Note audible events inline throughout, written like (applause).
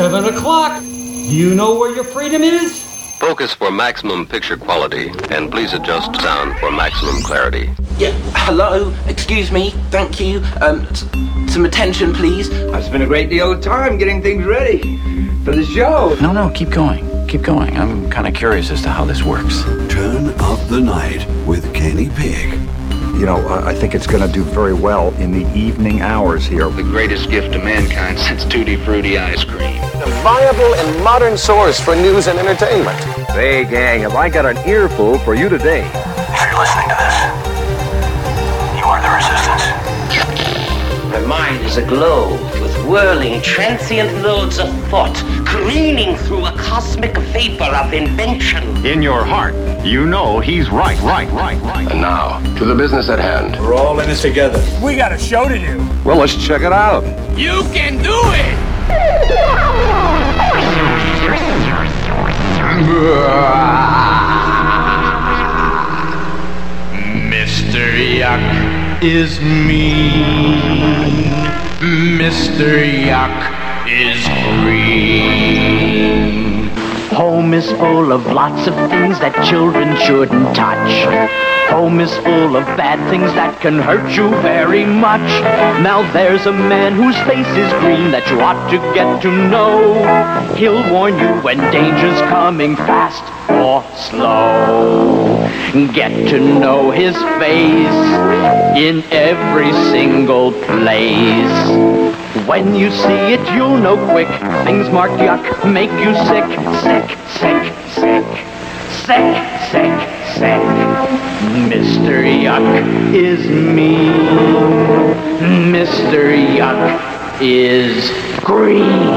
7 o'clock. Do You know where your freedom is? Focus for maximum picture quality, and please adjust sound for maximum clarity. Yeah, hello, excuse me, thank you. Um, s- some attention, please. I've spent a great deal of time getting things ready for the show. No, no, keep going. Keep going. I'm kind of curious as to how this works. Turn up the night with Kenny Pig. You know, I I think it's going to do very well in the evening hours here. The greatest gift to mankind since Tutti Frutti ice cream. A viable and modern source for news and entertainment. Hey, gang, have I got an earful for you today? If you're listening to this, you are the resistance. My mind is aglow with whirling, transient loads of thought, careening through a cosmic vapor of invention. In your heart, you know he's right, right, right, right. And now, to the business at hand. We're all in this together. We got a show to do. Well, let's check it out. You can do it! Mr. Yuck is mean. Mr. Yuck is green. Home is full of lots of things that children shouldn't touch. Home is full of bad things that can hurt you very much. Now there's a man whose face is green that you ought to get to know. He'll warn you when danger's coming fast or slow. Get to know his face in every single place. When you see it, you'll know quick. Things marked yuck make you sick, sick, sick, sick, sick, sick, sick. Mr. Yuck is me. Mr. Yuck is green.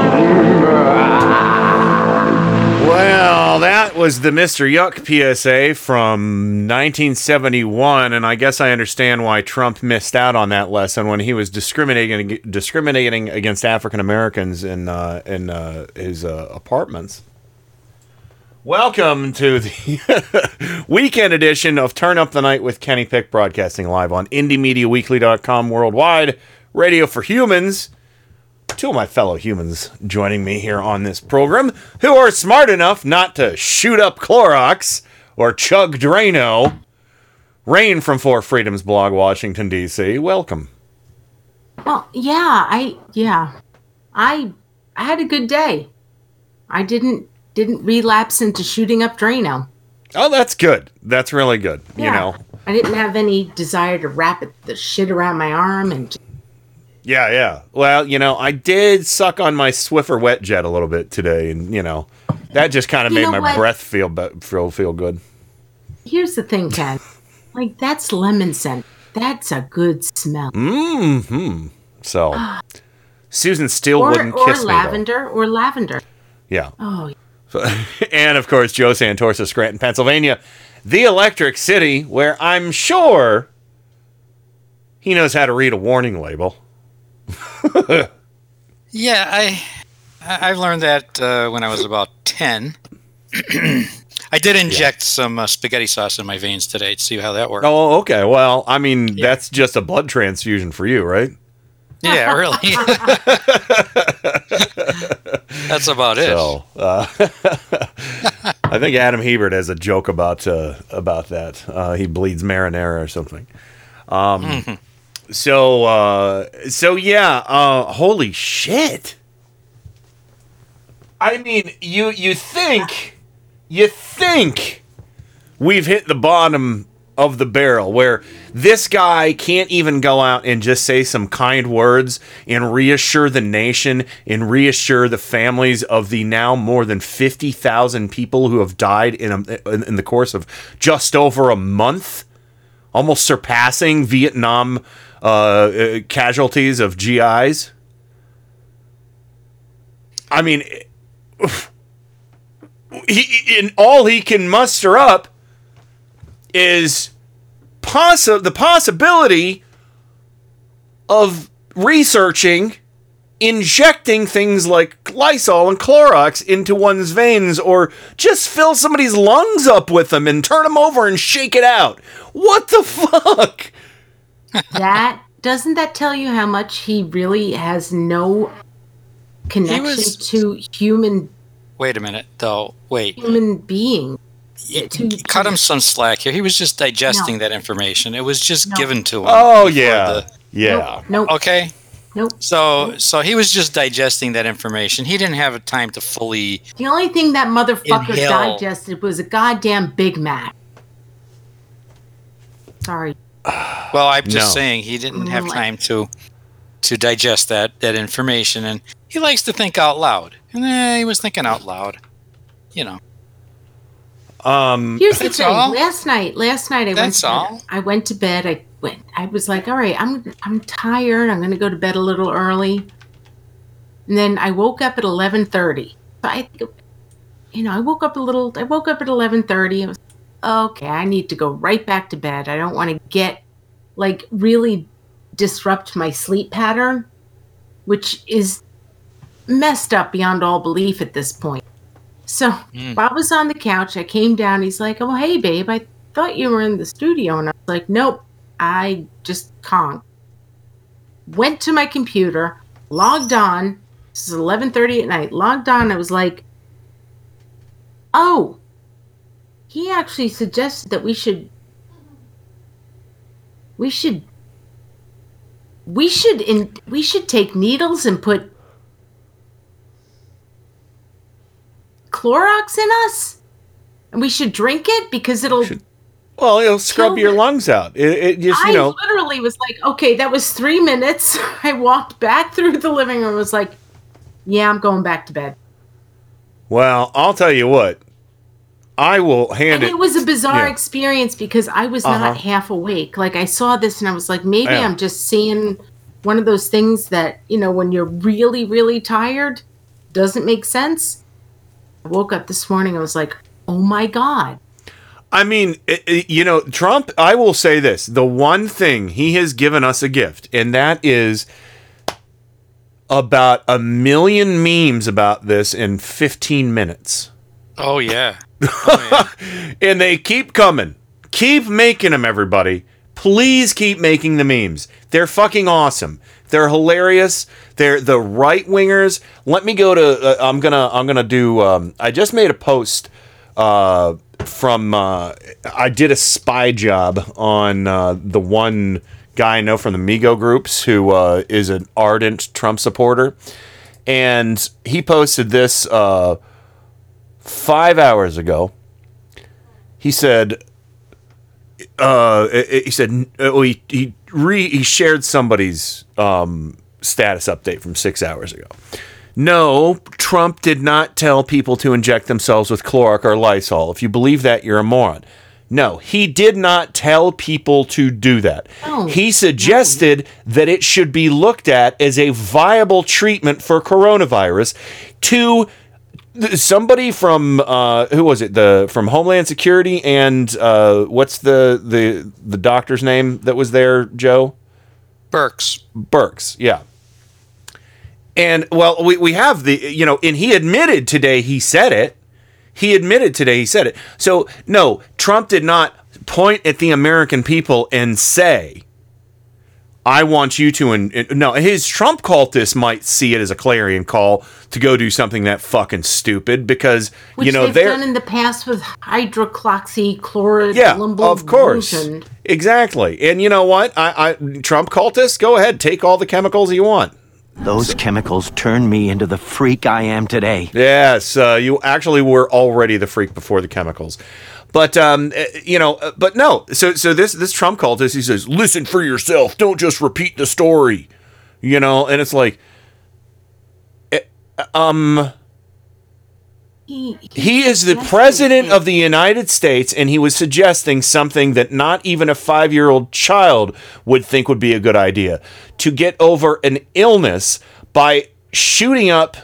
Well, that was the Mr. Yuck PSA from 1971, and I guess I understand why Trump missed out on that lesson when he was discriminating discriminating against African Americans in uh, in uh, his uh, apartments. Welcome to the (laughs) weekend edition of Turn Up the Night with Kenny Pick, broadcasting live on IndieMediaWeekly.com worldwide, radio for humans two of my fellow humans joining me here on this program who are smart enough not to shoot up Clorox or chug Drano. Rain from Four Freedoms blog, Washington, D.C. Welcome. Well, yeah, I yeah. I I had a good day. I didn't didn't relapse into shooting up Drano. Oh, that's good. That's really good. Yeah. You know. I didn't have any desire to wrap it, the shit around my arm and Yeah, yeah. Well, you know, I did suck on my Swiffer wet jet a little bit today, and you know, that just kind of made my what? breath feel be- feel feel good. here's the thing, Ken. like that's lemon scent. That's a good smell. Mm hmm. So, Susan still or wouldn't or kiss me. though. lavender or lavender. Yeah. Oh, So, (laughs) and of course, Joe Santorsa, Scranton, Pennsylvania, the electric city, where I'm sure he knows how to read a warning label. Yeah, I I I learned that uh, when I was about ten. (clears throat) I did inject some uh, spaghetti sauce in my veins today to see how that worked. Oh, okay. Well, I mean, that's just a blood transfusion for you, right? Yeah, (laughs) really. (laughs) That's about it. So, uh, (laughs) I think Adam Hebert has a joke about uh, about that. Uh, he bleeds marinara or something. Um, Mhm. So, uh, so yeah. Uh, holy shit! I mean, you you think you think we've hit the bottom of the barrel where this guy can't even go out and just say some kind words and reassure the nation and reassure the families of the now more than 50,000 people who have died in, a, in in the course of just over a month almost surpassing Vietnam uh, uh, casualties of GIs I mean (sighs) he, in all he can muster up is possi- the possibility of researching injecting things like Lysol and Clorox into one's veins or just fill somebody's lungs up with them and turn them over and shake it out. What the (laughs) fuck? That doesn't that tell you how much he really has no connection was- to human Wait a minute, though. Wait. human being. To, Cut him some slack here. He was just digesting No. that information. It was just No. given to him. Oh yeah, the- yeah. Nope. Okay. Nope. So so he was just digesting that information. He didn't have a time to fully The only thing that motherfucker Inhale. digested was a goddamn Big Mac. Sorry. Well, I'm just No. saying he didn't have Mm, time to to digest that that information, and he likes to think out loud. And eh, he was thinking out loud. You know. Um, Here's the thing. all? Last night, last night I went. That's To bed. all? I went to bed. I went. I was like, all right, I'm I'm tired. I'm gonna go to bed a little early. And then I woke up at eleven thirty. So I, you know, I woke up a little. I woke up at eleven thirty. I was okay. I need to go right back to bed. I don't want to get like really disrupt my sleep pattern, which is messed up beyond all belief at this point. So hmm. Bob was on the couch. I came down. He's like, "Oh, hey, babe. I thought you were in the studio." And I was like, "Nope. I just conked." Went to my computer, logged on. This is eleven thirty at night. Logged on. I was like, "Oh, he actually suggested that we should, we should, we should, in, we should take needles and put Clorox in us, and we should drink it because it'll." Well, it'll scrub your me. lungs out. It, it just you I know. literally was like, okay, that was three minutes. (laughs) I walked back through the living room. and Was like, yeah, I'm going back to bed. Well, I'll tell you what. I will hand And it. it was a bizarre yeah. experience because I was Uh-huh. not half awake. Like I saw this and I was like, maybe Yeah. I'm just seeing one of those things that you know when you're really, really tired, doesn't make sense. I woke up this morning. I was like, oh my god. I mean, it, it- you know, Trump, I will say this the one thing he has given us a gift, and that is about a million memes about this in 15 minutes. Oh yeah. (laughs) And they keep coming. Keep making them, everybody. Please keep making the memes. They're fucking awesome. They're hilarious. They're the right wingers. Let me go to. Uh, I'm gonna. I'm gonna do. Um, I just made a post uh, from. Uh, I did a spy job on uh, the one guy I know from the Migo groups who uh, is an ardent Trump supporter, and he posted this uh, five hours ago. He said, uh, he said, oh, he he re he shared somebody's um status update from six hours ago. No, Trump did not tell people to inject themselves with Clorox or Lysol. If you believe that, you're a moron. No, he did not tell people to do that. No, he suggested that it should be looked at as a viable treatment for coronavirus to somebody from uh, who was it? The from Homeland Security and uh, what's the the the doctor's name that was there Joe? Birx. Birx yeah. And well we, we have the you know and he admitted today he said it. He admitted today he said it. So no Trump did not point at the American people and say I want you to in, in- no his Trump cultists might see it as a clarion call to go do something that fucking stupid because Which you know they've they're done in the past with hydroxychloroquine. yeah of course exactly and you know what I, I Trump cultists go ahead take all the chemicals you want Those chemicals turned me into the freak I am today. Yes, uh, you actually were already the freak before the chemicals. But um, eh, you know, uh, but no. So so this this Trump cultist, he says, "Listen for yourself. Don't just repeat the story." You know, and it's like, eh, um, He, he is the president of the United States, and he was suggesting something that not even a five year old child would think would be a good idea to get over an illness by shooting up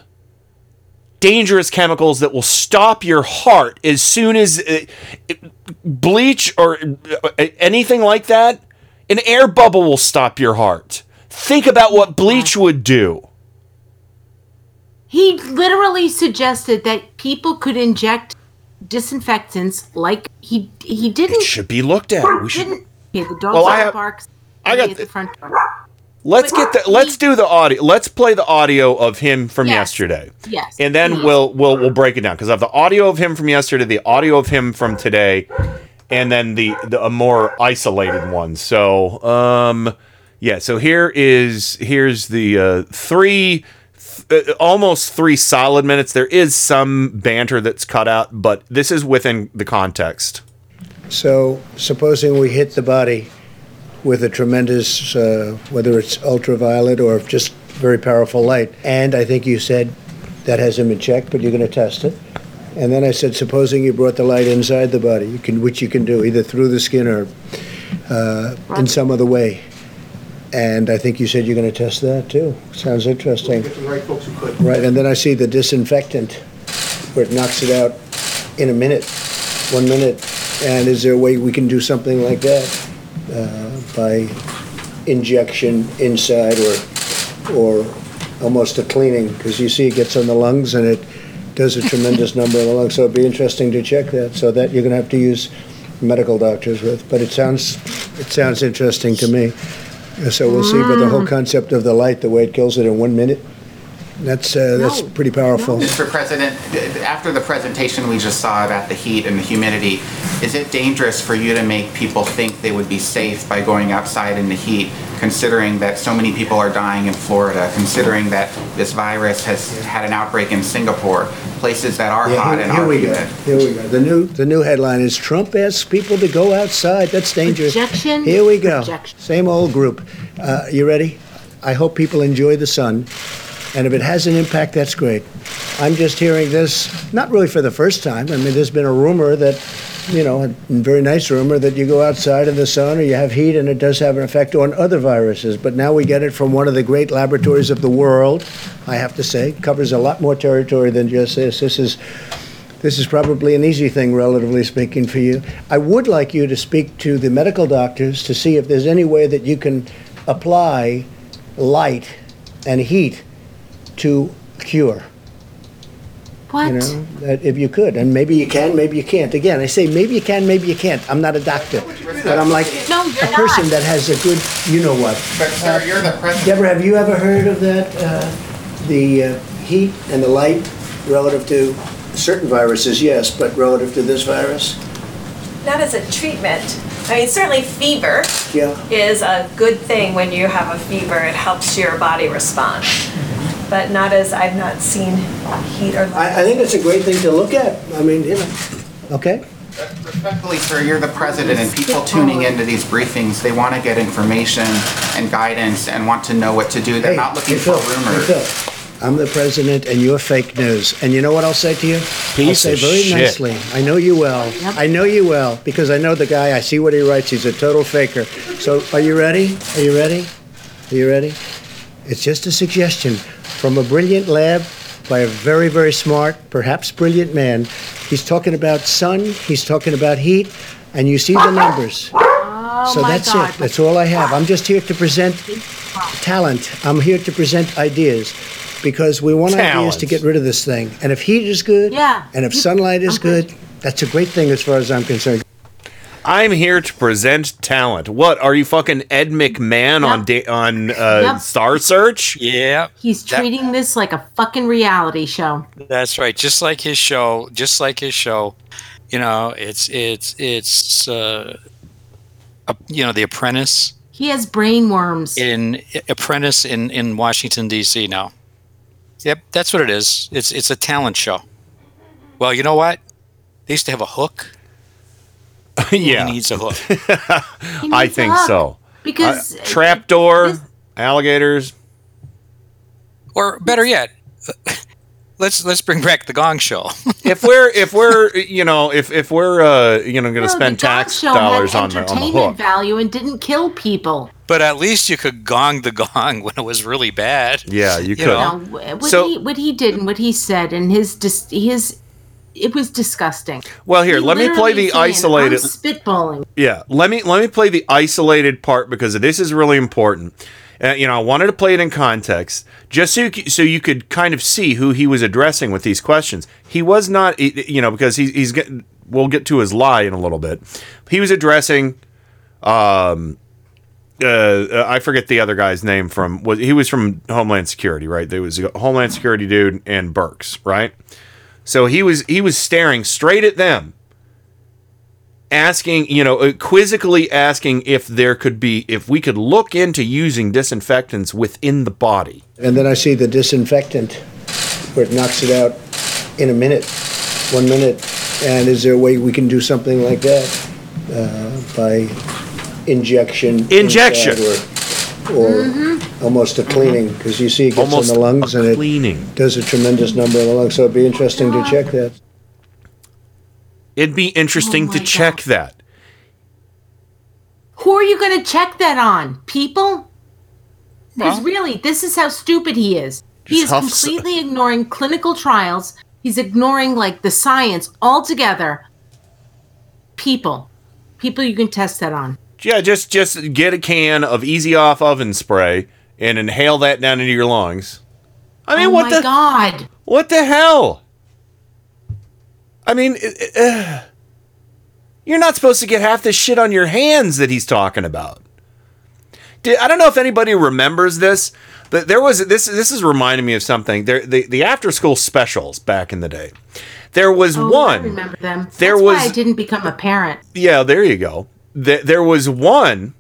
dangerous chemicals that will stop your heart as soon as uh, bleach or uh, anything like that. An air bubble will stop your heart. Think about what bleach would do. He literally suggested that people could inject disinfectants like he he didn't. It should be looked at. We should. okay, the dog Well, I have- barks. I got the- the front door. Let's get the let's do the audio. Let's play the audio of him from Yes. yesterday. Yes. And then we'll we'll we'll break it down because I have the audio of him from yesterday, the audio of him from today, and then the the a more isolated one. So um yeah, so here is here's the uh, three th- uh, almost three solid minutes. There is some banter that's cut out, but this is within the context. So, supposing we hit the body with a tremendous, uh, whether it's ultraviolet or just very powerful light, and I think you said that hasn't been checked, but you're going to test it. And then I said, supposing you brought the light inside the body, you can, which you can do either through the skin or uh, in some other way. And I think you said you're going to test that too. Sounds interesting. the right folks who could. Right, and then I see the disinfectant where it knocks it out in a minute, one minute. And is there a way we can do something like that uh, by injection inside or or almost a cleaning? Because you see, it gets on the lungs and it does a tremendous number of the lungs. So it'd be interesting to check that. So that you're going to have to use medical doctors with. But it sounds it sounds interesting to me. So we'll see. But the whole concept of the light, the way it kills it in one minute, that's uh, that's pretty powerful. Mr. President, after the presentation we just saw about the heat and the humidity, is it dangerous for you to make people think they would be safe by going outside in the heat, considering that so many people are dying in Florida, considering that this virus has had an outbreak in Singapore, places that are Yeah, hot here, and here are we go. humid? Here we go. The new the new headline is Trump asks people to go outside. That's dangerous. Projection. Here we go. Projection. Same old group. Uh, you ready? I hope people enjoy the sun, and if it has an impact, that's great. I'm just hearing this not really for the first time. I mean, there's been a rumor that, you know, a very nice rumor that you go outside in the sun or you have heat, and it does have an effect on other viruses. But now we get it from one of the great laboratories of the world. I have to say, covers a lot more territory than just this. This is this is probably an easy thing, relatively speaking, for you. I would like you to speak to the medical doctors to see if there's any way that you can apply light and heat to cure. What? You know, that if you could, and maybe you can, maybe you can't. Again, I say maybe you can, maybe you can't. I'm not a doctor, but I'm like No, you're a person not. that has a good, you know what. But sir, you're the president. Deborah, have you ever heard of that? Uh, the uh, heat and the light relative to certain viruses, yes, but relative to this virus? Not as a treatment. I mean, certainly fever Yeah. is a good thing when you have a fever. It helps your body respond. But not as, I've not seen heat or light. I, I think it's a great thing to look at. I mean, you know, okay? Respectfully, sir, you're the president, and people tuning into these briefings, they want to get information and guidance and want to know what to do. They're Hey, not looking hey, for Phil, hey, rumors. Phil, I'm the president and you're fake news. And you know what I'll say to you? I'll Piece say of very shit. nicely. I know you well. I know you well because I know the guy. I see what he writes. He's a total faker. So are you ready? Are you ready? Are you ready? It's just a suggestion from a brilliant lab by a very, very smart, perhaps brilliant man. He's talking about sun, he's talking about heat, and you see the numbers. Oh so that's God. it. That's all I have. I'm just here to present talent. I'm here to present ideas because we want ideas to get rid of this thing. And if heat is good, Yeah. and if sunlight is good, that's a great thing as far as I'm concerned. I'm here to present talent. What are you fucking Ed McMahon on da- on uh, Yep. Star Search? Yeah, He's That- treating this like a fucking reality show. that's right. Just like his show, just like his show. You know, it's it's it's uh, a, you know, The Apprentice He has brain worms. in Apprentice in in Washington D.C. now. Yep, that's what it is. It's it's a talent show. Well, you know what? They used to have a hook. (laughs) yeah, He needs a hook. (laughs) I needs a think hook, so. because Uh, trapdoor, alligators. or better yet, let's let's bring back the Gong Show. (laughs) if we're if we're you know if if we're uh you know going to No, spend tax dollars on the on the entertainment hook. value and didn't kill people. but at least you could gong the gong when it was really bad. Yeah, you could. know? No, what So- he what he did and what he said and his dis- his it was disgusting. Well, here, He let me play the saying, isolated. "I'm spitballing. Yeah, let me let me play the isolated part because this is really important. Uh, you know, I wanted to play it in context just so you, so you could kind of see who he was addressing with these questions. He was not, you know, because he's he's getting. We'll get to his lie in a little bit. He was addressing, um, uh, uh, I forget the other guy's name from was he was from Homeland Security, right? There was a Homeland Security dude and Birx, right? So he was he was staring straight at them, asking, you know, uh, quizzically asking if there could be if we could look into using disinfectants within the body. And then I see the disinfectant where it knocks it out in a minute, one minute. And is there a way we can do something like that uh, by injection? Injection. Or, or mm-hmm. almost a cleaning, mm-hmm. because you see it gets Almost in the lungs and it cleaning. does a tremendous number in the lungs. So it'd be interesting to check that. It'd be interesting Oh to my check that. Who are you going to check that on? People? Because really, this is how stupid he is. He Just is huffs- completely ignoring clinical trials. He's ignoring like the science altogether. People, people, you can test that on. Yeah, just just get a can of Easy Off oven spray and inhale that down into your lungs. I mean, oh what my the god! what the hell? I mean, uh, uh, you're not supposed to get half this shit on your hands that he's talking about. Did, I don't know if anybody remembers this, but there was this. This is reminding me of something. There, the the after school specials back in the day. There was Oh, I one. remember them. There That's was why I didn't become a parent. yeah, there you go. Th- there was one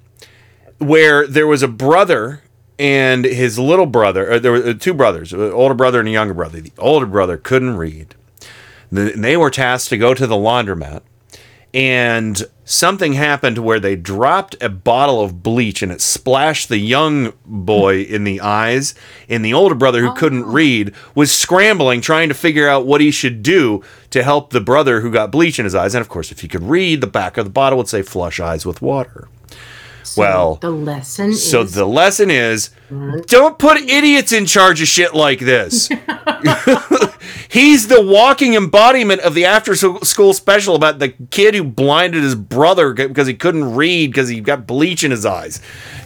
where there was a brother and his little brother. Or there were uh, two brothers, an older brother and a younger brother. The older brother couldn't read. The- They were tasked to go to the laundromat, and something happened where they dropped a bottle of bleach and it splashed the young boy in the eyes. And the older brother, who couldn't oh. read, was scrambling, trying to figure out what he should do to help the brother who got bleach in his eyes. And of course, if he could read, the back of the bottle would say "flush eyes with water." Well, The lesson so is the lesson is don't put idiots in charge of shit like this. (laughs) (laughs) He's the walking embodiment of the after school special about the kid who blinded his brother because he couldn't read because he got bleach in his eyes.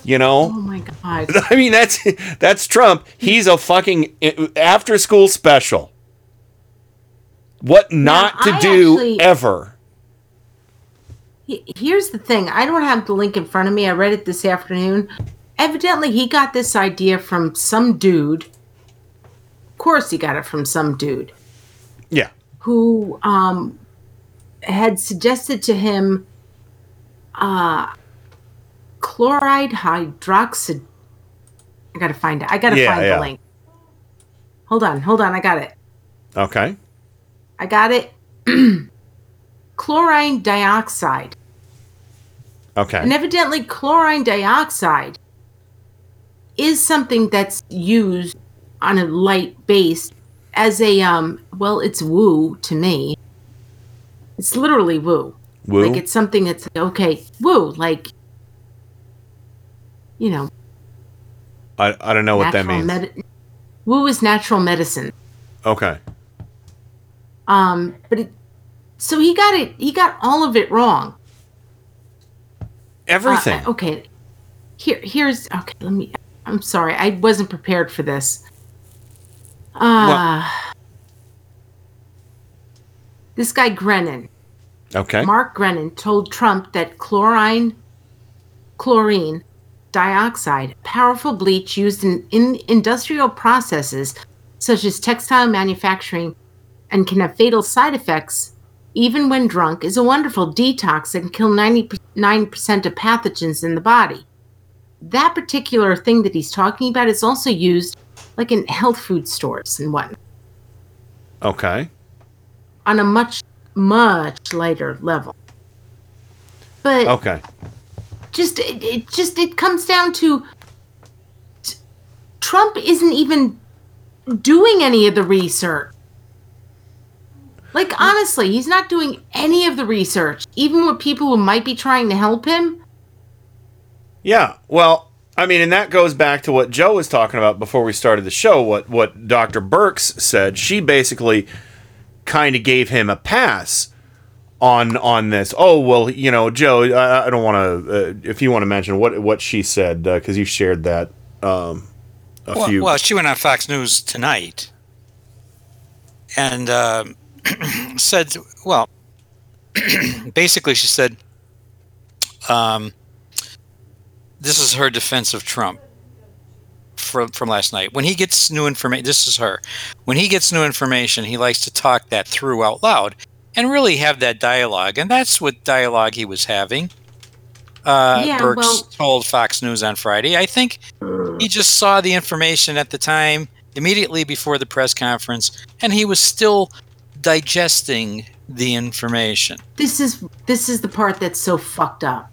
You know? Oh my god! (laughs) I mean that's that's Trump. He's a fucking eh, after school special. What not to I do actually- ever. He- Here's the thing. I don't have the link in front of me. I read it this afternoon. Evidently, he got this idea from some dude. Of course, he got it from some dude Yeah. who um, had suggested to him uh, chloride hydroxide. I gotta find it. I gotta Yeah, find yeah. the link. Hold on, hold on. I got it. Okay. I got it. (clears throat) Chlorine dioxide. Okay. And evidently, chlorine dioxide is something that's used on a light base as a um. Well, it's woo to me. It's literally woo. Woo? Like it's something that's okay. Woo, like you know, I, I don't know what that means. medi- woo is natural medicine. okay. Um, but it, so he got it. He got all of it wrong. Everything. Uh, okay. Here, here's okay. Let me. I'm sorry. I wasn't prepared for this. Uh This guy Grenon, okay. Mark Grenon, told Trump that chlorine, chlorine dioxide, powerful bleach used in, in industrial processes such as textile manufacturing, and can have fatal side effects even when drunk, is a wonderful detox and can kill 99% of pathogens in the body. That particular thing that he's talking about is also used like in health food stores and whatnot Okay. on a much, much lighter level. But Okay. just it, it just it comes down to t- Trump isn't even doing any of the research. Like honestly, he's not doing any of the research, even with people who might be trying to help him. Yeah. Well, I mean, and that goes back to what Joe was talking about before we started the show. What what Dr. Birx said. She basically kind of gave him a pass on on this. Oh well, you know, Joe. I, I don't want to. Uh, if you want to mention what what she said, because you shared that um, a well, few. well, she went on Fox News tonight and uh, (clears throat) said, well, (clears throat) basically, she said um, this is her defense of Trump from from last night. When he gets new information, this is her. When he gets new information, he likes to talk that through out loud and really have that dialogue. And that's what dialogue he was having. Uh, Yeah, Birx well- told Fox News on Friday. I think he just saw the information at the time, immediately before the press conference, and he was still digesting the information. This is this is the part that's so fucked up.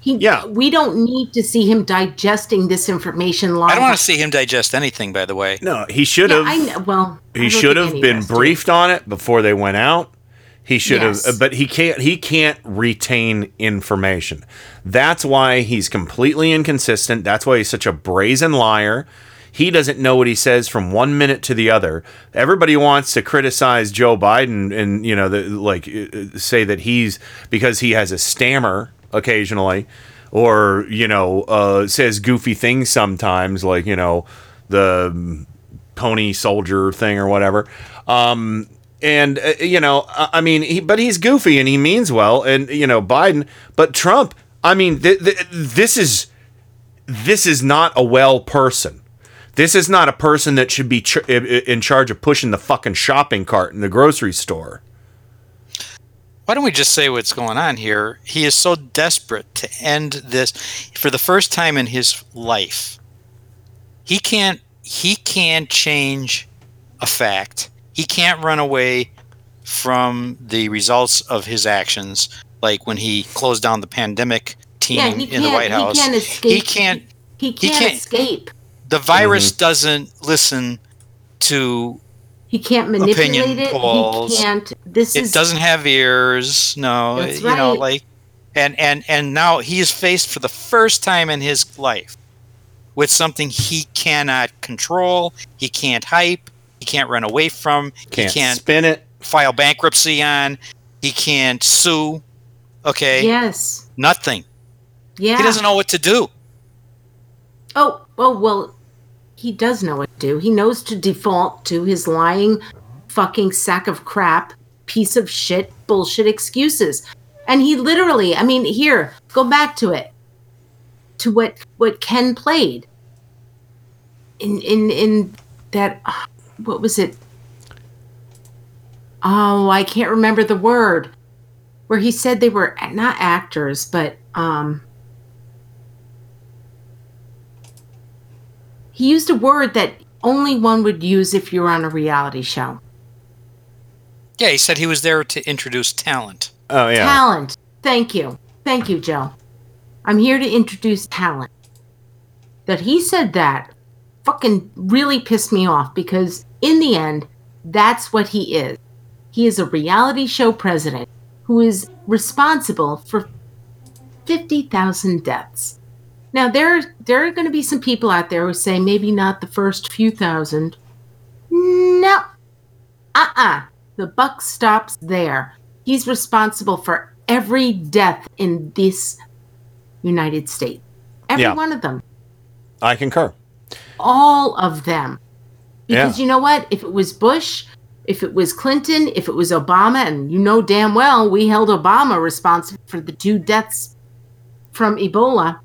He, yeah. We don't need to see him digesting this information live. I don't want to see him digest anything, by the way. No, he should have. I know. Well, he should have been of us do. briefed on it before they went out. He should Yes. have, but he can't. He can't retain information. That's why he's completely inconsistent. That's why he's such a brazen liar. He doesn't know what he says from one minute to the other. Everybody wants to criticize Joe Biden and you know, the, like uh, say that he's because he has a stammer occasionally, or you know, uh, says goofy things sometimes, like you know, the pony soldier thing or whatever. Um, and uh, you know, I I mean, he, but he's goofy and he means well, and you know, Biden, but Trump. I mean, th- th- this is this is not a well person. This is not a person that should be ch- i- i- in charge of pushing the fucking shopping cart in the grocery store. Why don't we just say what's going on here? He is so desperate to end this for the first time in his life. He can't he can't change a fact. He can't run away from the results of his actions like when he closed down the pandemic team Yeah, in the can't- White he House. can't escape- He can't He can't, can't- escape. The virus Mm-hmm. doesn't listen to He can't manipulate opinion it. polls. He can't. This it is doesn't have ears no That's you know like and and and now he is faced for the first time in his life with something he cannot control he can't hype he can't run away from Can't he can't spin it. file bankruptcy on he can't sue okay Yes. nothing Yeah. he doesn't know what to do Oh, oh, well, he does know what to do. He knows to default to his lying fucking sack of crap, piece of shit, bullshit excuses. And he literally, I mean, here, go back to it. To what what Ken played. In in in that (sighs) what was it? Oh, I can't remember the word. Where he said they were not actors, but um He used a word that only one would use if you're on a reality show. yeah he said he was there to introduce talent Oh yeah. Talent. Thank you. Thank you, Joe. I'm here to introduce talent. That he said that fucking really pissed me off because in the end, that's what he is. He is a reality show president who is responsible for 50,000 deaths. Now there there are going to be some people out there who say maybe not the first few thousand. No. Uh-uh. The buck stops there. He's responsible for every death in this United States. Every Yeah. one of them. I concur. All of them. Because Yeah. you know what? If it was Bush, if it was Clinton, if it was Obama, and you know damn well we held Obama responsible for the two deaths from Ebola.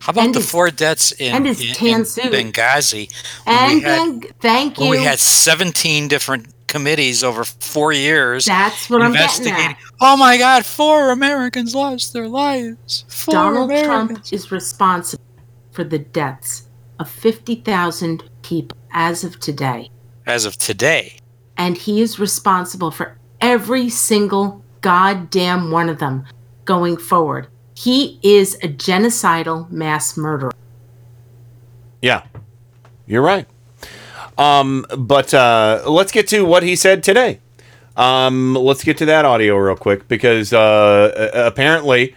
How about And the his- four deaths in, and his in- tan in suit. benghazi And had- then, thank you. we had 17 different committees over four years. That's what I'm getting at. Oh my God, four Americans lost their lives. Four Donald Americans. Trump is responsible for the deaths of 50,000 people as of today. As of today. And he is responsible for every single goddamn one of them going forward. He is a genocidal mass murderer. Yeah, you're right. Um, but uh, let's get to what he said today. Um, let's get to that audio real quick because uh, apparently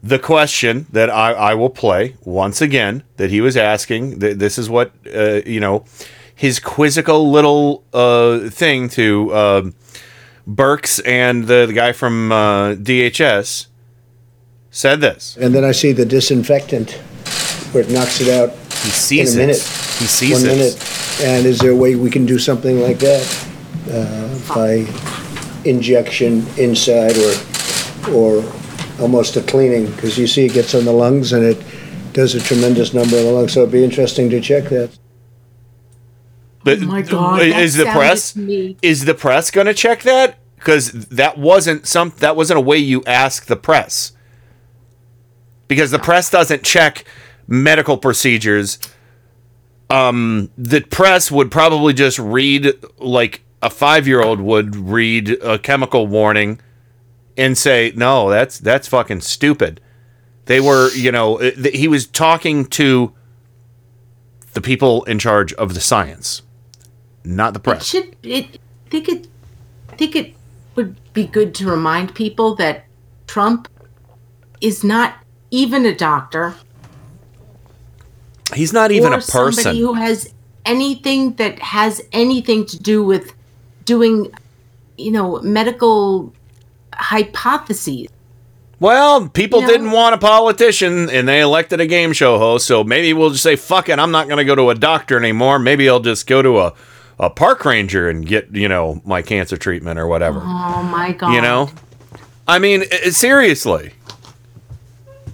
the question that I, I will play once again that he was asking. Th- this is what uh, you know his quizzical little uh, thing to um Birx and the, the guy from uh, DHS said this. And then I see the disinfectant where it knocks it out He sees in a it. minute. He sees One it. minute. And is there a way we can do something like that uh, by injection inside or or almost a cleaning? Because you see it gets on the lungs and it does a tremendous number of the lungs. So it'd be interesting to check that. But Oh my God, is that the press to me- is the press going to check that? Because that wasn't some that wasn't a way you ask the press. Because the press doesn't check medical procedures. Um, the press would probably just read like a five year old would read a chemical warning and say, "No, that's that's fucking stupid." They were, you know, uh, th- he was talking to the people in charge of the science, not the It press. should. It. I think it. I think it would be good to remind people that Trump is not even a doctor. He's not even a person. Somebody who has anything that has anything to do with doing, you know, medical hypotheses. Well, people You know- didn't want a politician and they elected a game show host, so maybe we'll just say, fuck it, I'm not going to go to a doctor anymore. Maybe I'll just go to a, a park ranger and get, you know, my cancer treatment or whatever. Oh my god! You know? I mean, seriously.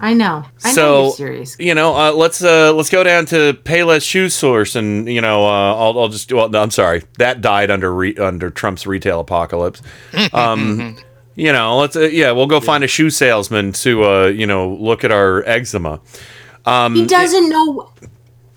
I know. I know so you're serious. you know, uh, let's uh, let's go down to Payless Shoe Source, and you know, uh, I'll, I'll just well, no, I'm sorry, that died under re- under Trump's retail apocalypse. (laughs) Um, you know, let's uh, yeah, we'll go find a shoe salesman to uh, you know look at our eczema. Um, He doesn't know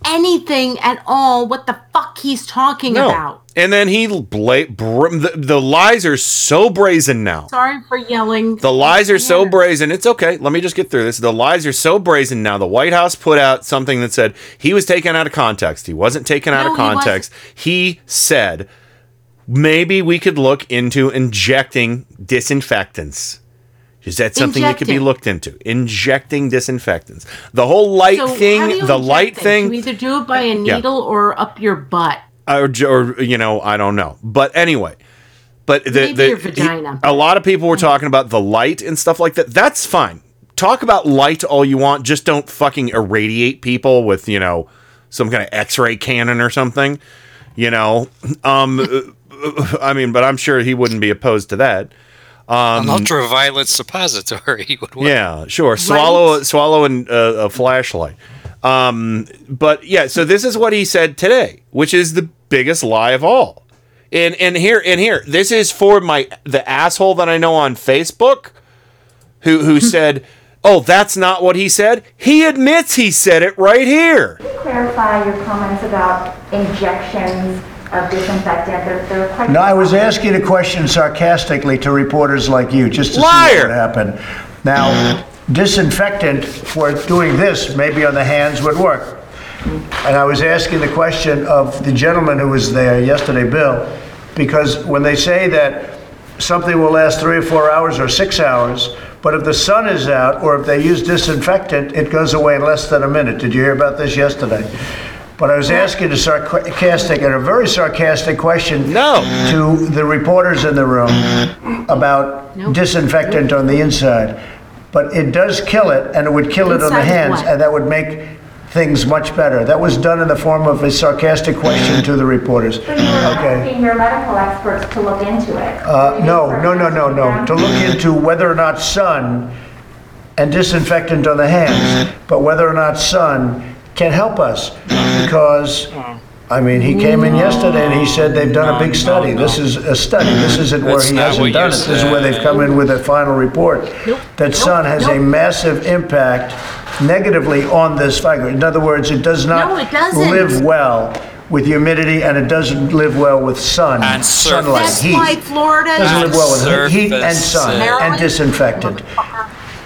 anything at all. What the fuck he's talking no. about? And then he bla- br- the, the lies are so brazen now. Sorry for yelling. The lies are so brazen. It's okay. Let me just get through this. The lies are so brazen now. The White House put out something that said he was taken out of context. He wasn't taken out No, of he context. He, said maybe we could look into injecting disinfectants. Is that something that could be looked into? Injecting disinfectants. The whole light So thing, the light things? thing, You either do it by a Yeah. needle or up your butt. or, or you know, I don't know. But anyway, but the, Maybe the your vagina. a lot of people were talking about the light and stuff like that. That's fine. Talk about light all you want. Just don't fucking irradiate people with you know some kind of X-ray cannon or something. You know, um, (laughs) I mean, but I'm sure he wouldn't be opposed to that. Um, An ultraviolet suppository (laughs) would work. yeah, sure. Swallow swallow an, uh, a flashlight. Um, but yeah, so this is what he said today, which is the biggest lie of all. And and here and here, this is for my the asshole that I know on Facebook, who who (laughs) said, "Oh, that's not what he said." He admits he said it right here. clarify your comments about injections of disinfectant? There, there are quite. No, I was asking a question sarcastically to reporters like you, just to see Liar! what happened. Now, disinfectant for doing this, maybe on the hands, would work. And I was asking the question of the gentleman who was there yesterday, Bill, because when they say that something will last three or four hours or six hours, but if the sun is out or if they use disinfectant, it goes away in less than a minute. Did you hear about this yesterday? But I was asking a sarcastic and a very sarcastic question no. to the reporters in the room about disinfectant on the inside. But it does kill it, and it would kill it on the hands, what? and that would make things much better. That was done in the form of a sarcastic question to the reporters. So you were Okay. asking your medical experts to look into it. Uh, no, no, no, no, no. To look into whether or not sun and disinfectant on the hands, but whether or not sun can help us. Mm. Because, I mean, he came in mm. yesterday and he said they've done a big mm. study. This is a study. This isn't where That's he not hasn't what done you it. This is where they've come in with a final report. That sun has a massive impact negatively on this fiber. In other words, it does not No, it doesn't. live well with humidity and it doesn't live well with sun, On sunlight, That's heat. why Florida. Doesn't live well with heat and surfaces. sun and Maryland? disinfectant.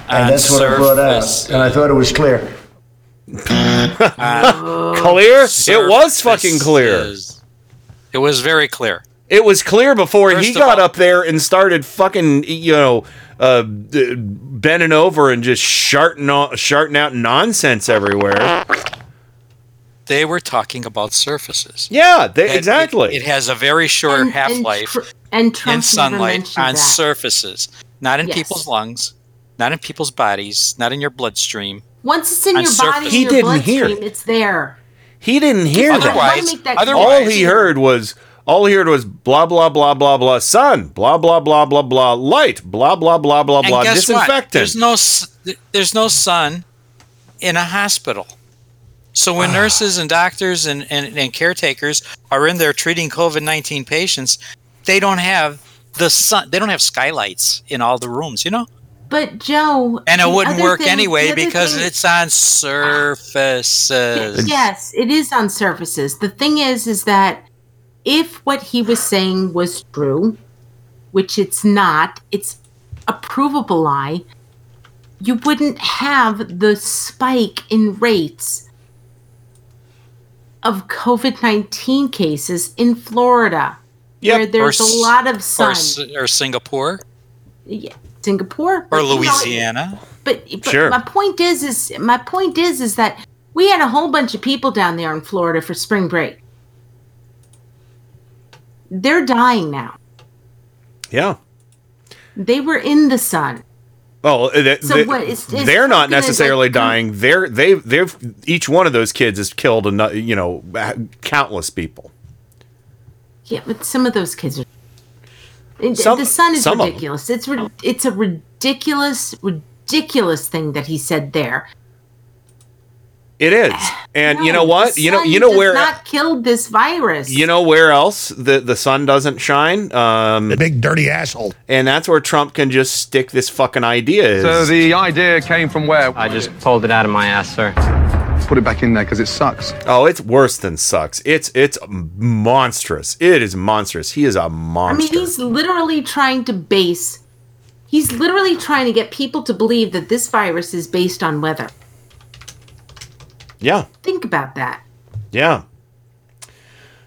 And On that's what I brought out, surfaces. and I thought it was clear. (laughs) clear? It was fucking clear. Surfaces. It was very clear. It was clear before he First of got all- up there and started fucking, you know, uh, bending over and just sharting, o- sharting out nonsense everywhere. They were talking about surfaces. Yeah, they, exactly. It, it has a very short And- and half life Tr- and in sunlight on that. surfaces, not in Yes. people's lungs, not in people's bodies, not in your bloodstream. Once it's in your surface. body, He in your didn't hear bloodstream, it's there. he didn't hear Just that. Otherwise- that otherwise- All he heard was all he heard was blah blah blah blah blah sun blah blah blah blah blah light blah blah blah blah And blah guess what? disinfectant. There's no there's no sun in a hospital. So when nurses and doctors and, and, and caretakers are in there treating COVID nineteen patients, they don't have the sun. They don't have skylights in all the rooms. You know. But Joe, And it wouldn't work thing- anyway because thing- it's on surfaces. Yes, it is on surfaces. The thing is, is that if what he was saying was true, which it's not, it's a provable lie, you wouldn't have the spike in rates of COVID 19 cases in Florida, where there's Or a lot of sun. S- or Singapore Yeah, Singapore or but, you know, Louisiana. but, but Sure. my point is, is my point is, is that we had a whole bunch of people down there in Florida for spring break. They're dying now. Yeah. They were in the sun. Oh, they, So they, what, is- is they're not necessarily like, come- dying. They're they they've each one of those kids has killed a you know countless people. Yeah, but some of those kids are. It- Some- the sun is some ridiculous. It's ri- it's a ridiculous, ridiculous thing that he said there. It is, (sighs) and you know what? You know you know where not killed this virus. you know where else the the sun doesn't shine. Um, the big dirty asshole, and that's where Trump can just stick this fucking idea. Is. So the idea came from where? I just pulled it out of my ass, sir. Put it back in there because it sucks. Oh, it's worse than sucks. It's it's monstrous. It is monstrous. He is a monster. I mean, he's literally trying to base. He's literally trying to get people to believe that this virus is based on weather. yeah, Think about that. yeah.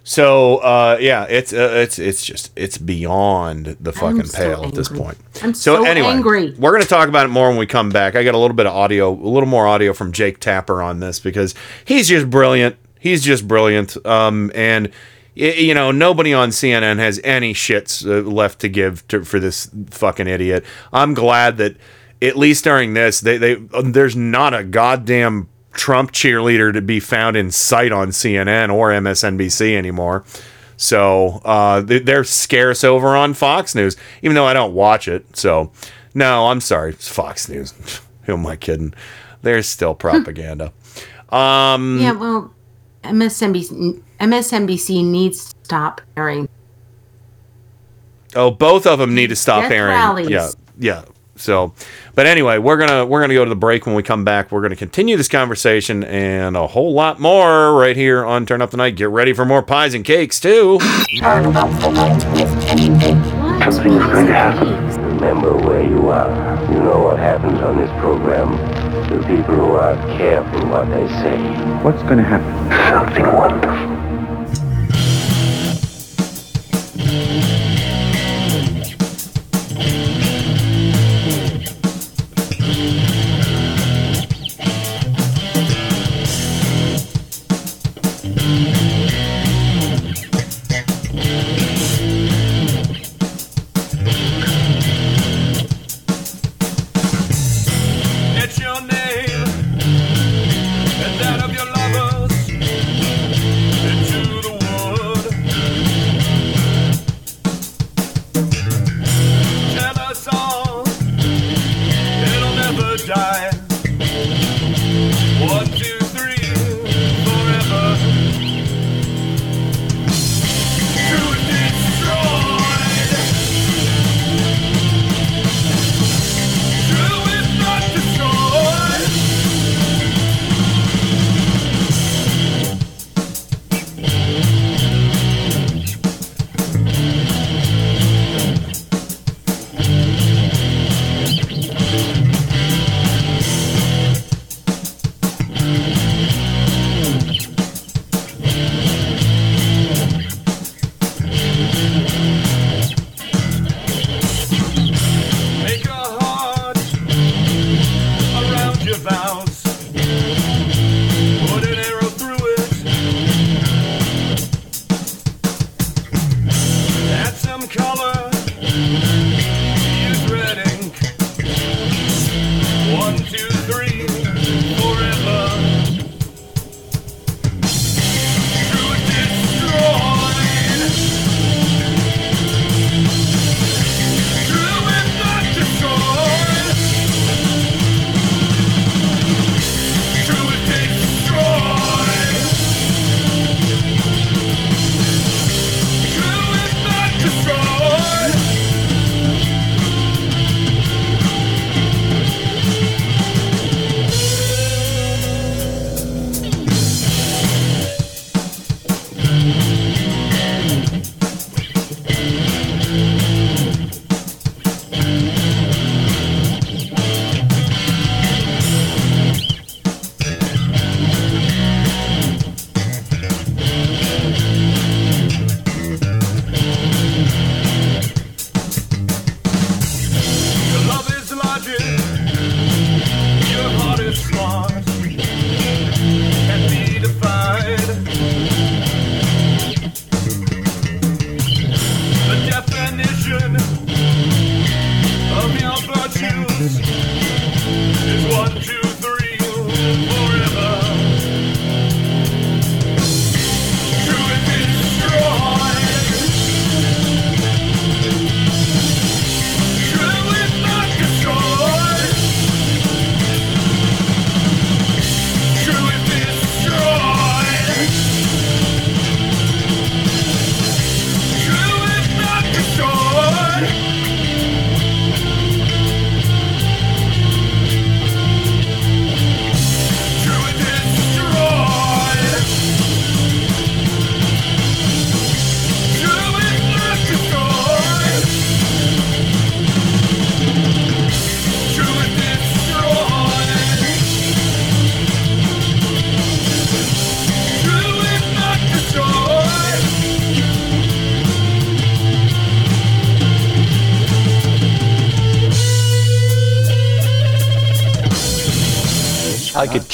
So uh, yeah, it's uh, it's it's just it's beyond the fucking so pale at this point. I'm so anyway, angry. we're gonna talk about it more when we come back. I got a little bit of audio, a little more audio from Jake Tapper on this because he's just brilliant. He's just brilliant. Um, and you know nobody on CNN has any shits uh, left to give to, for this fucking idiot. I'm glad that at least during this, they they there's not a goddamn Trump cheerleader to be found in sight on CNN or MSNBC anymore. So uh, they- they're scarce over on Fox News, even though I don't watch it. So no, I'm sorry, it's Fox News. (laughs) Who am I kidding? There's still propaganda. um, Yeah, well, MSNBC MSNBC needs to stop airing. Oh, both of them need to stop Death airing. rallies. Yeah, yeah. So, but anyway, we're gonna we're gonna go to the break. When we come back, we're gonna continue this conversation and a whole lot more right here on Turn Up the Night. Get ready for more pies and cakes too. Something's going to happen. Remember where you are. You know what happens on this program. The people who aren't careful what they say. What's going to happen? Something wonderful.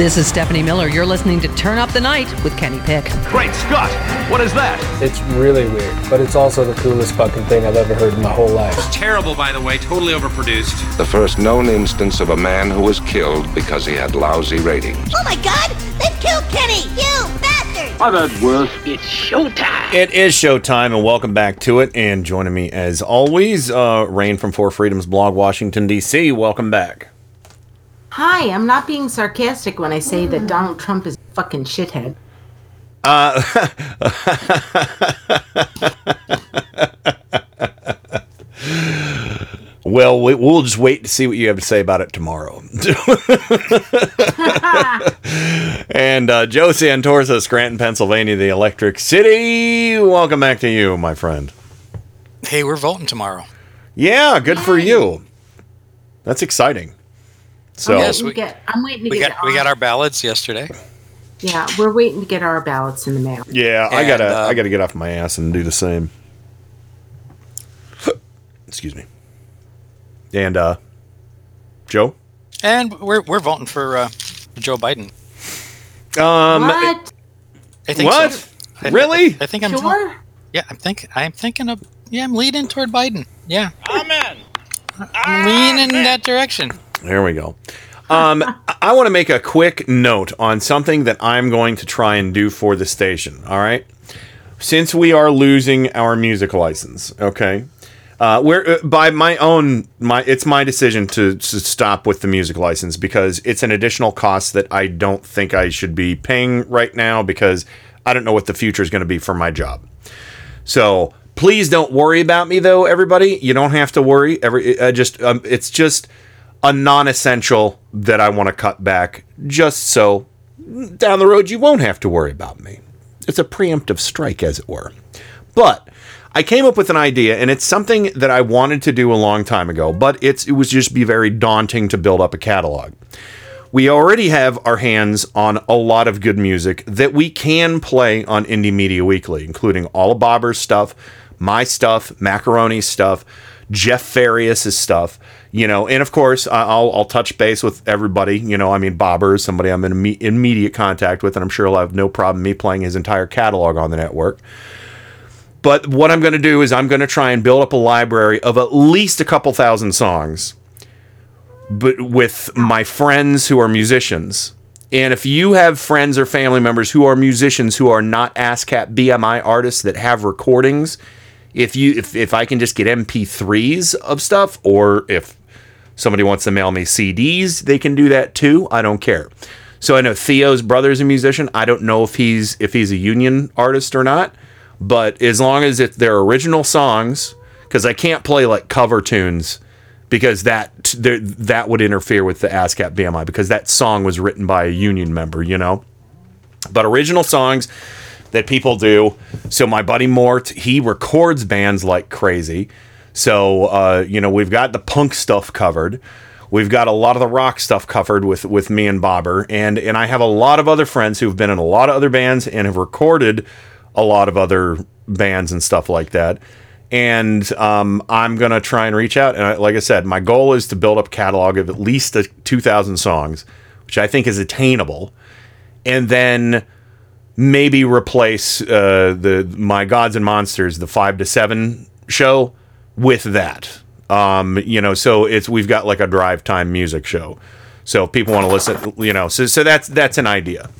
This is Stephanie Miller. You're listening to Turn Up the Night with Kenny Pick. Great Scott! What is that? It's really weird, but it's also the coolest fucking thing I've ever heard in my whole life. It's terrible, by the way, totally overproduced. The first known instance of a man who was killed because he had lousy ratings. Oh my god! They've killed Kenny! You bastard! I've had worse. It's showtime! It is showtime, and welcome back to it. And joining me, as always, uh, Rain from Four Freedoms blog, Washington, D.C. Welcome back. Hi, I'm not being sarcastic when I say that Donald Trump is a fucking shithead. Uh, (laughs) well, we, we'll just wait to see what you have to say about it tomorrow. (laughs) and uh, Joe Santorsa, Scranton, Pennsylvania, the Electric City. Welcome back to you, my friend. Hey, we're voting tomorrow. Yeah, good for you. That's exciting. So I'm waiting to get, I'm waiting to we get got we got our ballots yesterday. Yeah, we're waiting to get our ballots in the mail. Yeah, I gotta uh, I gotta get off my ass and do the same. (coughs) Excuse me. And uh Joe? And we're we're voting for uh, Joe Biden. Um what? I think What? so. I- Really? I think I'm Sure? Yeah, I'm think I'm thinking of yeah, I'm leaning toward Biden. Yeah. Amen. I'm leaning in that direction. There we go. Um, (laughs) I want to make a quick note on something that I'm going to try and do for the station. All right. Since we are losing our music license, okay, uh, we're uh, by my own my it's my decision to, to stop with the music license because it's an additional cost that I don't think I should be paying right now because I don't know what the future is going to be for my job. So please don't worry about me, though, everybody. You don't have to worry. Every uh, just um, it's just a non-essential that I want to cut back, just so down the road you won't have to worry about me. It's a preemptive strike, as it were. But I came up with an idea, and it's something that I wanted to do a long time ago, but it's it was just be very daunting to build up a catalog. We already have our hands on a lot of good music that we can play on Indie Media Weekly, including all of Bobber's stuff, my stuff, Macaroni's stuff, Jeff Farias' stuff, you know, and of course I'll I'll touch base with everybody. You know, I mean Bobber is somebody I'm in imme- immediate contact with, and I'm sure he'll have no problem me playing his entire catalog on the network. But what I'm going to do is I'm going to try and build up a library of at least a couple thousand songs, but with my friends who are musicians. And if you have friends or family members who are musicians who are not ASCAP BMI artists that have recordings, if you if, if I can just get MP3s of stuff, or if somebody wants to mail me CDs, they can do that too. I don't care. So I know Theo's brother's a musician. I don't know if he's if he's a union artist or not, but as long as it's their original songs, because I can't play like cover tunes because that that would interfere with the ASCAP BMI because that song was written by a union member, you know. But original songs that people do. So my buddy Mort, he records bands like crazy. So uh, you know we've got the punk stuff covered. We've got a lot of the rock stuff covered with with me and Bobber, and and I have a lot of other friends who've been in a lot of other bands and have recorded a lot of other bands and stuff like that. And um, I'm gonna try and reach out. And I, like I said, my goal is to build up a catalog of at least a 2,000 songs, which I think is attainable. And then maybe replace uh, the my gods and monsters the five to seven show with that. Um you know so it's we've got like a drive time music show. So if people want to listen you know so so that's that's an idea.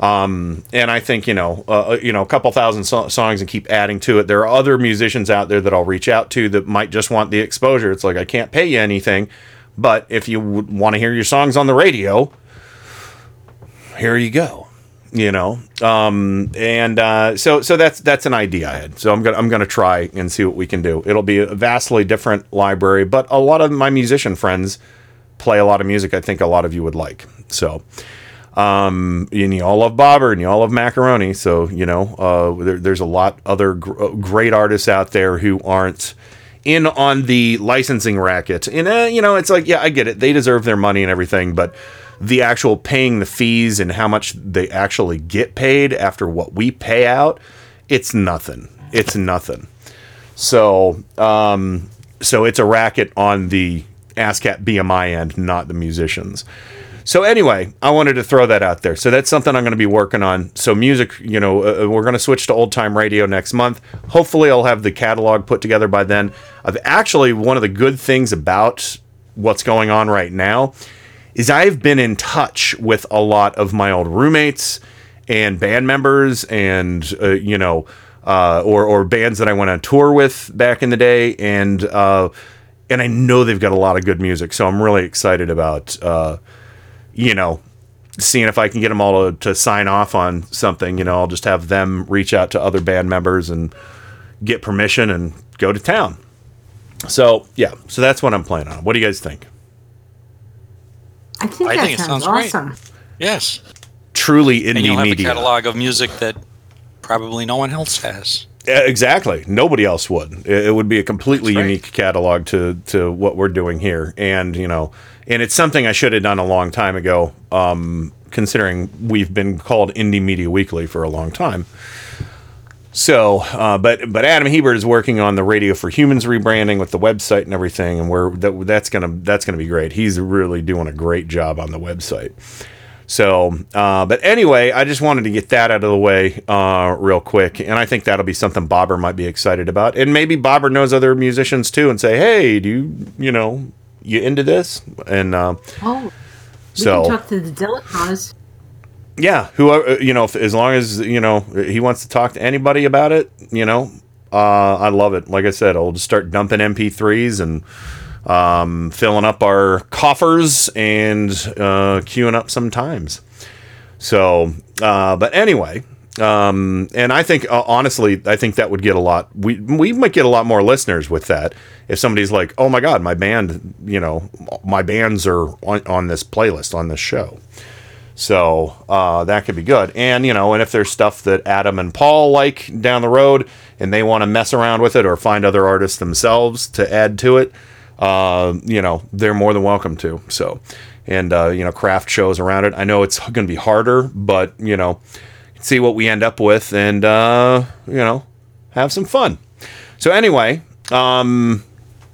Um and i think you know uh, you know a couple thousand so- songs and keep adding to it. There are other musicians out there that i'll reach out to that might just want the exposure. It's like i can't pay you anything but if you would want to hear your songs on the radio here you go you know? Um and uh so so that's that's an idea i had. So i'm gonna i'm gonna try and see what we can do. It'll be a vastly different library but a lot of my musician friends play a lot of music i think a lot of you would like. So um and you all love bobber and you all love macaroni. So you know uh there, there's a lot other gr- uh, great artists out there who aren't in on the licensing racket. And uh, you know it's like yeah i get it. They deserve their money and everything but the actual paying the fees and how much they actually get paid after what we pay out it's nothing it's nothing so um so it's a racket on the ASCAP BMI end not the musicians so anyway, I wanted to throw that out there. So that's something I'm going to be working on. So music, you know, uh, we're going to switch to old time radio next month. Hopefully, I'll have the catalog put together by then. I've actually one of the good things about what's going on right now is I've been in touch with a lot of my old roommates and band members and uh, you know uh, or or bands that I went on tour with back in the day and uh, and I know they've got a lot of good music. So I'm really excited about uh, you know, seeing if I can get them all to, to sign off on something. You know, I'll just have them reach out to other band members and get permission and go to town. So yeah, so that's what I'm planning on. What do you guys think? I think I that think it sounds, sounds great. awesome. Yes. Truly indie and you'll have media. a catalog of music that probably no one else has. Yeah, exactly. Nobody else would. It, it would be a completely unique catalog to to what we're doing here, and you know, and it's something I should have done a long time ago. Um, considering we've been called Indie Media Weekly for a long time. So, uh, but but Adam Hebert is working on the Radio for Humans rebranding with the website and everything, and we're that, that's gonna that's gonna be great. He's really doing a great job on the website. So, uh, but anyway, I just wanted to get that out of the way uh, real quick, and I think that'll be something Bobber might be excited about, and maybe Bobber knows other musicians too, and say, hey, do you you know you into this? And uh, Oh, we So- can talk to the Delacours. Yeah, whoever you know, as long as you know he wants to talk to anybody about it, you know, uh, I love it. Like I said, I'll just start dumping MP3s and um, filling up our coffers and uh, queuing up sometimes. So, uh, but anyway, um, and I think uh, honestly, I think that would get a lot. We we might get a lot more listeners with that if somebody's like, "Oh my God, my band, you know, my bands are on, on this playlist on this show." So uh, that could be good. And, you know, and if there's stuff that Adam and Paul like down the road and they want to mess around with it or find other artists themselves to add to it, uh, you know, they're more than welcome to. So, and, uh, you know, craft shows around it. I know it's going to be harder, but, you know, see what we end up with and, uh, you know, have some fun. So, anyway, um,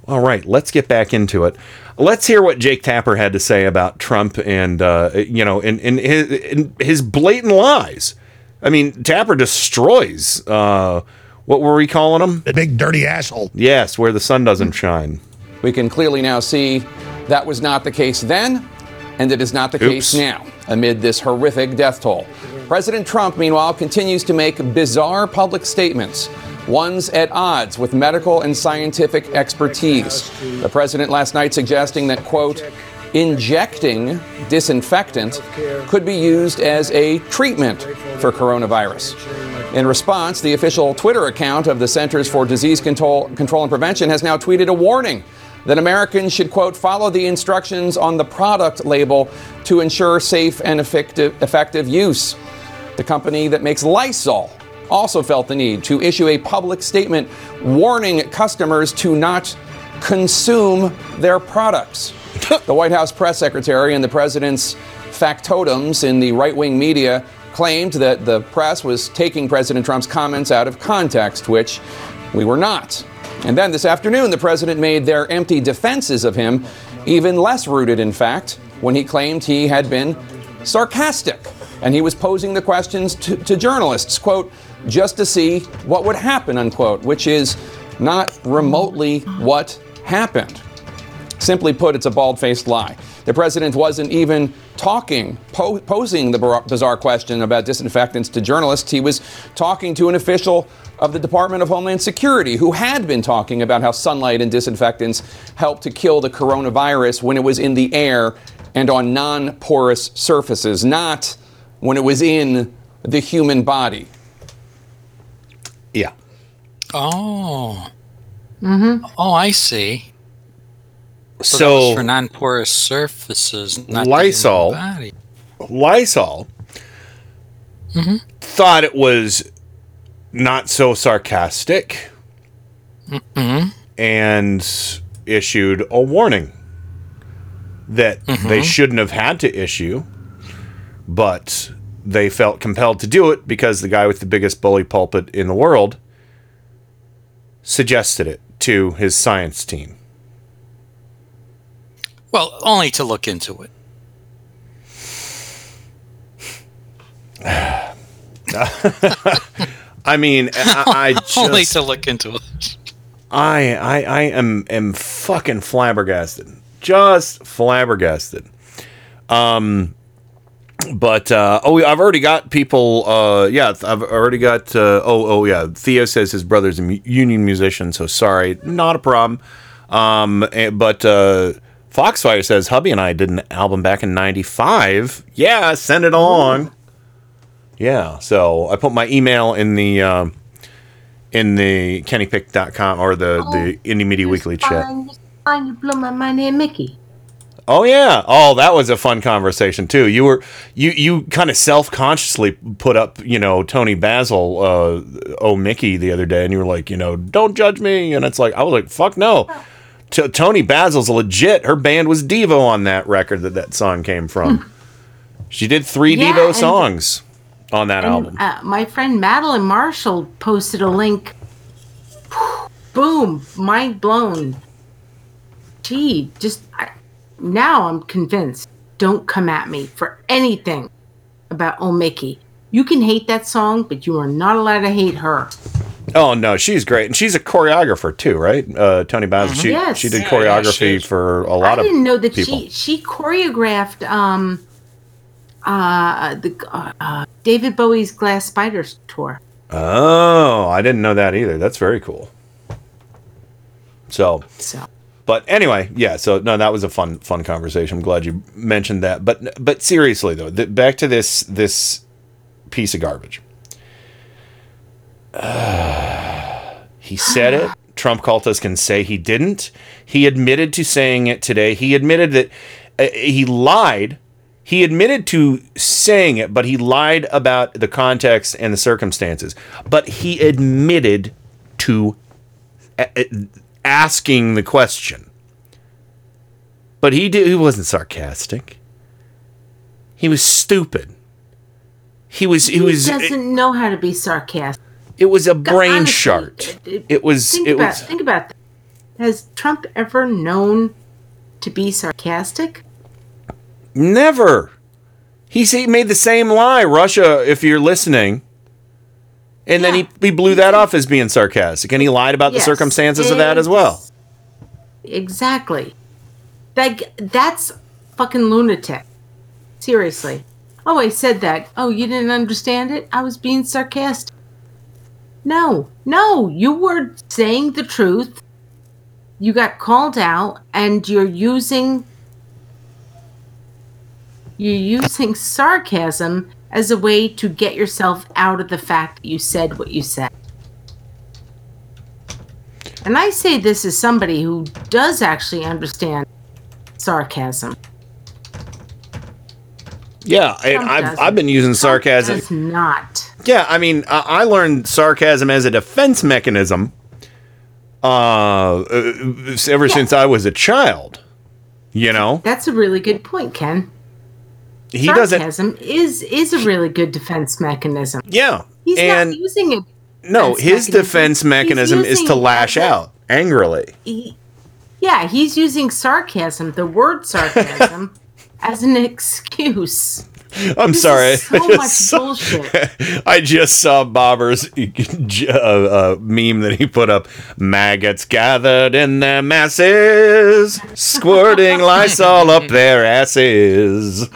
All right, let's get back into it. Let's hear what Jake Tapper had to say about Trump and uh, you know, and, and his, and his blatant lies. I mean, Tapper destroys. Uh, what were we calling him? The big dirty asshole. Yes, where the sun doesn't shine. We can clearly now see that was not the case then, and it is not the case now amid this horrific death toll. President Trump, meanwhile, continues to make bizarre public statements, ones at odds with medical and scientific expertise. The president last night suggesting that, quote, injecting disinfectant could be used as a treatment for coronavirus. In response, the official Twitter account of the Centers for Disease Control, Control and Prevention has now tweeted a warning that Americans should, quote, follow the instructions on the product label to ensure safe and effective, effective use. The company that makes Lysol also felt the need to issue a public statement warning customers to not consume their products. (laughs) the White House press secretary and the president's factotums in the right wing media claimed that the press was taking President Trump's comments out of context, which we were not. And then this afternoon, the president made their empty defenses of him even less rooted in fact when he claimed he had been sarcastic and he was posing the questions to, to journalists, quote, just to see what would happen, unquote, which is not remotely what happened. Simply put, it's a bald faced lie. The president wasn't even talking, po- posing the bizarre question about disinfectants to journalists. He was talking to an official of the Department of Homeland Security who had been talking about how sunlight and disinfectants help to kill the coronavirus when it was in the air and on non porous surfaces, not when it was in the human body. Yeah. Oh. Mm-hmm. Oh, I see. So, So- for non-porous surfaces, not the Lysol. human body. Lysol Mhm. thought it was not so sarcastic Mhm. and issued a warning that they Mhm. shouldn't have had to issue, but they felt compelled to do it because the guy with the biggest bully pulpit in the world suggested it to his science team. Well, only to look into it. (sighs) I mean, I, I just (laughs) only to look into it. I I I am am fucking flabbergasted. Just flabbergasted. Um but uh oh I've already got people uh yeah, I've already got uh oh oh yeah, Theo says his brother's a mu- union musician, so sorry, not a problem. Um eh, but uh Foxfire says hubby and I did an album back in 95. Yeah, send it along. Yeah, so I put my email in the um in the kennypick.com or the the Indie Media Weekly chat. Fine, fine, you blew my here, Mickey. Oh yeah. Oh, that was a fun conversation too. You were you you kind of self-consciously put up, you know, Toni Basil uh oh Mickey the other day and you were like, you know, don't judge me and it's like I was like, fuck no. T- Toni Basil's legit. Her band was Devo on that record that that song came from. she did 3 Yeah, Devo songs on that And, album. Uh, my friend Madeline Marshall posted a link. Boom! Mind blown. Gee, just I, now I'm convinced. Don't come at me for anything about Oh Mickey. You can hate that song, but you are not allowed to hate her. Oh no, she's great, and she's a choreographer too, right? Uh, Toni Basil. She Yes. she did Yeah, yeah, choreography she for a lot of. I didn't know that people. she she choreographed um uh the uh, uh, David Bowie's Glass Spiders tour. Oh, I didn't know that either. That's very cool. So, So. But anyway, yeah. So no, that was a fun fun conversation. I'm glad you mentioned that. But but seriously though, th- back to this this piece of garbage. (sighs) he said it. Trump cultists can say he didn't. He admitted to saying it today. He admitted that uh, he lied. He admitted to saying it, but he lied about the context and the circumstances. But he admitted to a- a- asking the question. But he did, he wasn't sarcastic. He was stupid. He was he, He was doesn't know how to be sarcastic. it was a brain honestly, shart. It was Think it about was think about that. has Trump ever known to be sarcastic? Never. He made the same lie, Russia, if you're listening. And then he, he blew that off as being sarcastic. And he lied about the Yes. circumstances of that as well. Exactly. Like that's fucking lunatic. Seriously. Oh, I said that. Oh, you didn't understand it? I was being sarcastic. No, no, you were saying the truth. You got called out and you're using you're using sarcasm as a way to get yourself out of the fact that you said what you said. And I say this as somebody who does actually understand sarcasm. Yeah, and I've. I've been using sarcasm. Does not. Yeah, I mean, I, learned sarcasm as a defense mechanism uh, uh, ever since I was a child. You know, That's a really good point, Ken. He doesn't. Sarcasm is is a really good defense mechanism. Yeah, He's and not using it. no, his mechanism. defense mechanism is to lash as a- out angrily. he- yeah, he's using sarcasm, the word sarcasm, (laughs) as an excuse. (laughs) I'm This sorry. is so I just much saw- bullshit. (laughs) I just saw Bobber's (laughs) uh, uh, meme that he put up. Maggots gathered in their masses, squirting Lysol up their asses.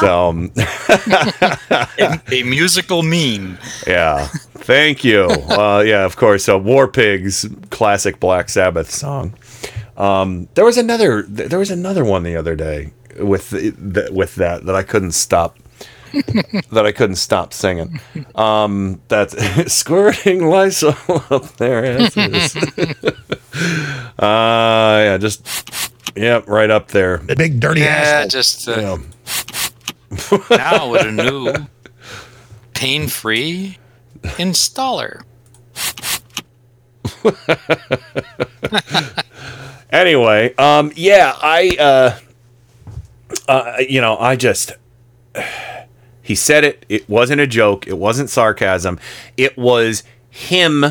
so, um, a, a musical meme. yeah. Thank you. Uh, yeah, of course. Uh, War Pigs, classic Black Sabbath song. Um, there was another. There was another one the other day with the, the, with that that I couldn't stop. (laughs) that I couldn't stop singing. Um, that's (laughs) squirting Lysol up their asses. uh, (laughs) yeah, just yep, right up there. The big dirty ass. Yeah, just uh, now with a new pain-free installer. anyway, um, yeah, I, uh, uh, you know, I just, (sighs) he said it. It wasn't a joke. It wasn't sarcasm. It was him.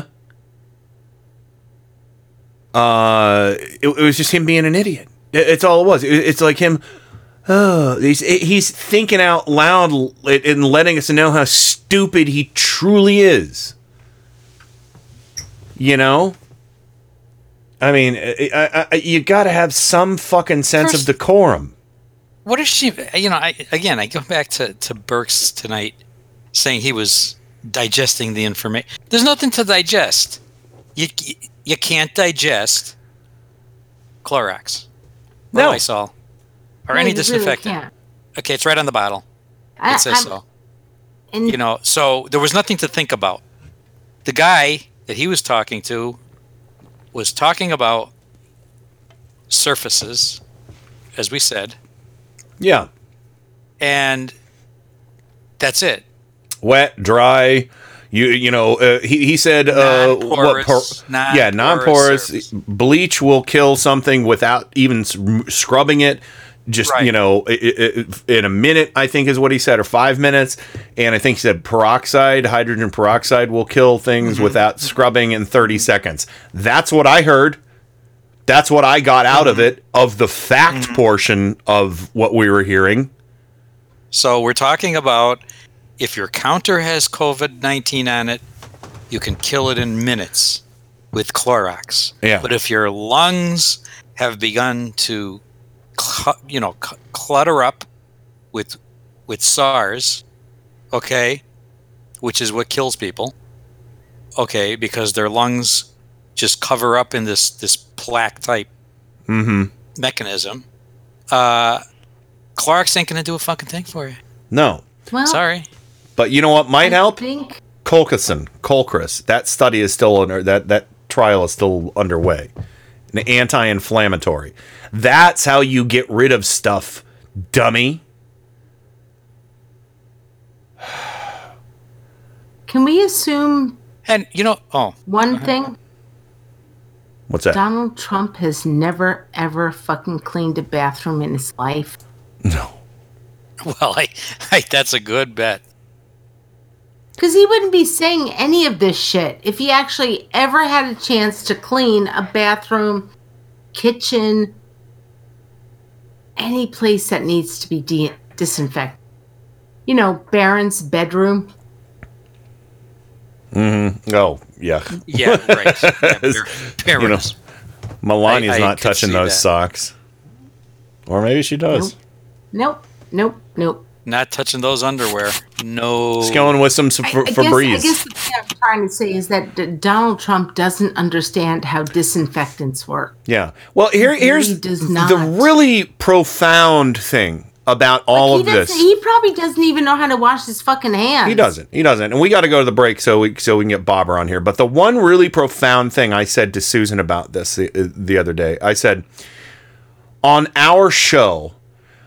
Uh, it, it was just him being an idiot. It- it's all it was. It- it's like him. Oh, he's he's thinking out loud and letting us know how stupid he truly is. You know. I mean, I, I, you got to have some fucking sense of decorum. What is she? You know, I, again, I go back to to Birx tonight, saying he was digesting the information. There's nothing to digest. You you can't digest Clorox, or No. Lysol, or No, any you really disinfectant. okay, it's right on the bottle. I- It says I'm- so. And You know, so there was nothing to think about. The guy that he was talking to was talking about surfaces, as we said, Yeah, and that's it. wet, dry. You you know uh, he he said uh, what Non-porous, yeah non-porous bleach will kill something without even scrubbing it. Just Right. you know, in a minute, I think is what he said, or five minutes, and I think he said peroxide, hydrogen peroxide will kill things Mm-hmm. without scrubbing in thirty seconds. That's what I heard. That's what I got out of Mm-hmm. it of the fact portion of what we were hearing. So we're talking about if your counter has COVID 19 on it, you can kill it in minutes with Clorox. Yeah. But if your lungs have begun to, cl- you know, c- clutter up with with SARS, okay, which is what kills people, okay, because their lungs just cover up in this this plaque type Mm-hmm. mechanism. Uh, Clorox ain't gonna do a fucking thing for you. No. Well, Sorry. But you know what might help? think Colchicine, Colcrys. That study is still under that that trial is still underway. An anti-inflammatory. That's how you get rid of stuff, dummy. can we assume And you know, oh, one thing? What's that? Donald Trump has never ever fucking cleaned a bathroom in his life. No. (laughs) Well, I, I that's a good bet. Because he wouldn't be saying any of this shit if he actually ever had a chance to clean a bathroom, kitchen, any place that needs to be de- disinfected. You know, Barron's bedroom. Mm-hmm. Oh, yeah. Yeah, right. (laughs) Yeah, Bar- you know, Barron's. Melania's I- I not touching those that. socks. Or maybe she does. Nope, nope, nope. Not touching those underwear. No. Just going with some I, Fe- I guess, I guess the thing I'm trying to say is that D- Donald Trump doesn't understand how disinfectants work. Yeah. Well, here, He here's really does the really profound thing about all of this. He probably doesn't even know how to wash his fucking hands. He doesn't. He doesn't. And we got to go to the break so we so we can get Bobber on here. But the one really profound thing I said to Susan about this the, uh, the other day, I said, on our show,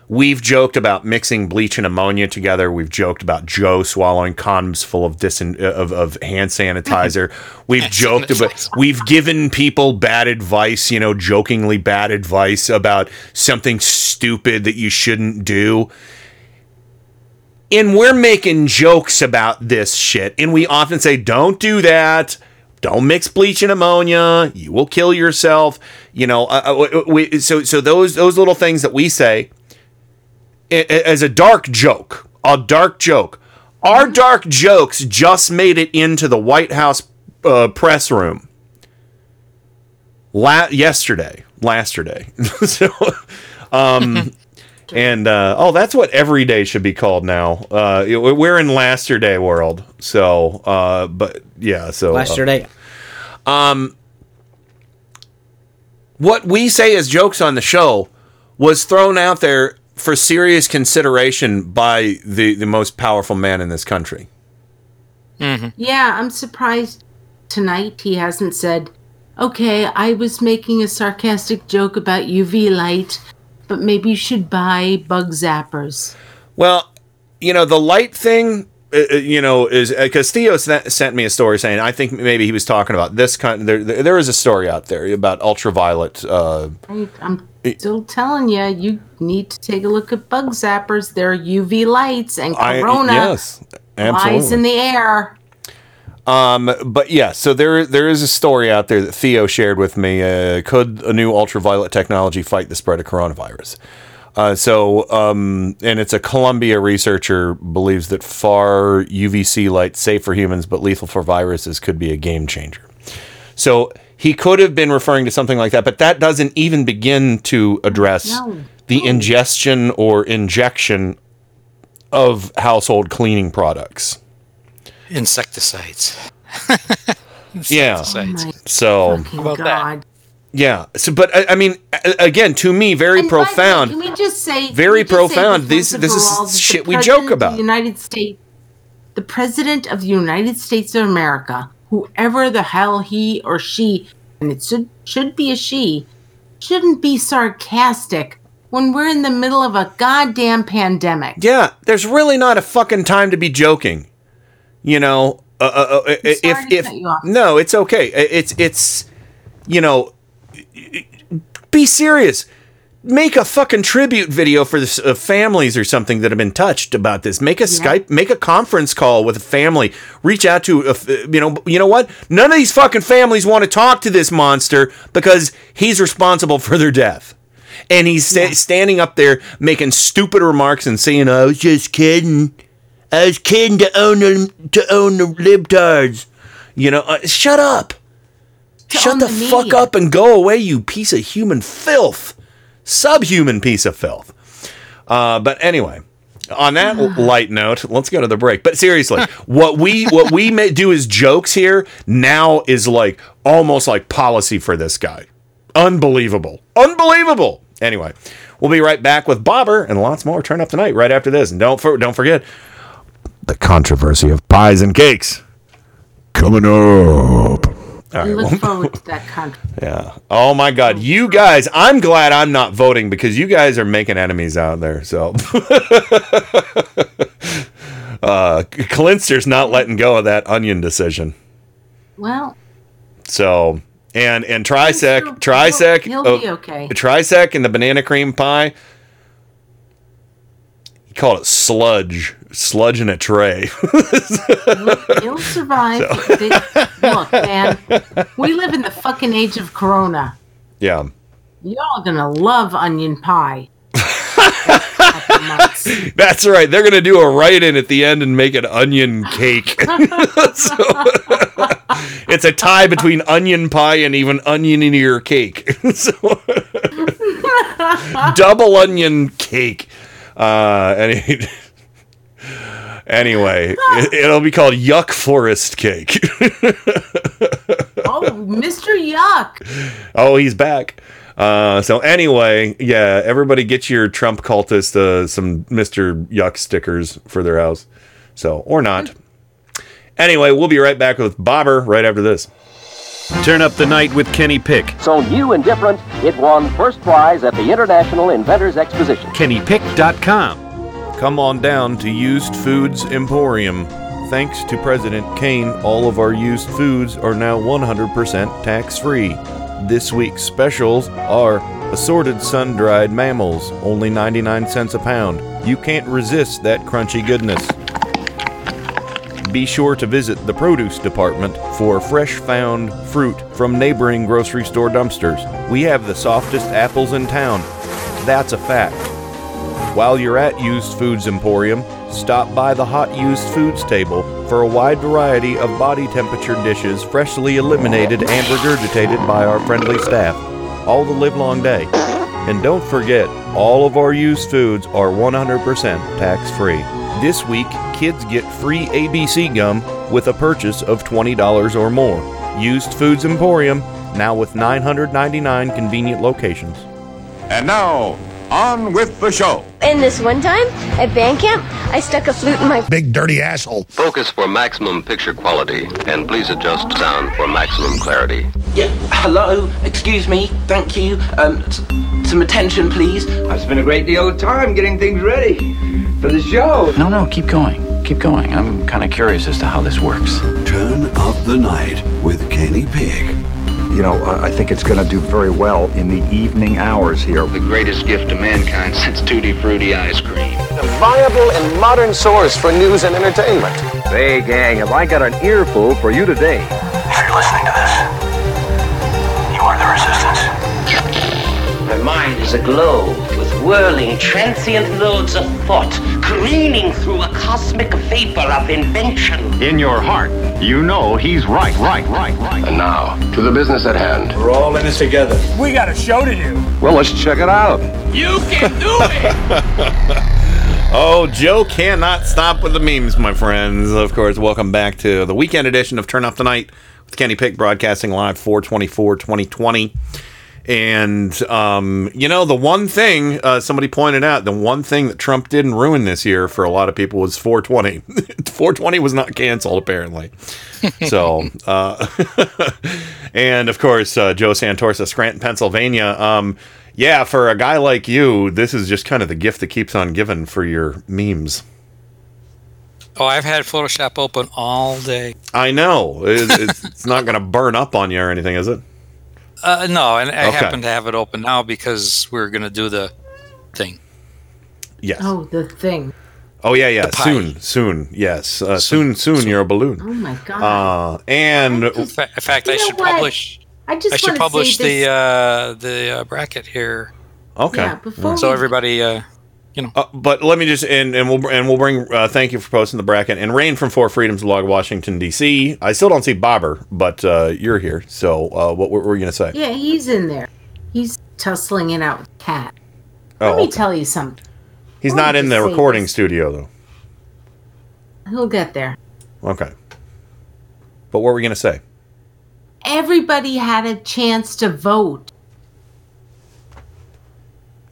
we've joked about mixing bleach and ammonia together. We've joked about Joe swallowing condoms full of disin- of, of hand sanitizer. (laughs) We've joked about we've given people bad advice, you know, jokingly bad advice about something stupid that you shouldn't do. And we're making jokes about this shit and we often say don't do that. Don't mix bleach and ammonia. You will kill yourself. You know uh, uh, we, so so those those little things that we say as a dark joke a dark joke. Our dark jokes just made it into the white house uh, press room. La- yesterday yesterday. (laughs) So um (laughs) and uh, oh, that's what every day should be called now. Uh, we're in Laster Day world, so uh, but yeah, so uh, Laster Day. Um, what we say as jokes on the show was thrown out there for serious consideration by the the most powerful man in this country. Yeah, I'm surprised tonight he hasn't said, okay, I was making a sarcastic joke about UV light, but maybe you should buy bug zappers. Well, you know, the light thing, uh, uh, you know, is because Theo sent sent me a story saying I think maybe he was talking about this kind. There, there there is a story out there about ultraviolet. Uh, I'm still telling you, you need to take a look at bug zappers. They're UV lights and I- corona yes, lies absolutely. in the air. Um, but yeah, so there there is a story out there that Theo shared with me. Uh, could a new ultraviolet technology fight the spread of coronavirus? Uh, so, um, and it's a Columbia researcher believes that far UVC light, safe for humans but lethal for viruses, could be a game changer. So he could have been referring to something like that, but that doesn't even begin to address No. the ingestion or injection of household cleaning products. Insecticides. (laughs) Yeah. Insecticides. Oh so Fucking God. yeah. So, but I, I mean, again, to me, very And by the way, profound. Can we just say Very can we just say profound. this These- once and this is all that the shit we joke about. The United States, the president of the United States of America, whoever the hell he or she, and it should should be a she, shouldn't be sarcastic when we're in the middle of a goddamn pandemic. Yeah, there's really not a fucking time to be joking. You know, uh, uh, uh, if if cut you off. no, it's okay. It's it's you know, be serious. Make a fucking tribute video for the uh, families or something that have been touched about this. Make a Skype, make a conference call with a family. Reach out to, a f- you know, you know what? None of these fucking families want to talk to this monster because he's responsible for their death. And he's sta- standing up there making stupid remarks and saying, "I was just kidding. I was kidding to own the, to own the libtards." You know, uh, shut up. Shut the, the fuck up and go away, you piece of human filth, subhuman piece of filth. Uh, but anyway, on that light note, let's go to the break. But seriously, (laughs) what we what we may do as jokes here now is like almost like policy for this guy. Unbelievable, unbelievable. Anyway, we'll be right back with Bobber and lots more. Turn up tonight right after this, and don't for, don't forget the controversy of pies and cakes coming up. All right, look well- forward to (laughs) that contract. yeah. Oh my God, you guys! I'm glad I'm not voting because you guys are making enemies out there. So, (laughs) uh, Klinster's not letting go of that onion decision. Well, So, and and Trisec, Trisec, he'll oh, be okay. Trisec and the banana cream pie. Call it sludge, sludge in a tray. You'll survive. They- Look, man, we live in the fucking age of Corona. yeah. Y'all gonna love onion pie. (laughs) That's right. They're gonna do a write-in at the end and make an onion cake. (laughs) So, (laughs) it's a tie between onion pie and even onionier cake. so, double onion cake. Uh, any, (laughs) anyway, it, it'll be called Yuck Forest Cake. (laughs) Oh, Mr. Yuck. oh, he's back. Uh, so anyway, yeah, everybody get your Trump cultist uh, some Mr. Yuck stickers for their house. So, or not. Anyway, we'll be right back with Bobber right after this. Turn up the night with Kenny Pick. So new and different, it won first prize at the International Inventors Exposition. KennyPick.com. Come on down to Used Foods Emporium. Thanks to President Kane, all of our used foods are now 100% tax free. This week's specials are assorted sun dried mammals, only 99 cents a pound. You can't resist that crunchy goodness. Be sure to visit the produce department for fresh found fruit from neighboring grocery store dumpsters. We have the softest apples in town. That's a fact. While you're at Used Foods Emporium, stop by the Hot Used Foods table for a wide variety of body temperature dishes freshly eliminated and regurgitated by our friendly staff, all the livelong day. And don't forget, all of our used foods are 100% tax free. This week, kids get free ABC gum with a purchase of $20 or more. Used Foods Emporium, now with 999 convenient locations. And now, on with the show. And this one time at band camp, I stuck a flute in my Big dirty asshole. Focus for maximum picture quality, and please adjust sound for maximum clarity. Yeah, hello, excuse me, thank you. Um, s- some attention, please. I've spent a great deal of time getting things ready for the show. No, no, keep going. Keep going. I'm kind of curious as to how this works. Turn up the night with Kenny Pig. You know, I I think it's going to do very well in the evening hours here. The greatest gift to mankind since Tutti Frutti ice cream. A viable and modern source for news and entertainment. Hey, gang, have I got an earful for you today? If you're listening to this, My mind is aglow with whirling, transient loads of thought, careening through a cosmic vapor of invention. In your heart, you know he's right, right, right, right. And now, to the business at hand. We're all in this together. We got a show to do. Well, let's check it out. You can do it! (laughs) Oh, Joe cannot stop with the memes, my friends. Of course, welcome back to the weekend edition of Turn Up Tonight with Kenny Pick broadcasting live 424 2020. And, um, you know, the one thing uh, somebody pointed out, the one thing that Trump didn't ruin this year for a lot of people was 420. (laughs) 420 was not canceled, apparently. (laughs) So, uh, (laughs) and of course, uh, Joe Santorsa, Scranton, Pennsylvania. Um, yeah, for a guy like you, this is just kind of the gift that keeps on giving for your memes. Oh, I've had Photoshop open all day. I know. It's, it's not going to burn up on you or anything, is it? Uh, no, and I Okay. happen to have it open now because we're going to do the thing. Yes. Oh, the thing. Oh, yeah, yeah. Pie. Soon, soon. Yes. Uh, soon, soon, you're a balloon. Oh my god. Uh, and In fa- in fact, You I know should what? publish. I just I should wanna publish say the this- uh, the uh, bracket here. Okay. Yeah, before So we- everybody, uh, you know. Uh, but let me just and and we'll and we'll bring. Uh, thank you for posting the bracket and Rain from Four Freedoms Log Washington D.C. I still don't see Bobber, but uh, you're here. So uh, what, what were you gonna say? Yeah, he's in there. He's tussling it out with Cat. Oh, Let me okay. tell you something. he's not in the recording this. studio though. He'll get there. Okay. But what were we gonna say? Everybody had a chance to vote.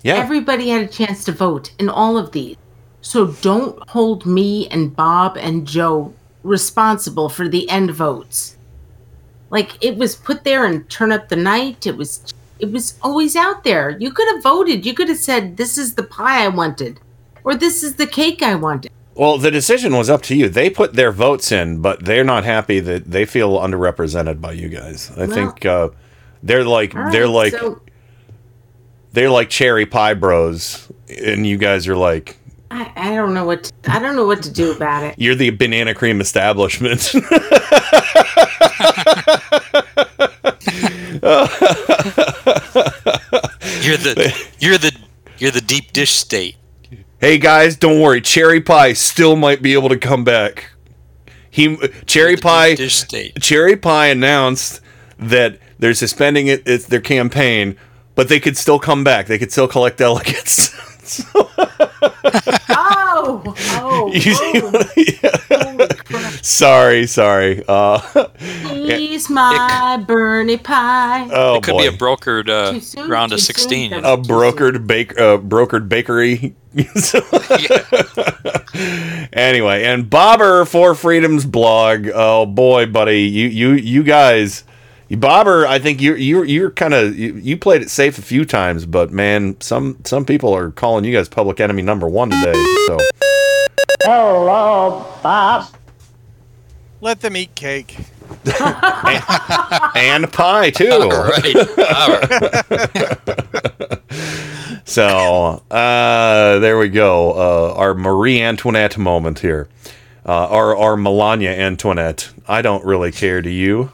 Yeah. Everybody had a chance to vote in all of these. So don't hold me and Bob and Joe responsible for the end votes. Like it was put there and turn up the night. It was it was always out there. You could have voted. You could have said this is the pie I wanted or this is the cake I wanted. Well, the decision was up to you. They put their votes in, but they're not happy that they feel underrepresented by you guys. I Well- think uh, they're like All they're like so they're like cherry pie bros, and you guys are like I, I don't know what to, I don't know what to do about it. You're the banana cream establishment. (laughs) You're the you're the you're the deep dish state. hey guys, don't worry. Cherry Pie still might be able to come back. He Cherry Pie Dish state. Cherry Pie announced that they're suspending it, it's their campaign, but they could still come back. They could still collect delegates. Oh, (laughs) oh, You see what I- (laughs) sorry, sorry. Uh, he's my Bernie pie. oh it could boy. be a brokered uh, soon, round of too soon, sixteen. a brokered bake uh, brokered bakery. (laughs) anyway, and Bobber for Freedom's blog. Oh boy, buddy, you you you guys, Bobber. I think you you you're kind of you, you played it safe a few times, but man, some some people are calling you guys public enemy number one today. So Hello, Bob. Let them eat cake. (laughs) and pie too. All right. (laughs) So uh, there we go. Uh, our Marie Antoinette moment here. Uh, our our Melania Antoinette. I don't really care. Do you?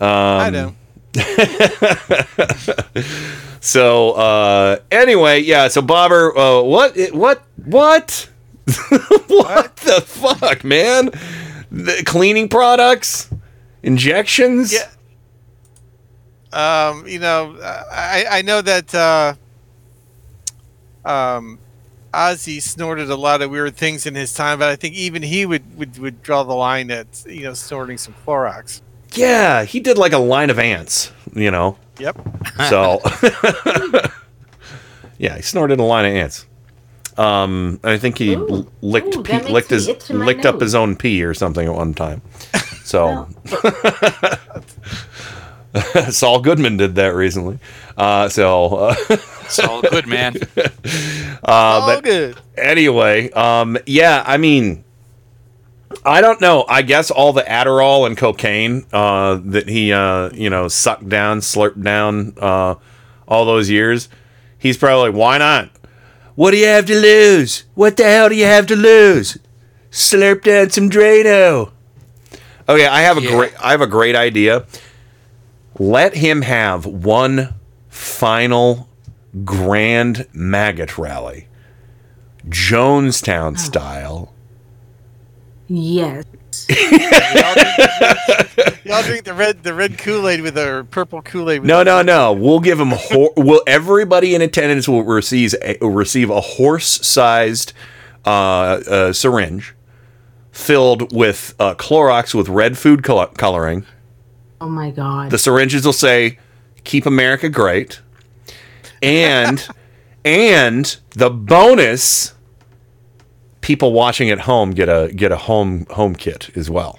Um, I don't. (laughs) So uh, anyway, yeah. So Bobber, uh, what what (laughs) what what the fuck, man? The cleaning products, injections. Yeah. Um, you know, I I know that uh, um, Ozzy snorted a lot of weird things in his time, but I think even he would would, would draw the line at you know snorting some Clorox. Yeah, he did like a line of ants, you know. Yep. So, (laughs) (laughs) yeah, he snorted a line of ants. Um, I think he l- licked ooh, pee, licked his itch in my licked up his own pee or something at one time. (laughs) So, Saul Goodman did that recently. Uh, so, uh, It's all uh, All but good. anyway, um, yeah, I mean, I don't know. I guess all the Adderall and cocaine uh, that he, uh, you know, sucked down, slurped down uh, all those years, he's probably like, why not? What do you have to lose? What the hell do you have to lose? Slurp down some Drano. Okay, I have a Yeah. great, I have a great idea. Let him have one final grand maggot rally, Jonestown style. Yes. (laughs) Y'all drink the red the red Kool Aid with the purple Kool Aid. No, no, no. We'll give him. Hor- will everybody in attendance will receive a, receive a horse-sized uh, uh, syringe filled with uh, Clorox with red food col- coloring. Oh my God. The syringes will say "Keep America Great," and and the bonus people watching at home get a get a home home kit as well.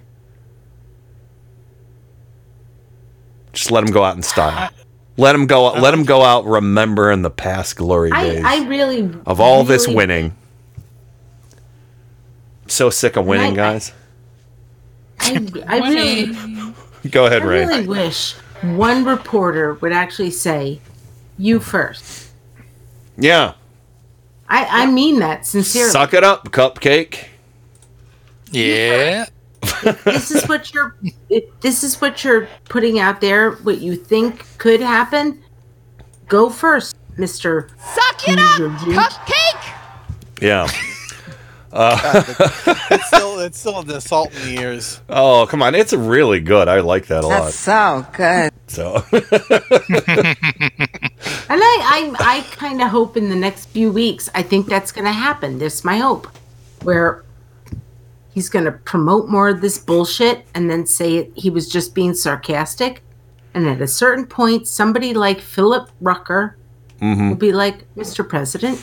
Just let them go out in style. Let them go. Let them go out remembering the past glory days I really of all this winning. So sick of winning, I- I- guys. I, I (laughs) really, Go ahead, I Ray. really wish one reporter would actually say, "You first. Yeah, I, I mean that sincerely. suck it up, cupcake. Yeah. (laughs) this is what you're. This is what you're putting out there. What you think could happen. Go first, Mister. Suck it up, cupcake! Yeah. Uh, it's still it's still the salt in the ears. (laughs) oh, come on. It's really good. I like that a lot. so good. So, (laughs) And I, I, I kind of hope in the next few weeks, I think that's going to happen. That's my hope, where he's going to promote more of this bullshit and then say it, he was just being sarcastic. And at a certain point, somebody like Philip Rucker Mhm. will be like, Mr. President,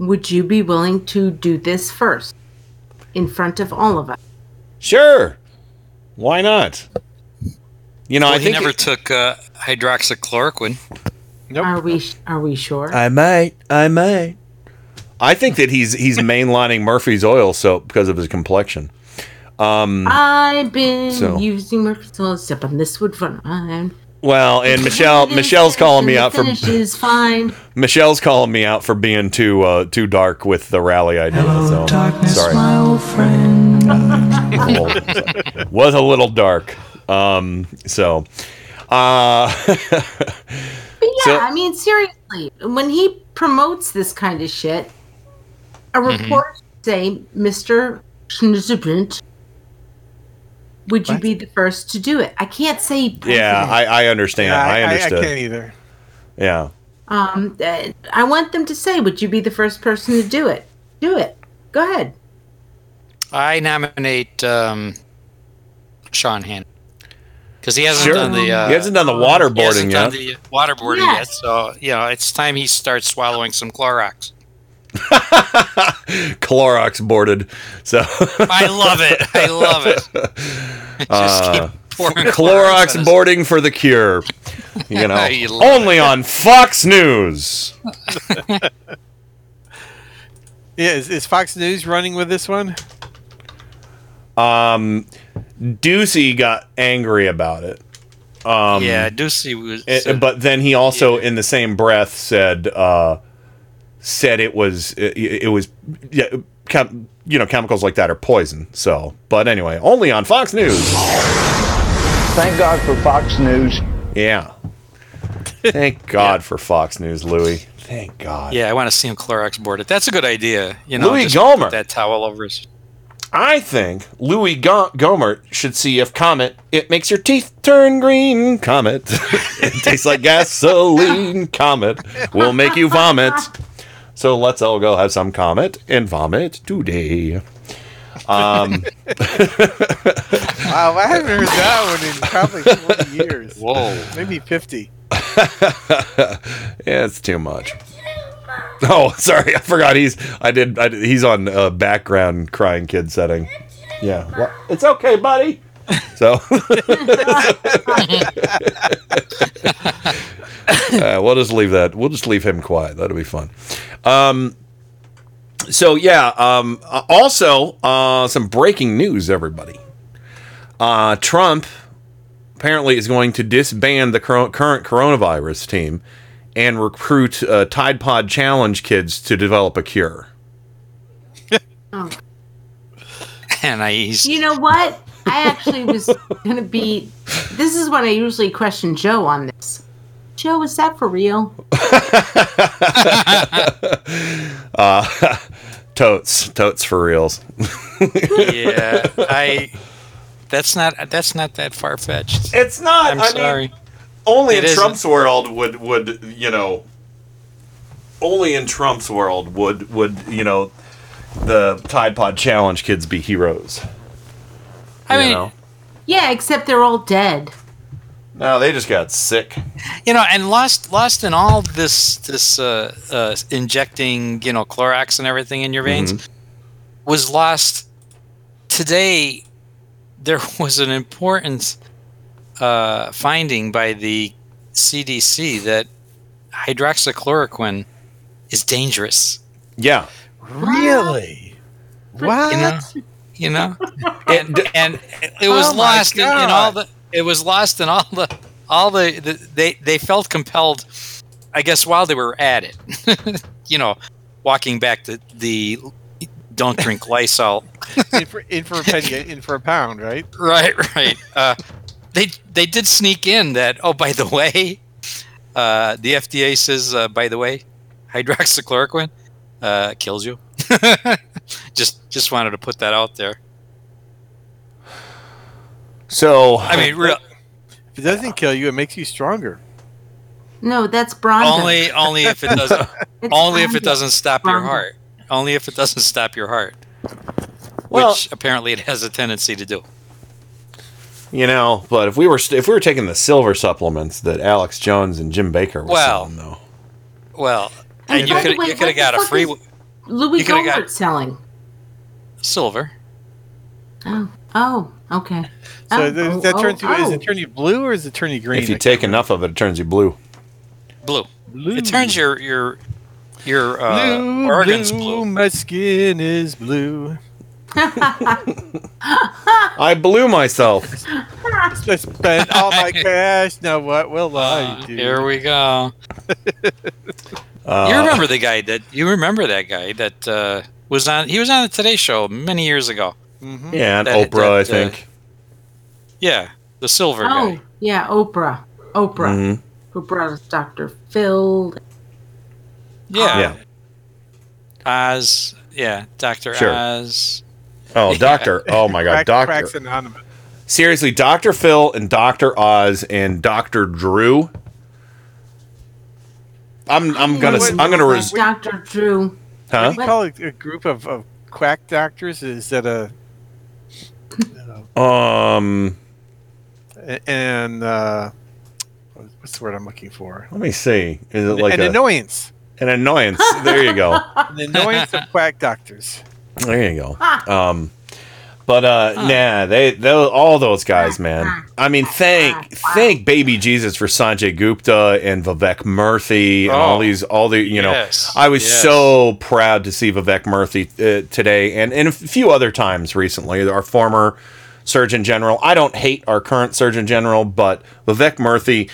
would you be willing to do this first in front of all of us? sure. Why not? You know, well, I he never it- took uh, hydroxychloroquine. Are we are we sure? I might. I might. I think that he's he's mainlining Murphy's oil soap because of his complexion. Um, I've been So- using Murphy's Oil except on this would run. Well, and Michelle Michelle's calling me out for Finish is fine. Michelle's calling me out for being too uh, too dark with the rally idea. so sorry. my old friend. (laughs) was a little dark. Um, so, uh, (laughs) But yeah, So- I mean, seriously, when he promotes this kind of shit, a report should say, Mr. Schnitzebent, would you be the first to do it? I can't say yeah. I, I understand. Yeah, I, I, I understood. can't either. Yeah. Um, uh, I want them to say, would you be the first person to do it? Do it. Go ahead. I nominate um, Sean Hannon because he hasn't Sure. done the uh, He hasn't done the he waterboarding hasn't done yet. the waterboarding Yes. yet. So you know, it's time he starts swallowing some Clorox. (laughs) Clorox boarded. So (laughs) I love it. I love it. (laughs) Just Uh, keep pouring Clorox on boarding for the cure. You know, You love only on Fox News. Yeah, is, is Fox News running with this one? Um, Doocy got angry about it. Um, yeah, Doocy was. it- said- but then he also, in the same breath, said uh, said it was uh, it, it was yeah, chem, you know chemicals like that are poison. So, but anyway, only on Fox News. Thank God for Fox News. Yeah. Thank (laughs) God for Fox News, Louis. Thank God. yeah, I want to see him Clorox boarded. That's a good idea. You know, Louis just Gohmert. put that towel over his. I think Louis Go- Gohmert should see if Comet it makes your teeth turn green. Comet, (laughs) it tastes like (laughs) gasoline. Comet will make you vomit. So let's all go have some Comet and vomit today. Um, Wow, I haven't heard that one in probably 20 years. Whoa. Maybe 50. (laughs) yeah, it's too much. Oh, sorry, I forgot he's. I did. I did he's on uh, background crying kid setting. Yeah, well, it's okay, buddy. So (laughs) uh, we'll just leave that. We'll just leave him quiet. That'll be fun. Um, so yeah. Um, uh, also, uh, some breaking news, everybody. Uh, Trump apparently is going to disband the current coronavirus team and recruit uh, Tide Pod Challenge kids to develop a cure. (laughs) Oh. And I, You know what? I actually was going to be. This is when I usually question Joe on this. Joe, is that for real? (laughs) Uh, (laughs) totes, totes for reals. (laughs) yeah, I. That's not. That's not that far fetched. It's not. I'm I mean, sorry. only It in isn't. Trump's world would would you know. Only in Trump's world would would you know the Tide Pod Challenge kids be heroes. I You mean, know? Yeah, except they're all dead. no, they just got sick. you know, and lost lost in all this this uh, uh, injecting you know Clorox and everything in your veins Mhm. was lost today. There (laughs) was an important uh, finding by the CDC that hydroxychloroquine is dangerous. Yeah, Really? What? You know, you know, (laughs) and and it was Oh lost in, in all the. It was lost in all the all the, the they they felt compelled, I guess, while they were at it. (laughs) you know, walking back to the don't drink Lysol. (laughs) in, for, in for a penny, in for a pound, right? right, right. Uh, they they did sneak in that. Oh, by the way, uh, the FDA says, uh, by the way, hydroxychloroquine uh, kills you. (laughs) just just wanted to put that out there. So I mean, real, If it doesn't kill you, it makes you stronger. No, that's Bronda. only only if it doesn't (laughs) It's only if it doesn't stop your heart. Only if it doesn't stop your heart. Well- which apparently it has a tendency to do. you know, but if we were st- if we were taking the silver supplements that Alex Jones and Jim Bakker were Well, selling, though, Well, And and you could you could have got a free is Louis you Goldberg selling. silver. Oh, oh, okay. So oh, does that turn oh, to does oh. it turn you blue or is it turn you green? if you take can't enough of it, it turns you blue. Blue. Blue. It turns your your your uh, blue, organs blue, blue. My skin is blue. (laughs) I blew myself. (laughs) I spent all my (laughs) cash. Now what will I do? Here we go. Uh, you remember the guy that you remember that guy that uh, was on he was on the Today Show many years ago. Mm-hmm. Yeah, and That- Oprah, I that, uh, think. Yeah, the silver Oh, guy. yeah, Oprah. Oprah. Mhm. Who brought us Dr. Phil. Yeah. Yeah. Oz. Yeah, Doctor Sure. Oz. Oh, (laughs) Yeah. Doctor. Oh my God, Doctor. Anonymous. Seriously, Doctor Phil and Doctor Oz and Doctor Drew. I'm I'm gonna Wait, wait, I'm gonna wait, res- Dr. Drew. huh? What do you call a, a group of, of quack doctors? Is that a Um, and uh, what's the word I'm looking for? let me see. Is it like an a, annoyance. an annoyance? There you go. (laughs) An annoyance of quack doctors. There you go. (laughs) Um, but uh, nah, they, they all those guys, man. I mean, thank thank baby Jesus for Sanjay Gupta and Vivek Murthy and all Oh, these all the you know. yes, I was yes. so proud to see Vivek Murthy uh, today and and a few other times recently. Our former Surgeon General. I don't hate our current Surgeon General, but Vivek Murthy.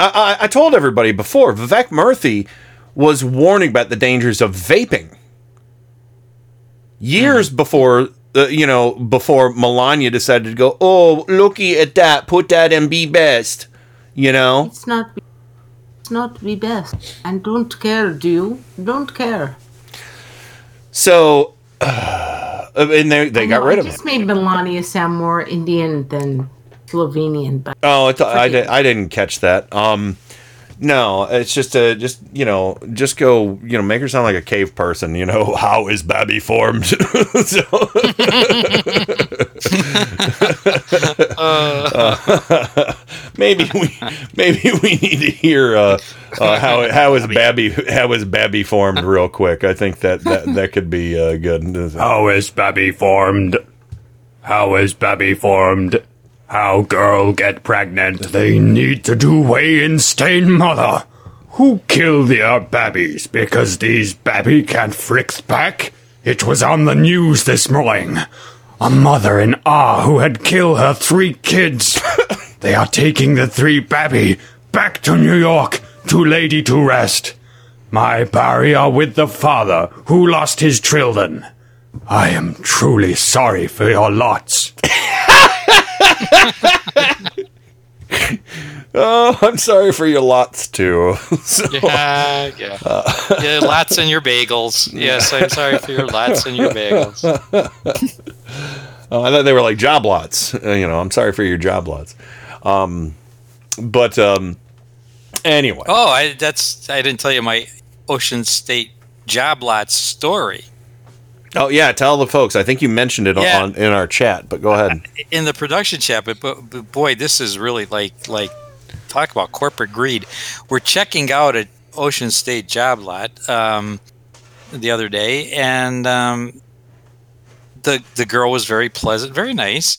I, I, I told everybody before Vivek Murthy was warning about the dangers of vaping years before uh, you know before Melania decided to go. Oh, looky at that! Put that in be best. You know. It's not. It's not the best. And don't care, do you? Don't care. So, uh, and they they I got know, rid I of him. just made Melania sound more Indian than Slovenian, but Oh, it's, I, di- I didn't catch that. Um, no, it's just a just you know just go you know make her sound like a cave person. You know (laughs) how is Babby formed? (laughs) so, (laughs) Uh, maybe we maybe we need to hear uh, uh, how how is Babby how is Babby formed real quick. I think that that, that could be uh, good. How is Babby formed? How is Babby formed? How girl get pregnant? They need to do way in stain mother. Who kill their babbies because these babby can't fricks back? It was on the news this morning. A mother in Ah who had killed her three kids. (laughs) they are taking the three babby back to New York to lady to rest. My barrier with the father who lost his children. I am truly sorry for your lots. (laughs) (laughs) Oh, I'm sorry for your lots too. (laughs) So, Yeah, yeah. uh, yeah. Lots in your bagels. Yes, I'm sorry for your lots in your bagels. Oh, (laughs) I thought they were like job lots. Uh, you know, I'm sorry for your job lots. Um, but um, anyway, Oh, I that's I didn't tell you my Ocean State job lots story. Oh yeah, tell the folks. I think you mentioned it Yeah. on in our chat, but go ahead. in the production chat, but, but, but boy, this is really like like talk about corporate greed. We're checking out at Ocean State job lot um, the other day, and um, the the girl was very pleasant, very nice,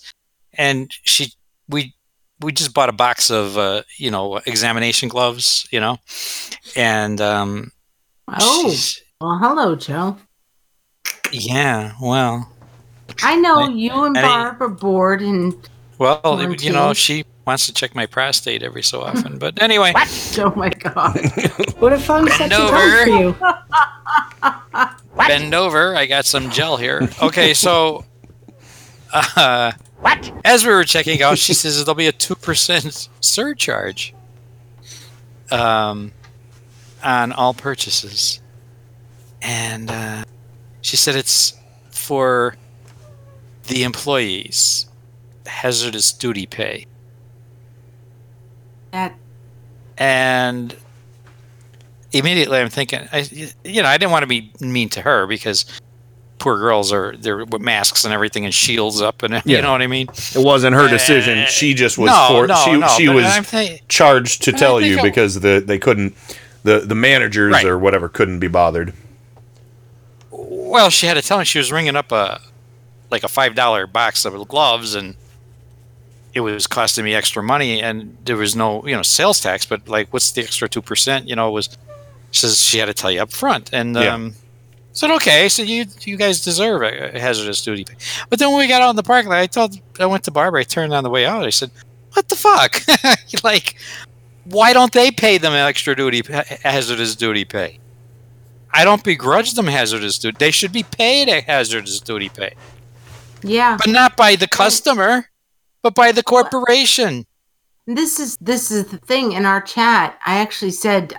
and she we we just bought a box of uh, you know examination gloves, you know, and um, oh, well, hello, Joe. Yeah, well, I know you and I- Barb are bored, and well, Quarantine. you know, she wants to check my prostate every so (laughs) often, but anyway. oh my god, (laughs) What a fun Bend sexy over. time for you. (laughs) bend over. I got some gel here. Okay, so uh, what? As we were checking out, she says there'll be a two percent surcharge um, on all purchases, and uh, she said it's for the employees hazardous duty pay. that and immediately I'm thinking, I, you know, I didn't want to be mean to her because poor girls are they're with masks and everything and shields up and (laughs) Yeah. you know what I mean. It wasn't her decision. Eh, she just was no, for no, she no, she was I'm charged to tell think you it- because the they couldn't the the managers Right. or whatever couldn't be bothered. Well, she had to tell me she was ringing up a like a five dollar box of gloves and it was costing me extra money and there was no you know sales tax but like what's the extra two percent you know it was she says she had to tell you up front and Yeah. um said, okay, so you you guys deserve a, a hazardous duty pay. But then when we got out in the parking lot, I told I went to Barbara. I turned on the way out. I said, "What the fuck? (laughs) like, why don't they pay them extra duty hazardous duty pay? I don't begrudge them hazardous duty. They should be paid a hazardous duty pay, Yeah. but not by the customer, but by the corporation." This is this is the thing in our chat. I actually said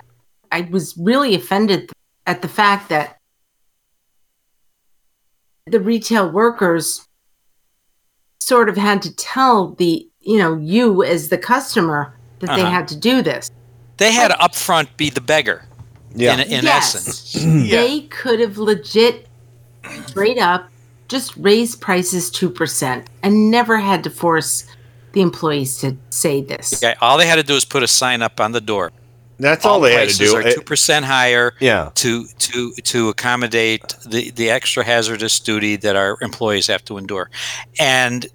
I was really offended at the fact that the retail workers sort of had to tell the you know you as the customer that they Uh-huh. had to do this. They had to upfront be the beggar. Yeah. In, in Yes. essence. (clears throat) They could have legit straight up just raised prices two percent and never had to force the employees to say this. Okay, all they had to do is put a sign up on the door. That's all they had to prices do. Are two percent higher. Yeah. To to to accommodate the the extra hazardous duty that our employees have to endure, and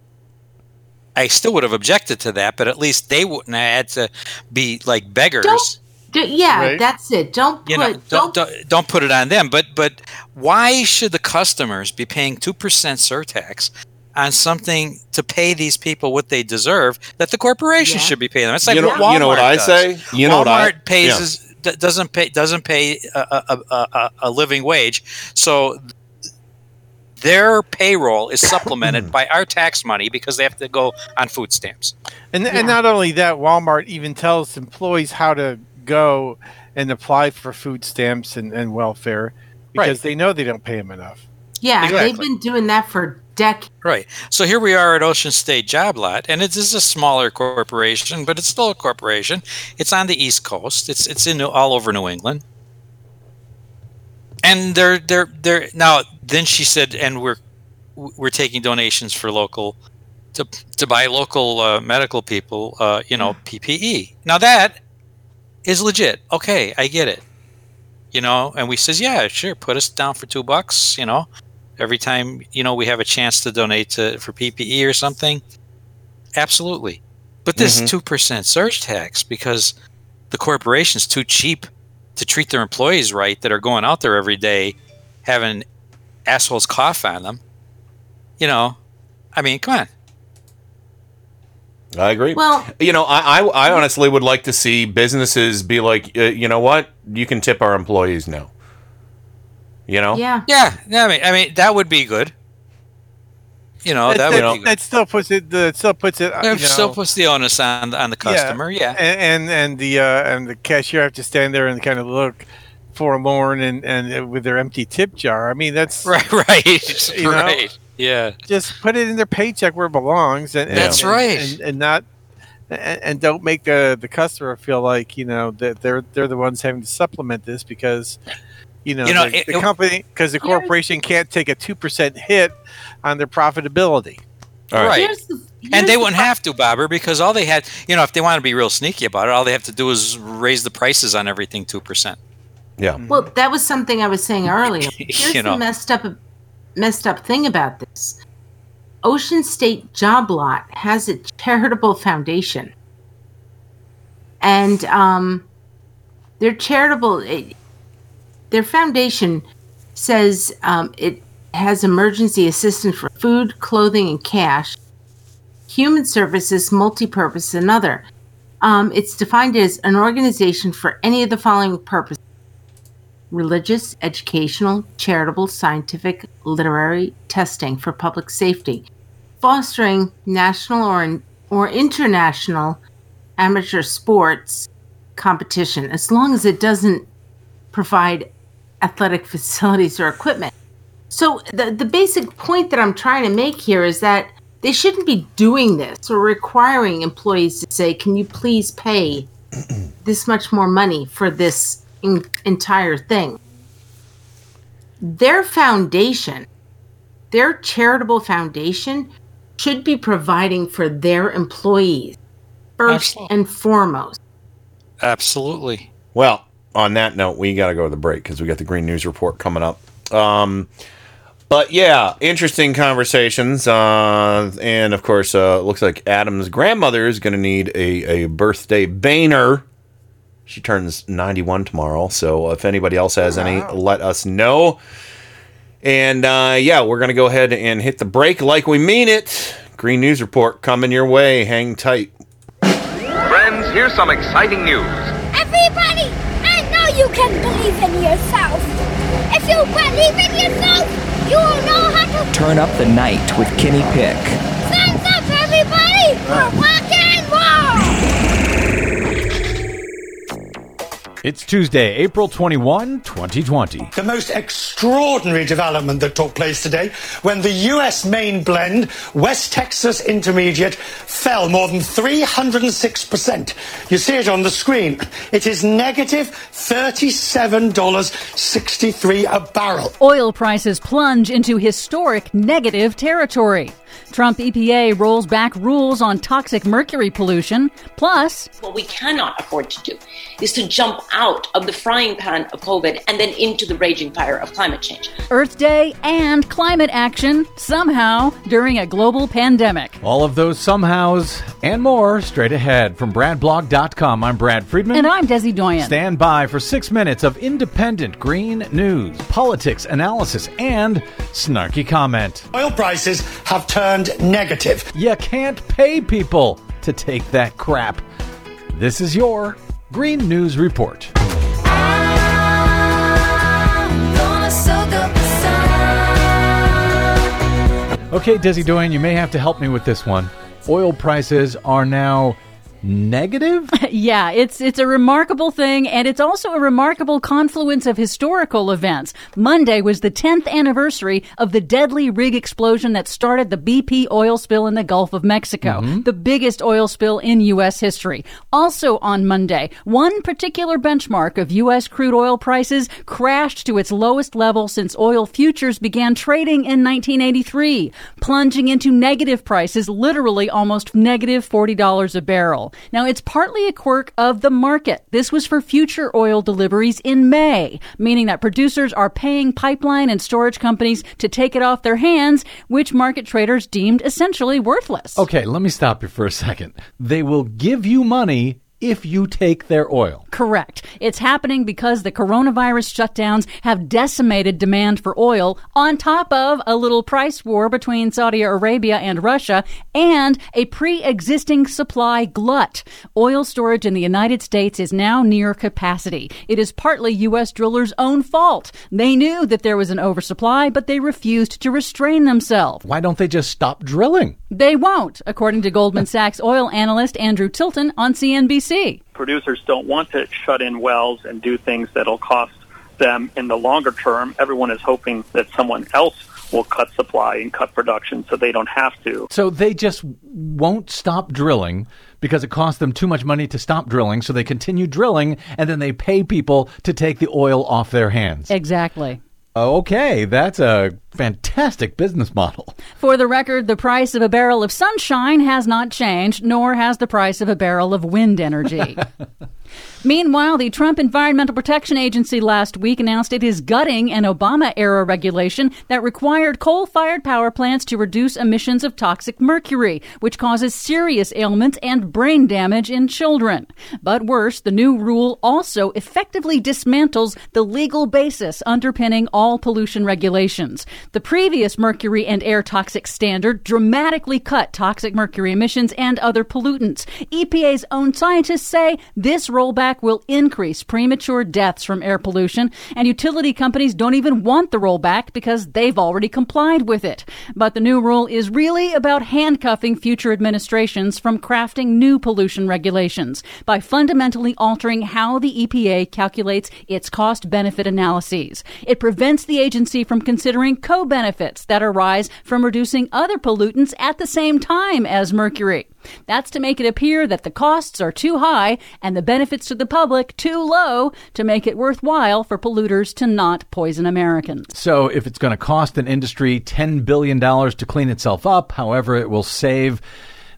I still would have objected to that, but at least they wouldn't have had to be like beggars. D- yeah, Right. that's it. Don't put you know, don't, don't, don't don't put it on them. But but why should the customers be paying two percent surtax on something to pay these people what they deserve that the corporation Yeah. should be paying them? It's like You know- what you know what Walmart I does. say? You know what I- Walmart pays yeah. is- d- doesn't pay doesn't pay a, a, a, a, a living wage, so their payroll is supplemented (clears throat) by our tax money because they have to go on food stamps. And and not only that, Walmart even tells employees how to go and apply for food stamps and, and welfare because they know they don't pay them enough. yeah, Exactly. they've been doing that for decades. Right. So here we are at Ocean State Job Lot, and it is a smaller corporation, but it's still a corporation. It's on the East Coast. It's it's in all over New England. And they're they're they're now. Then she said, and we're we're taking donations for local to to buy local uh, medical people, uh, you know, PPE. Now that is legit. Okay, I get it. You know, and we says, yeah, sure, put us down for two bucks. You know, every time you know we have a chance to donate to for PPE or something. Absolutely, but this Mhm. 2 percent surge tax because the corporation's too cheap to treat their employees right that are going out there every day having assholes cough on them. You know, I mean, come on. I agree. Well- you know, I, I, I honestly would like to see businesses be like, uh, you know what, you can tip our employees now. You know, Yeah. Yeah, yeah, I mean, I mean that would be good. You know, that, that, would be good. that still puts it. That still puts it. You It still puts the onus on on the customer. Yeah, and and, and the uh, and the cashier have to stand there and kind of look forlorn and and uh, with their empty tip jar. I mean, that's (laughs) right, right, (laughs) You know? right. Yeah, Just put it in their paycheck where it belongs, and, and- That's and- right. and, and not. And, and don't make the, the customer feel like you know that they're they're the ones having to supplement this because you know, You know, the, it- the it- company because the corporation can't take a two percent hit on their profitability. right. Here's the- and they the wouldn't have to, Bobber, because all they had, you know, if they want to be real sneaky about it, all they have to do is raise the prices on everything two percent. Yeah. Well, that was something I was saying earlier. (laughs) Here's You know. the messed up, messed up thing about this: Ocean State Job Lot has a charitable foundation, and um, their charitable, it, their foundation says um, it has emergency assistance for food, clothing, and cash, human services, multi-purpose, and other. Um, it's defined as an organization for any of the following purposes religious, educational, charitable, scientific, literary, testing for public safety, fostering national or, or international amateur sports competition, as long as it doesn't provide athletic (laughs) facilities or equipment. So, the, the basic point that I'm trying to make here is that they shouldn't be doing this or requiring employees to say, Can you please pay this much more money for this in- entire thing? Their foundation, their charitable foundation, should be providing for their employees first and foremost. Absolutely. Well, on that note, we got to go to the break because we got the Green News Report coming up. Um, but yeah, interesting conversations. Uh, and of course, uh, looks like Adam's grandmother is going to need a, a birthday banner. She turns 91 tomorrow. So if anybody else has any, let us know. And uh, yeah, we're going to go ahead and hit the break like we mean it. Green News Report coming your way. Hang tight. Friends, here's some exciting news. Everybody, I know you can believe in yourself. If you believe in yourself, you will know how to Turn up the night with Kenny Pick. stand up, everybody, for rock It's Tuesday, April 21, 2020. The most extraordinary development that took place today when the US main blend, West Texas Intermediate, fell more than 306%. You see it on the screen. It is negative $37.63 a barrel. Oil prices plunge into historic negative territory. Trump EPA rolls back rules on toxic mercury pollution. Plus, What we cannot afford to do is to jump out of the frying pan of COVID and then into the raging fire of climate change. Earth Day and climate action somehow during a global pandemic. All of those somehows and more straight ahead from BradBlog.com. I'm Brad Friedman. And I'm Desi Doyen. Stand by for six minutes of independent green news, politics, analysis, and snarky comment. Oil prices have turned negative. You can't pay people to take that crap. This is your Green News Report. Okay, Desi Doyen, you may have to help me with this one. Oil prices are now negative? (laughs) yeah, it's it's a remarkable thing and it's also a remarkable confluence of historical events. Monday was the 10th anniversary of the deadly rig explosion that started the BP oil spill in the Gulf of Mexico, mm-hmm. the biggest oil spill in US history. Also on Monday, one particular benchmark of US crude oil prices crashed to its lowest level since oil futures began trading in 1983, plunging into negative prices, literally almost negative $40 a barrel. Now, it's partly a quirk of the market. This was for future oil deliveries in May, meaning that producers are paying pipeline and storage companies to take it off their hands, which market traders deemed essentially worthless. Okay, let me stop you for a second. They will give you money if you take their oil. Correct. It's happening because the coronavirus shutdowns have decimated demand for oil, on top of a little price war between Saudi Arabia and Russia, and a pre existing supply glut. Oil storage in the United States is now near capacity. It is partly U.S. drillers' own fault. They knew that there was an oversupply, but they refused to restrain themselves. Why don't they just stop drilling? They won't, according to Goldman (laughs) Sachs oil analyst Andrew Tilton on CNBC. Producers don't want to shut in wells and do things that'll cost them in the longer term. Everyone is hoping that someone else will cut supply and cut production so they don't have to. So they just won't stop drilling because it costs them too much money to stop drilling. So they continue drilling and then they pay people to take the oil off their hands. Exactly. Okay, that's a fantastic business model. For the record, the price of a barrel of sunshine has not changed, nor has the price of a barrel of wind energy. (laughs) Meanwhile, the Trump Environmental Protection Agency last week announced it is gutting an Obama era regulation that required coal fired power plants to reduce emissions of toxic mercury, which causes serious ailments and brain damage in children. But worse, the new rule also effectively dismantles the legal basis underpinning all pollution regulations. The previous mercury and air toxic standard dramatically cut toxic mercury emissions and other pollutants. EPA's own scientists say this rollback will increase premature deaths from air pollution, and utility companies don't even want the rollback because they've already complied with it. But the new rule is really about handcuffing future administrations from crafting new pollution regulations by fundamentally altering how the EPA calculates its cost benefit analyses. It prevents the agency from considering co benefits that arise from reducing other pollutants at the same time as mercury. That's to make it appear that the costs are too high and the benefits to the public too low to make it worthwhile for polluters to not poison Americans. So, if it's going to cost an industry $10 billion to clean itself up, however, it will save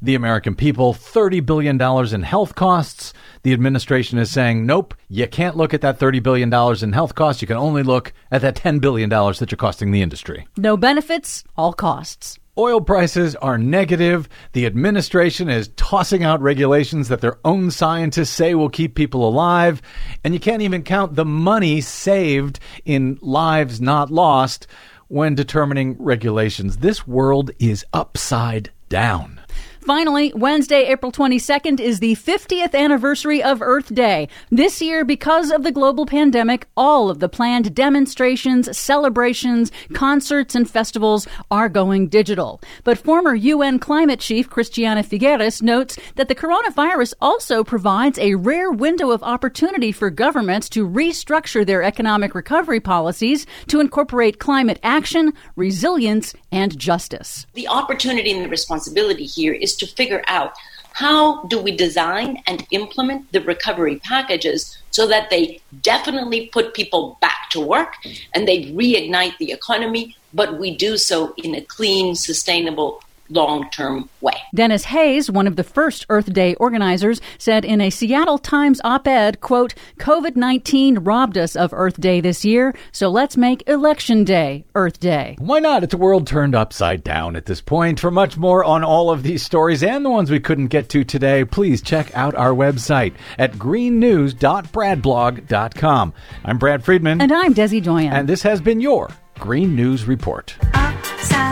the American people $30 billion in health costs. The administration is saying, nope, you can't look at that $30 billion in health costs. You can only look at that $10 billion that you're costing the industry. No benefits, all costs. Oil prices are negative. The administration is tossing out regulations that their own scientists say will keep people alive. And you can't even count the money saved in lives not lost when determining regulations. This world is upside down. Finally, Wednesday, April 22nd is the 50th anniversary of Earth Day. This year, because of the global pandemic, all of the planned demonstrations, celebrations, concerts, and festivals are going digital. But former UN climate chief Christiana Figueres notes that the coronavirus also provides a rare window of opportunity for governments to restructure their economic recovery policies to incorporate climate action, resilience, and justice. The opportunity and the responsibility here is to figure out how do we design and implement the recovery packages so that they definitely put people back to work and they reignite the economy, but we do so in a clean, sustainable, long term way. Denis Hayes, one of the first Earth Day organizers, said in a Seattle Times op-ed, quote, COVID-19 robbed us of Earth Day this year, so let's make Election Day Earth Day. Why not? It's a world turned upside down at this point. For much more on all of these stories and the ones we couldn't get to today, please check out our website at greennews.bradblog.com. I'm Brad Friedman. And I'm Desi Doyen. And this has been your Green News Report. Upside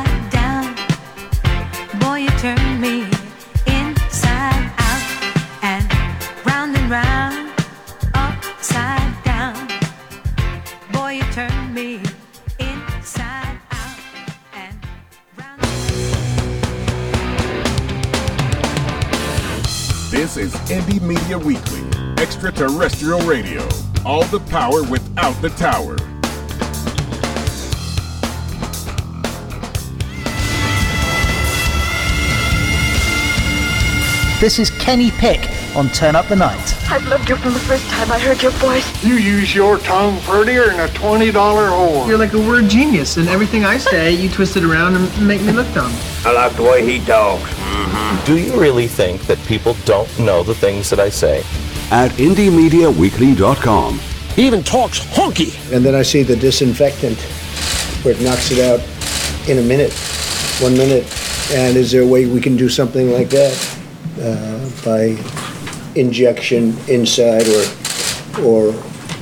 This is Indie Media Weekly, extraterrestrial radio. All the power without the tower. This is Kenny Pick on Turn Up the Night. I've loved you from the first time I heard your voice. You use your tongue prettier than a $20 whore. You're like a word genius, and everything I say, you twist it around and make me look dumb. I like the way he talks. Do you really think that people don't know the things that I say? At IndieMediaWeekly.com. He even talks honky. And then I see the disinfectant where it knocks it out in a minute, one minute. And is there a way we can do something like that uh, by injection inside or or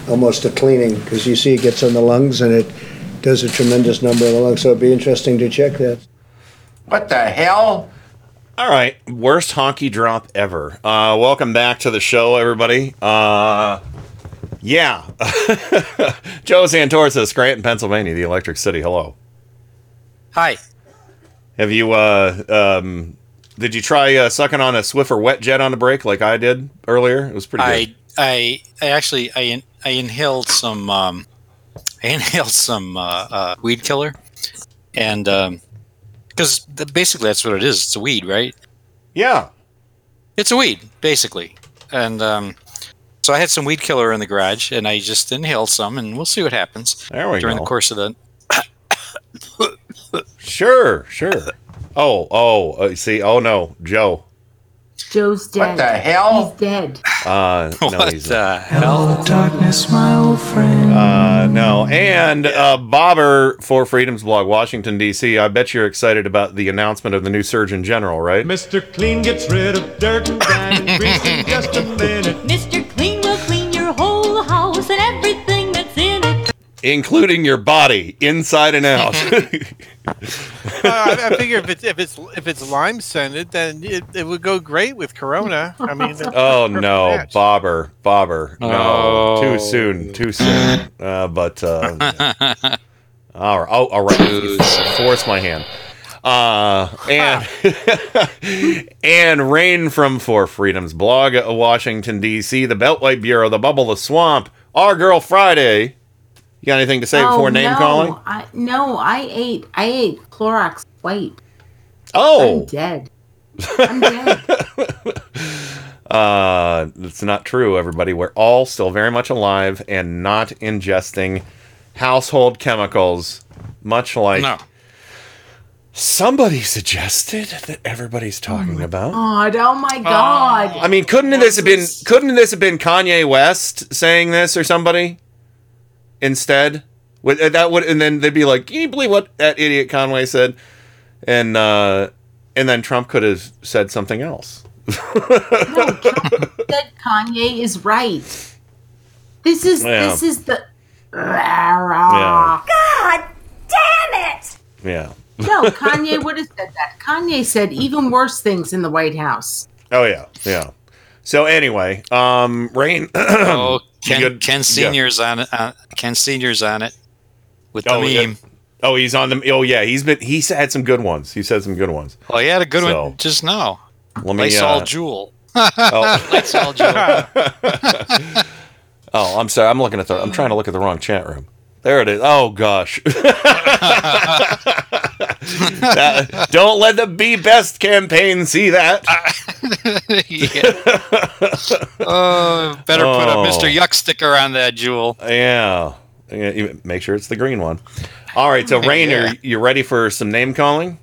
almost a cleaning? Because you see it gets on the lungs and it does a tremendous number of the lungs. So it'd be interesting to check that. What the hell? All right, worst honky drop ever. Uh, welcome back to the show, everybody. Uh, yeah, (laughs) Joe Santorsa, Scranton, Pennsylvania, the Electric City. Hello. Hi. Have you? Uh, um, did you try uh, sucking on a Swiffer wet jet on the break like I did earlier? It was pretty good. I, I, I actually, I, in, I inhaled some, um, (laughs) I inhaled some uh, uh, weed killer, and because basically that's what it is. It's a weed, right? Yeah, it's a weed basically, and um, so I had some weed killer in the garage, and I just inhaled some, and we'll see what happens There we during go. the course of the. Sure, sure. Oh, oh, uh, see, oh no, Joe. Joe's dead. What the hell? He's dead. Uh, no, (laughs) What he's the hell? Darkness, my old friend. Uh, no, and uh, Bobber for Freedom's blog, Washington D.C. I bet you're excited about the announcement of the new Surgeon General, right? Mr. Clean gets rid of dirt and grime and (laughs) grease in just a minute. Mr. Clean Including your body, inside and out. (laughs) uh, I, I figure if it's if it's if it's lime scented, then it, it would go great with Corona. I mean, (laughs) oh no, match. Bobber, Bobber, no, Oh. too soon, too soon. Uh, but uh, (laughs) all right, oh, all right, force my hand. Uh, and and Rain from For Freedom's blog, Washington D.C., the Beltway Bureau, the Bubble, the Swamp, Our Girl Friday. You got anything to say Oh, before name no, calling? I, no, I ate. I ate Clorox White. Oh, I'm dead. I'm dead. (laughs) Uh, it's not true, everybody. We're all still very much alive and not ingesting household chemicals, much like No. somebody suggested that everybody's talking about. God, oh my God. I mean, couldn't this have been couldn't this have been Kanye West saying this or somebody instead? Uh, that would and then they'd be like, "Can you believe what that idiot Conway said?" And uh, and then Trump could have said something else. (laughs) that Kanye is right. This is Yeah. this is the. Yeah. God damn it! Yeah. No, (laughs) Kanye would have said that. Kanye said even worse things in the White House. Oh yeah, yeah. So anyway, um, Rain. (clears throat) oh, Ken, good- Ken yeah. Senior's on it. Uh, Ken Senior's on it with the Oh, yeah. meme. Oh, he's on the. Oh yeah, he's been. He's had some good ones. He said some good ones. Well, he had a good So, one just now. Let me. Lysol uh, Juul. Oh. (laughs) (laughs) Lysol Juul. (laughs) Oh, I'm sorry. I'm looking at the. I'm trying to look at the wrong chat room. There it is. Oh gosh. (laughs) That- don't let the Be Best campaign see that. (laughs) Oh, better put a Oh. Mr. Yuck sticker on that Juul. Yeah. Yeah, Make sure it's the green one. All right. So, (laughs) Rainer, Yeah. you ready for some name calling?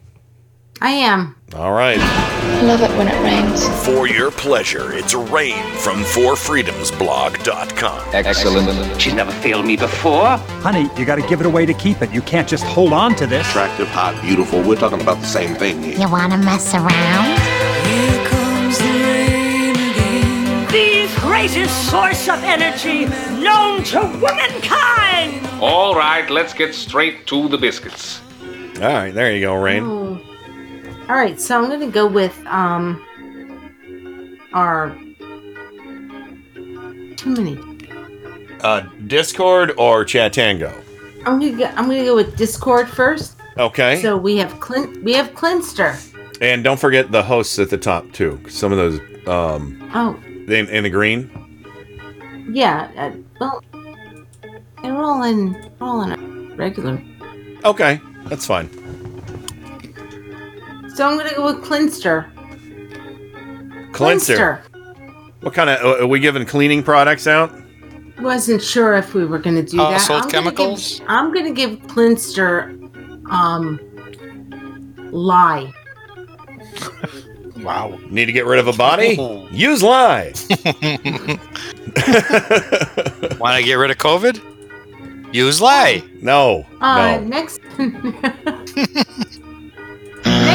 I am. All right. I Love it when it rains. For your pleasure, it's Rain from ForFreedomsBlog.com. Excellent. She's never failed me before. Honey, you got to give it away to keep it. You can't just hold on to this. Attractive, hot, beautiful. We're talking about the same thing here. You wanna mess around? Here comes the rain again. The greatest source of energy known to womankind! All right, let's get straight to the biscuits. All right. There you go, Rain. Oh. All right, so I'm gonna go with um our too many. Uh, Discord or Chatango? I'm gonna go, I'm gonna go with Discord first. Okay. So we have Clint. We have Clinster. and don't forget the hosts at the top too. Some of those, um, Oh in, in the green. yeah. Uh, well, they're all in all in a regular. Okay, that's fine. So I'm gonna go with Clinster. Cleanser. What kind of? Are we giving cleaning products out? Wasn't sure if we were gonna do that. Household I'm gonna chemicals? give- I'm gonna give Clinster um lye. (laughs) Wow. Need to get rid of a body? Use lye. Want to get rid of COVID? Use lye. No. Uh, no. next. (laughs) (laughs)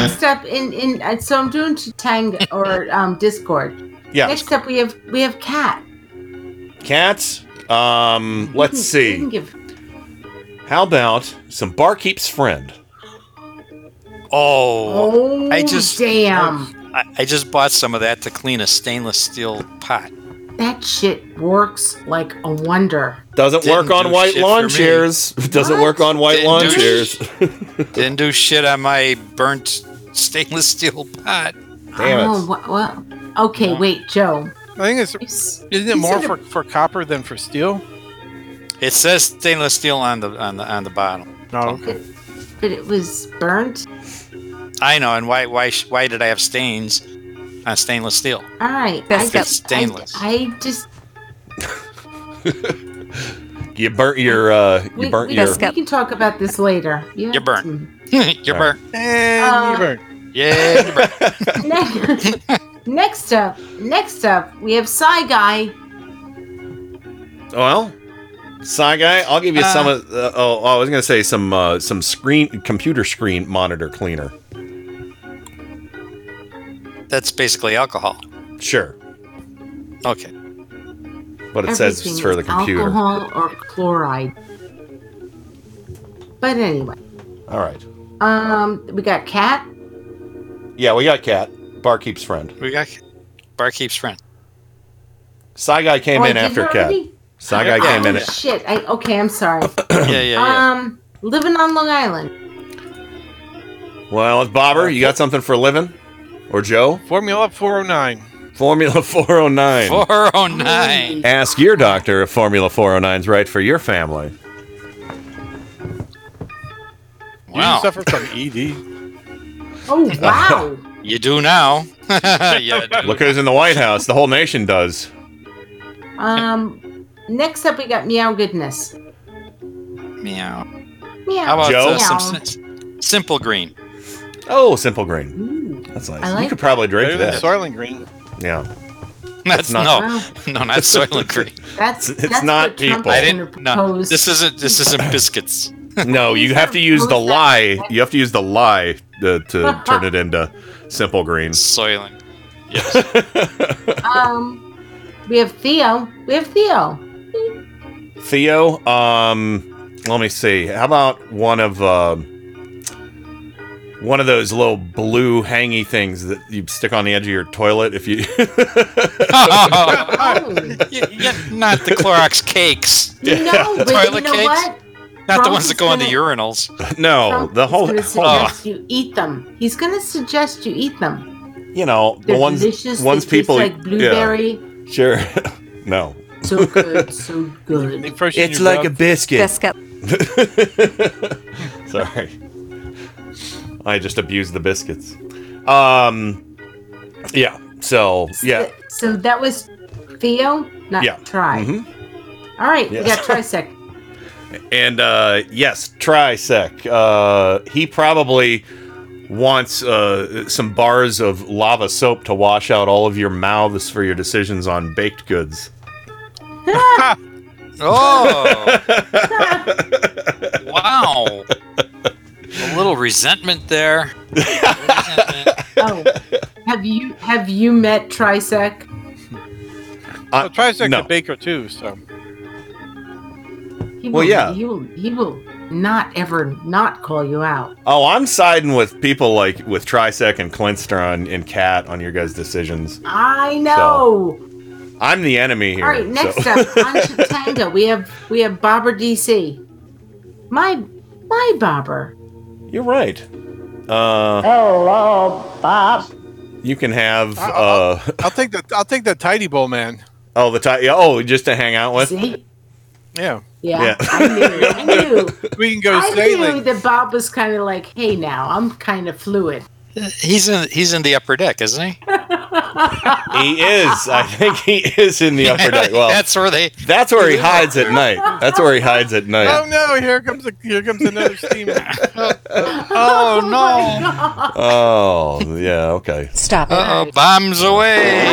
next up in in uh, so I'm doing Tang or um Discord. Yeah. Next up we have we have Cat. Cats. Um. Let's You see. can give How about some barkeep's friend? Oh, Oh, I just damn. I, I just bought some of that to clean a stainless steel pot. that shit works like a wonder. Doesn't Didn't work on do white lawn chairs. (laughs) Doesn't What? work on white Didn't lawn do chairs. Didn't do shit on my burnt stainless steel pot. Damn oh, it. wha- well, okay, wait, Joe. I think it's isn't it you more said for, for copper than for steel? It says stainless steel on the on the on the bottom. No. Okay. But it was burnt. I know, and why why sh- why did I have stains on stainless steel? All right, That's I, it's stainless. I, I just (laughs) You burnt your. Uh, you we, burnt we, your. we can talk about this later. You You're have burnt. some- (laughs) You're burnt. And Uh, you burn. Yeah, next, (laughs) next up, next up, we have Psy Guy. Well, Sci guy, I'll give you some Uh, of. Uh, oh, I was gonna say some uh, some screen computer screen monitor cleaner. That's basically alcohol. Sure, Okay. but it says it's for the computer. Alcohol or chloride. But anyway, All right. um, we got Cat. Yeah, we got cat. Barkeep's friend. We got barkeep's friend. Sci guy came Oh, in after cat. already? Sci guy came in. Oh, shit. I, okay, I'm sorry. (clears throat) Yeah, yeah, yeah. Um, living on Long Island. Well, it's Bobber. You got something for a living, or Joe? Formula 409. Formula (laughs) 409. 409. Ask your doctor if Formula 409 is right for your family. Wow. You suffer from E ED. (laughs) Oh wow. (laughs) You do now. (laughs) yeah. (laughs) dude. Look who's in the White House. The whole nation does. um, next up we got Meow Goodness. Meow. Meow. How about Joe? uh, Meow. some sim- simple green? Oh, Simple Green. That's nice. I like you could probably drink that. Soylent Green. Yeah. That's not- no, no, not Soylent Green. That's It's that's not people. I didn't. No, this isn't. This isn't (clears throat) biscuits. No, you have to use the lye. You have to use the lye to, to turn it into Simple Green. Soylent. Yes. (laughs) um, we have Theo. We have Theo. Theo, um, let me see. How about one of uh, one of those little blue hangy things that you stick on the edge of your toilet if you. (laughs) Yeah, yeah, not the Clorox cakes. No, (laughs) but Toilet you know cakes? what? Not the ones that go in the gonna- urinals. (laughs) no, Trump the is whole, gonna whole suggest you eat them. He's going to suggest you eat them. you know, the They're ones delicious. ones they people like blueberry. Yeah, sure. (laughs) no. So good, so good. It's like a biscuit. Biscuit. (laughs) Sorry. I just abused the biscuits. Um yeah. So, yeah. So that was Theo, not Yeah. try. Mhm. All right, Yes. we got Trisec. And uh yes, Trisec. Uh he probably wants uh some bars of lava soap to wash out all of your mouths for your decisions on baked goods. (laughs) Oh. (laughs) wow. A little resentment there. (laughs) Oh, have you have you met Trisec? Uh, well, Trisec's no. a baker too, so He Well, will, yeah. he will he will not ever not call you out. Oh, I'm siding with people like with Trisec and Clinster on and Cat on your guys' decisions. I know. I'm the enemy here. All right, next so- up (laughs) on Chatango, we have we have Bobber DC. My my Bobber. You're right. Uh, Hello, Bob. you can have uh I'll take the I'll take the tidy bowl man. oh the tidy. oh just to hang out with. See? Yeah. Yeah, Yeah. I knew. I knew. (laughs) We can go I knew that Bob was kind of like, "Hey, now I'm kind of fluid." He's in he's in the upper deck, isn't he? (laughs) He is. I think he is in the upper deck. Well, That's where they that's where he hides at night. That's where he hides at night. Oh no! Here comes a, here comes another steamer. (laughs) Oh, oh no. Oh yeah. Okay. Stop it. Uh-oh, bombs away.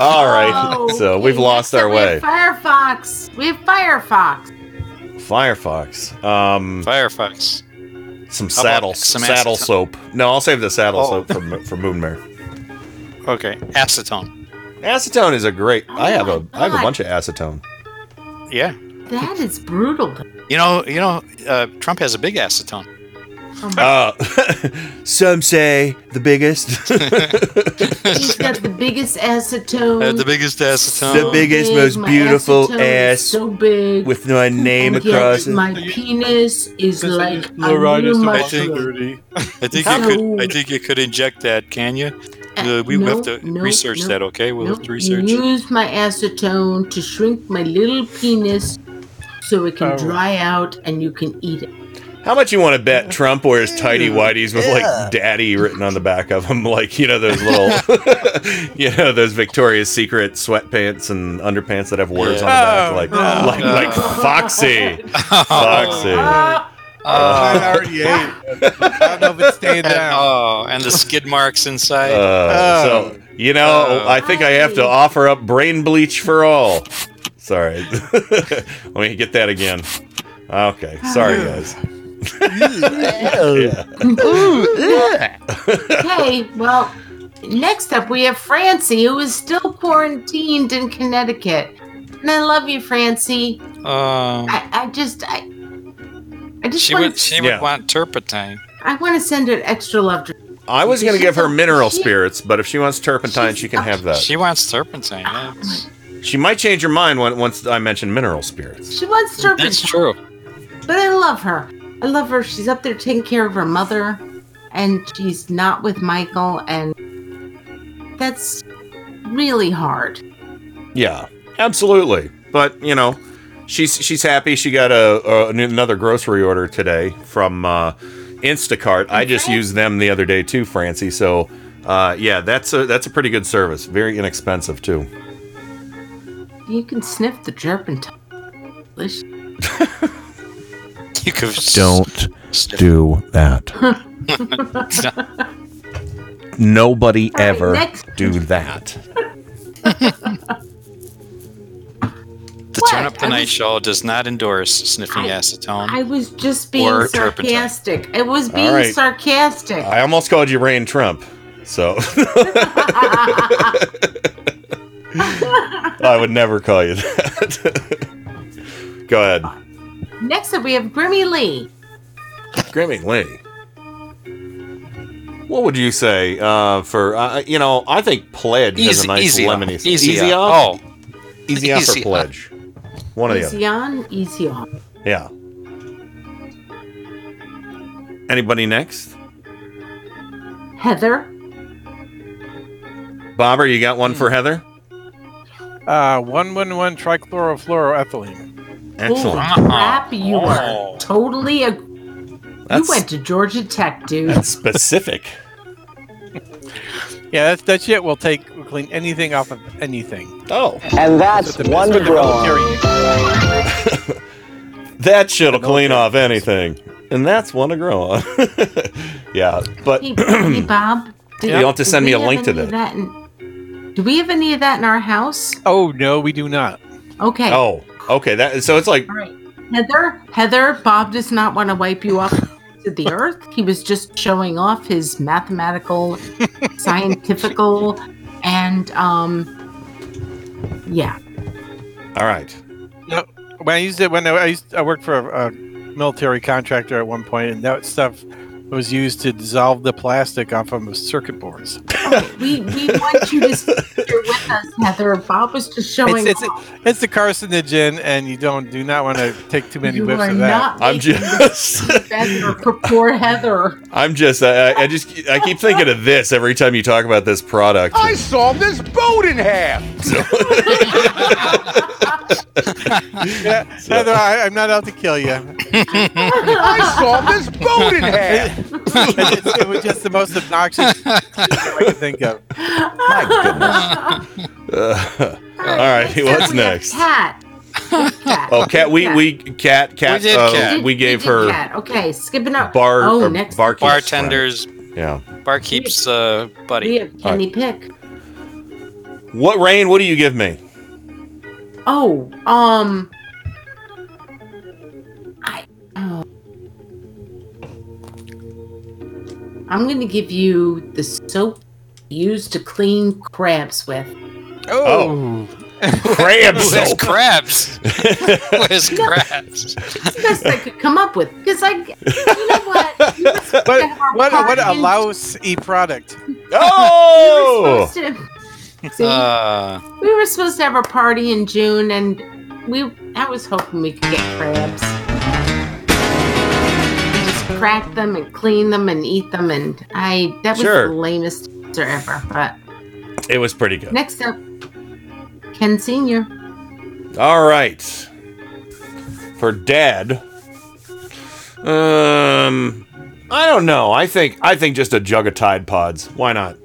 All right. Oh, (laughs) so we've okay, lost our we way. have Firefox. We have Firefox. Firefox. Um, Firefox. some How about saddle some saddle acetone? soap. No, I'll save the saddle Oh. soap for for Moonmare. Okay, acetone. Acetone is a great. I have a my I have a God. bunch of acetone. Yeah. That is brutal. You know, you know, uh, Trump has a big acetone. Uh, (laughs) some say the biggest. He's got the biggest acetone. Uh, the biggest acetone. The biggest, big, most my beautiful ass So big. with my name and across it. My penis is like a Fluoride is new about mushroom. thirty. I think How- you could. I think you could inject that. Can you? Uh, we no, have to no, research no, that. Okay, we'll no. have to research. You use my acetone to shrink my little penis so it can Oh. dry out and you can eat it. How much you want to bet Trump wears tidy whities with like "daddy" written on the back of them, like you know those little, (laughs) (laughs) you know those Victoria's Secret sweatpants and underpants that have words on the back, Oh, like no. like like Foxy, (laughs) Foxy. I already ate. it. I don't know if it's staying And, down. oh, and the skid marks inside. Uh, so you know, Oh. I think I have to offer up brain bleach for all. Sorry, let me get that again. Okay, sorry guys. Yeah. Okay, well, next up we have Francie, who is still quarantined in Connecticut. And I love you, Francie. Um, I, I just, I, I just she want would. She Yeah. would want turpentine. I want to send her extra love. To, I was gonna give her mineral She- spirits, but if she wants turpentine, she can have that. She wants turpentine. That's, She might change her mind when, once I mention mineral spirits. she wants turpentine. that's true. But I love her. I love her. She's up there taking care of her mother, and she's not with Michael, and that's really hard. Yeah, absolutely. But you know, she's she's happy. She got a, a another grocery order today from uh, Instacart. I just used them the other day too, Francie. So uh, yeah, that's a that's a pretty good service. Very inexpensive too. You can sniff the turpentine. (laughs) Delicious. (laughs) You could Don't sniff- do that. (laughs) Nobody All right, ever next. do that. (laughs) The What? Turn Up the I Night was- Show does not endorse sniffing I- acetone. I was just being Or turpentine. sarcastic. I was being All right. sarcastic. I almost called you Rain Trump. So I would never call you that. Go ahead. Next up, we have Grimmy Lee. Grimmy Lee. What would you say uh, for uh, you know? I think Pledge has a nice easy on. lemony. Easy on. off? Oh. easy off Easy for on. Pledge. One or the other. Easy on, easy off. Yeah. Anybody next? Heather. Bobber, you got one for Heather? Uh, one one one trichlorofluoroethylene. Excellent. Holy crap, you are totally a. That's- you went to Georgia Tech, dude. That's specific. Yeah, that's that's it. We'll take we'll clean anything off of anything. Oh. And that's With one with to grow on. That shit'll clean off anything. And that's one to grow on. yeah, but Hey, hey, (clears throat) Bob. You don't have to send me a link to that. that in- do we have any of that in our house? Oh no, we do not. Okay. Oh, okay. That so it's like All right. Heather, Heather, Bob does not want to wipe you off (laughs) to the (laughs) earth. He was just showing off his mathematical, scientifical, and um, yeah. all right. No, when I used it when I, I used I worked for a, a military contractor at one point, and that stuff was used to dissolve the plastic off of circuit boards. (laughs) We we want you to sit here with us, Heather. Bob was just showing It's, off. it's, it's the carcinogen, and you don't do not want to take too many You whiffs are of that. not I'm making just (laughs) this (laughs) for poor Heather. I'm just I, I just I keep thinking of this every time you talk about this product. I saw this boat in half. (laughs) Yeah, Heather, I, I'm not out to kill you. I saw this boat in half. (laughs) It's- it was just the most obnoxious thing I could think of. My goodness. Uh, all right, what's next? Cat. Cat. Oh, cat. We we cat cat. We did uh, Cat. We gave did her Cat. Okay, skipping up. bar. Oh, or next barkeep's Bartenders, friend. Yeah. barkeep's uh, we buddy. have Kenny Pick. What rain? What do you give me? Oh, um, I. Oh. I'm gonna give you the soap used to clean crabs with. Oh, crab Who has soap. crabs? Who has (laughs) crabs? It's the best I could come up with because I, you know what? We (laughs) (laughs) were supposed to What, what, what a party louse e product. Oh. we were supposed to- See, Uh, we were supposed to have a party in June, and we. I was hoping we could get crabs. We just crack them and clean them and eat them, and I. That was Sure. the lamest answer ever. But It was pretty good. next up, Ken Senior. All right. For dad. Um I don't know. I think I think just a jug of Tide Pods. Why not?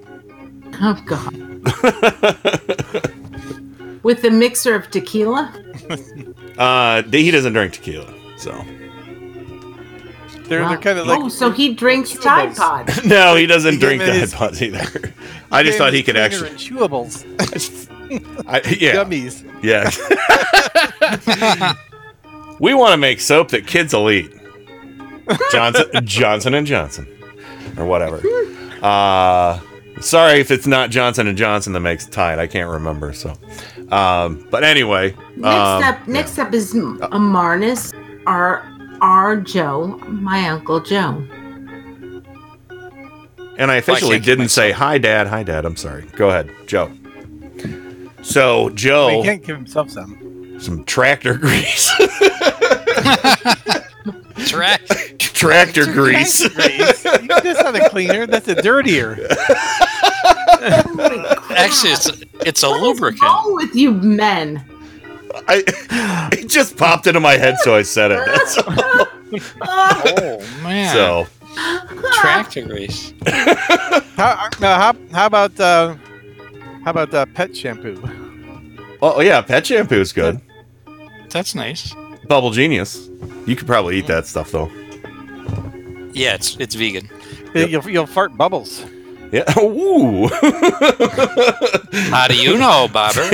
Oh God. With the mixer of tequila. (laughs) Uh he doesn't drink tequila, so. They're, Wow. they're kind of like oh, so he drinks (laughs) Tide Pods. (laughs) No, he doesn't He drink gave Tide his- Pods either. I just thought he could actually chewables, I, yeah. gummies. Yeah. (laughs) we want to make soap that kids will eat. Johnson Johnson and Johnson or whatever. Uh sorry if it's not Johnson and Johnson that makes Tide. I can't remember. So, um, but anyway. Next um, up, next up is Amarnis, our our Joe, my uncle Joe. And I officially didn't say hi, Dad. Hi, Dad. I'm sorry. Go ahead, Joe. So Joe. He can't give himself some. some tractor grease, (laughs) track. tractor grease. Grease. You- That's not a cleaner. That's a dirtier. Actually, it's it's a What's lubricant. wrong with you men? I it just popped into my head, so I said it. That's (laughs) all. Oh man! So tractor grease. How, uh, how, how about uh, how about uh, pet shampoo? (laughs) Oh yeah, pet shampoo is good. That's nice. Bubble Genius. You could probably eat that stuff though. Yeah, it's it's vegan. You'll, you'll fart bubbles. Yeah. (laughs) Ooh. (laughs) How do you know, Bobber?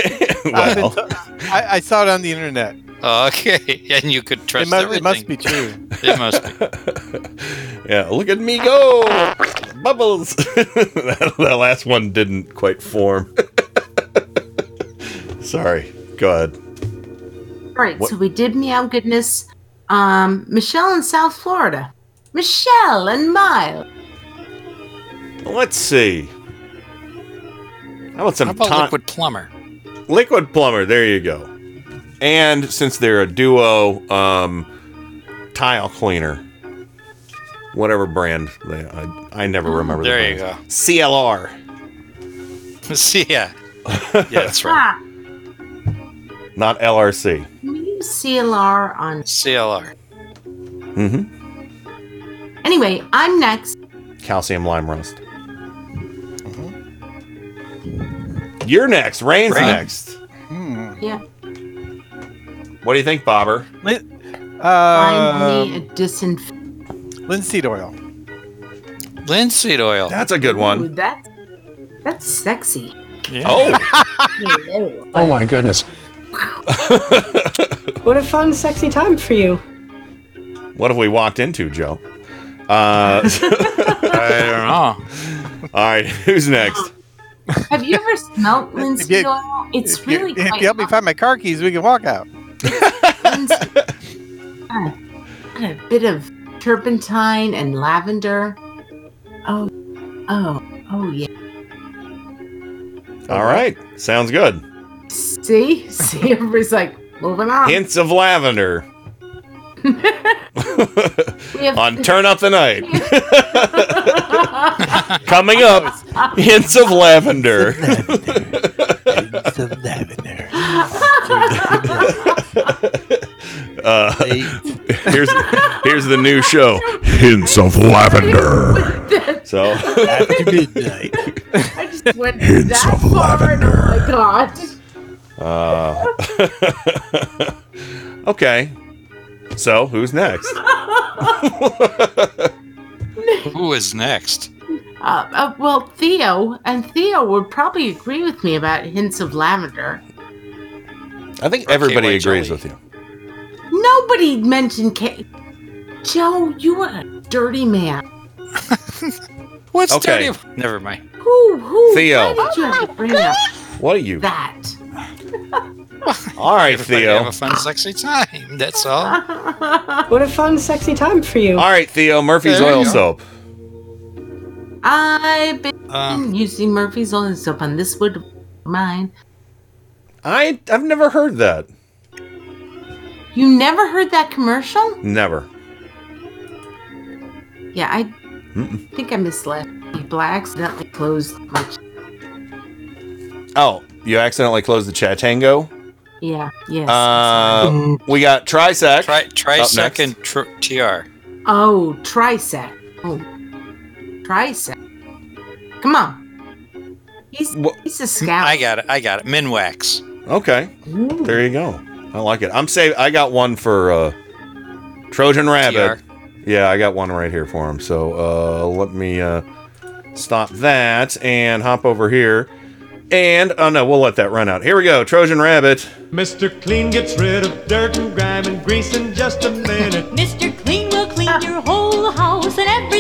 Well, to- I, I saw it on the internet. Okay, (laughs) and you could It, trust everything. (laughs) it must be true. It must be. yeah. Look at me go, bubbles. (laughs) that, that last one didn't quite form. Sorry. Go ahead. All right, What- so we did meow goodness. Um, Michelle in South Florida. Michelle and Miles. Let's see. How about some How about ti- Liquid-Plumr? Liquid plumber. There you go. And since they're a duo, um, tile cleaner. Whatever brand they, I, I never remember. there the you brand. CLR. (laughs) See, yeah, yeah, that's right. Ah, Not LRC. we use CLR on. CLR. Mm-hmm. Anyway, I'm next. Calcium lime rust. You're next. Rain's Rain. next. Yeah. What do you think, Bobber? Find Uh, me a disinfectant. linseed oil. Linseed oil. That's a good Ooh, one. that's that's sexy. Yeah. Oh, (laughs) Oh my goodness. (laughs) What a fun, sexy time for you. what have we walked into, Joe? Uh, (laughs) I don't know. all right, who's next? Have you ever smelt linseed oil? It's if really you, if you help me find my car keys, we can walk out. Linseed. Got a, bit of turpentine and lavender. Oh, oh, oh yeah. All right, sounds good. See, see, everybody's like moving on. Hints of lavender have (laughs) (laughs) on Turn Up the Night. (laughs) Coming up, hints of lavender. (laughs) Uh, here's here's the new show, Hints of Lavender. So (laughs) After midnight. I just went Hints that of far. and Oh my god. Uh, (laughs) okay. So who's next? Who is next? Uh, uh, well, Theo and Theo would probably agree with me about hints of lavender. I think Okay, everybody white agrees jelly. with you. Nobody mentioned K. Joe, you are a dirty man. (laughs) What's Okay. dirty? (laughs) Never mind. Who? Who? Theo. Why did you have to bring up What are you? that? (laughs) All right, Everybody Theo. have a fun, sexy time. That's all. What a fun, sexy time for you. All right, Theo. Murphy's There oil soap. I've been Um, using Murphy's oil soap on this wood of mine. I I've never heard that. You never heard that commercial? Never. Yeah, I Mm-mm. think I misled people. I accidentally closed my. Oh, you accidentally closed the Chatango. Yeah, yes. Uh, we got Trisec. Try try Up second tr- TR. oh, Trisec. Oh, Trisec. Come on. He's Wha- he's a scout. I got it. I got it. Minwax. Okay, there you go. I like it. I'm say I got one for uh, Trojan Rabbit. TR. Yeah, I got one right here for him. So uh, let me uh, stop that and hop over here. And oh no, we'll let that run out. Here we go, Trojan Rabbit. Mr. Clean gets rid of dirt and grime and grease in just a minute. Mr. Clean will clean your whole house and everything that's in it.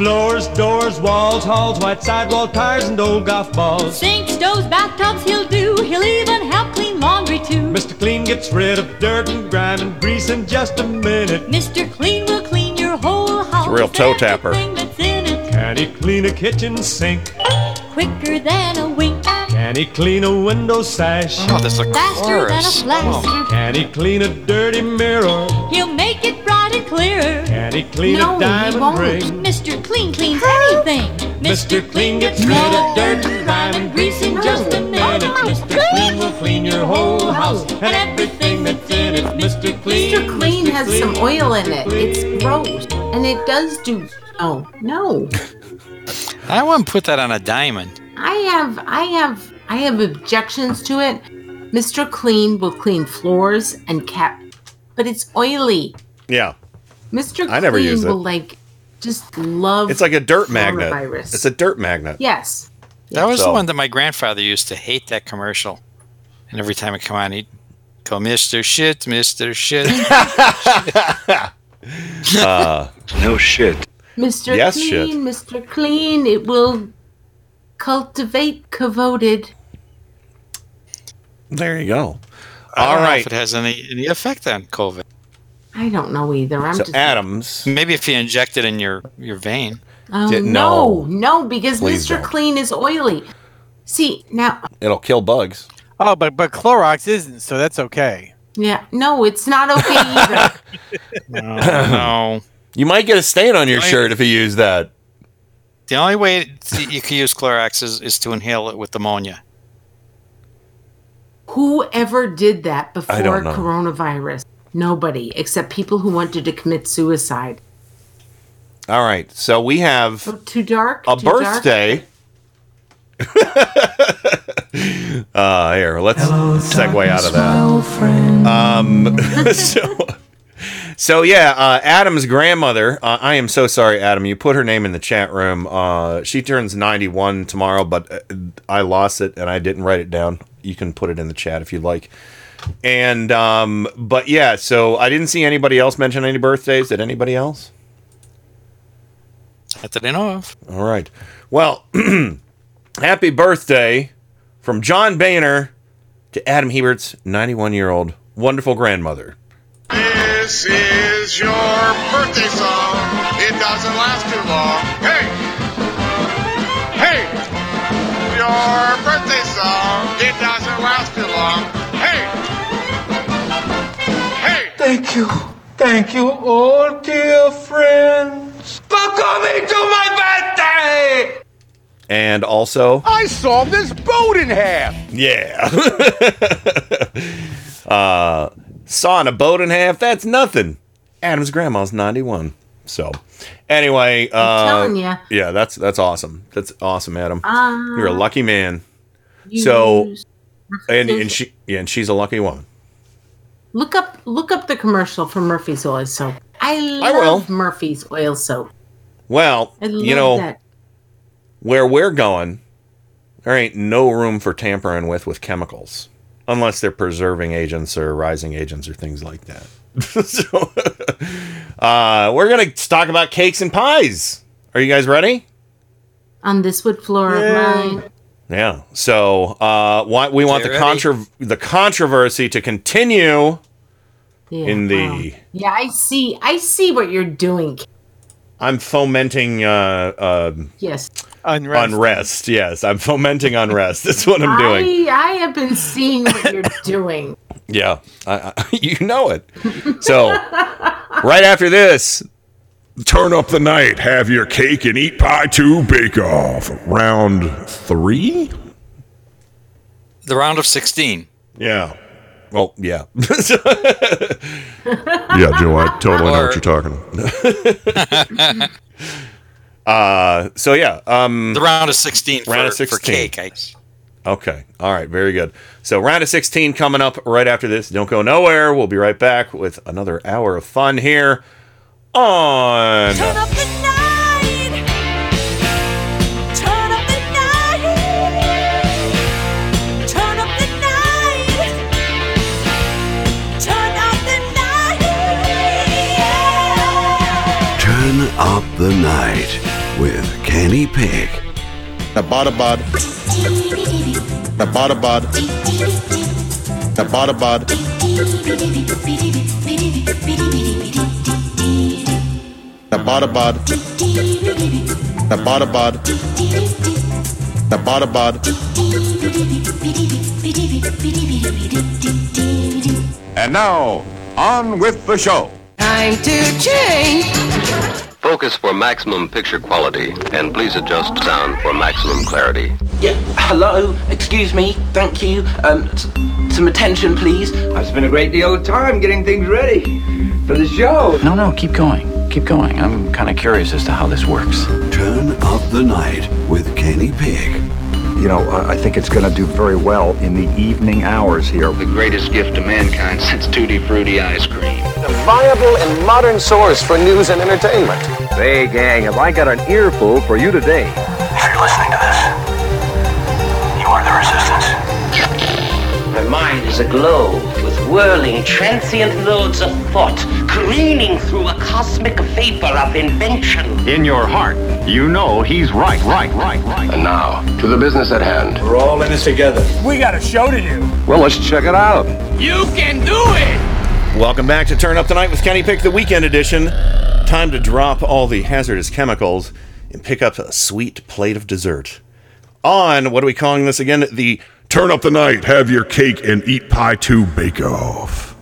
Floors, doors, walls, halls, white sidewall tires, and old golf balls. Sinks, stoves, bathtubs he'll do. He'll even help clean laundry too. Mr. Clean gets rid of dirt and grime and grease in just a minute. Mr. Clean will clean your whole house. real toe and tapper. everything that's in it. Can he clean a kitchen sink? Quicker than a wink. Can he clean a window sash? Oh, there's a Faster than a chorus. flash. Can he clean a dirty mirror? He'll make it bright and clear. Can he clean No, a he diamond won't. ring? Mr. Clean cleans anything. Mr. Clean gets rid of dirt and grime and grease in just a minute. Mr. Clean will clean your whole house and everything that's in it. Mr. Clean. Mr. Clean has some oil in it. It's gross, and it does do. Oh no! (laughs) I wouldn't put that on a diamond. I have, I have, I have objections to it. Mr. Clean will clean floors and cap, but it's oily. Yeah, Mr. I never Clean use it. will like just love. it's like a dirt magnet. Coronavirus. It's a dirt magnet. yes. That was So- the one that my grandfather used to hate that commercial. And every time it come on, he'd go, Mr. Shit, Mr. Shit. (laughs) (laughs) Uh, No shit. Mr. Yes, shit. Clean, Mr. Clean, it will cultivate covoted. there you go. I All don't know if it has any, any effect on COVID. I don't know either. I'm so just Adams. Maybe if you inject it in your your vein. Oh Didn't no, no, because Please Mr. don't. Clean is oily. See now, It'll kill bugs. Oh, but but Clorox isn't, so that's okay. yeah, no, it's not okay (laughs) either. no. You might get a stain on your shirt if you use that. The only way you can use Clorox is, is to inhale it with ammonia. Whoever did that before I coronavirus? Nobody, except people who wanted to commit suicide. All right. So we have Too dark. a Too dark? birthday. (laughs) uh here, let's segue out of that. Um (laughs) so so yeah, uh, Adam's grandmother. Uh, I am so sorry, Adam. You put her name in the chat room. Uh, she turns ninety-one tomorrow, but uh, I lost it and I didn't write it down. You can put it in the chat if you'd like. And um, but yeah, so I didn't see anybody else mention any birthdays. Did anybody else? Not that I know of. All right. Well, (clears throat) happy birthday from John Boehner to Adam Hebert's 91 year old wonderful grandmother. This is your birthday song. It doesn't last too long. Hey! Hey! Your birthday song. It doesn't last too long. Thank you. Thank you, all dear friends, for coming to my birthday! And also, I saw this boat in half! yeah. (laughs) uh, sawing a boat in half, that's nothing. Adam's grandma's 91. So, anyway, uh, telling ya. yeah, that's that's awesome. That's awesome, Adam. Uh, You're a lucky man. you So, and and (laughs) she yeah, and she's a lucky one. Look up look up the commercial for Murphy's oil soap. I love will. Murphy's oil soap. Well, I you know, that. where we're going, there ain't no room for tampering with with chemicals, unless they're preserving agents or rising agents or things like that. (laughs) so, (laughs) uh, we're gonna talk about cakes and pies. Are you guys ready? On this wood floor of mine. Yeah. So, uh, why, we want Get the ready. contro- the controversy to continue Yeah, in the. Yeah, I see. I see what you're doing. I'm fomenting uh, uh, Yes. Unrest. unrest. Yes, I'm fomenting unrest. (laughs) That's what I'm doing. I, I have been seeing what you're (laughs) doing. Yeah, I, I, (laughs) you know it. So, right after this, Turn up the night, have your cake and eat pie too. Bake off. Round three? The round of 16. yeah. Well, yeah. (laughs) Yeah, Joe, I totally know what you're talking about. (laughs) uh, so yeah. Um, The round of 16 for, Round of for 16. cake. I, Okay. All right. Very good. So, round of 16 coming up right after this. Don't go nowhere. We'll be right back with another hour of fun here on. Turn up the night. Turn up the night. Turn up the night. Turn up the night. Turn up the night with Kenny Pick. The bada bud. The bada bud. And now, on with the show. Time to change. Focus for maximum picture quality, and please adjust sound for maximum clarity. Yeah, hello, excuse me, thank you. Um, s- some attention, please. I've spent a great deal of time getting things ready for the show. No, no, keep going. Keep going. I'm kind of curious as to how this works. Turn up the night with Kenny Pick. You know, I I think it's going to do very well in the evening hours here. The greatest gift to mankind since Tutti Frutti ice cream. A viable and modern source for news and entertainment. Hey, gang, have I got an earful for you today? If you're listening to this, My mind is aglow with whirling, transient loads of thought, careening through a cosmic vapor of invention. In your heart, you know he's right, right, right, right. And now, to the business at hand. We're all in this together. We got a show to do. Well, let's check it out. You can do it! Welcome back to Turn Up Tonight with Kenny Pick, the weekend edition. Time to drop all the hazardous chemicals and pick up a sweet plate of dessert. On, what are we calling this again? The Turn up the night, have your cake and eat pie too bake off.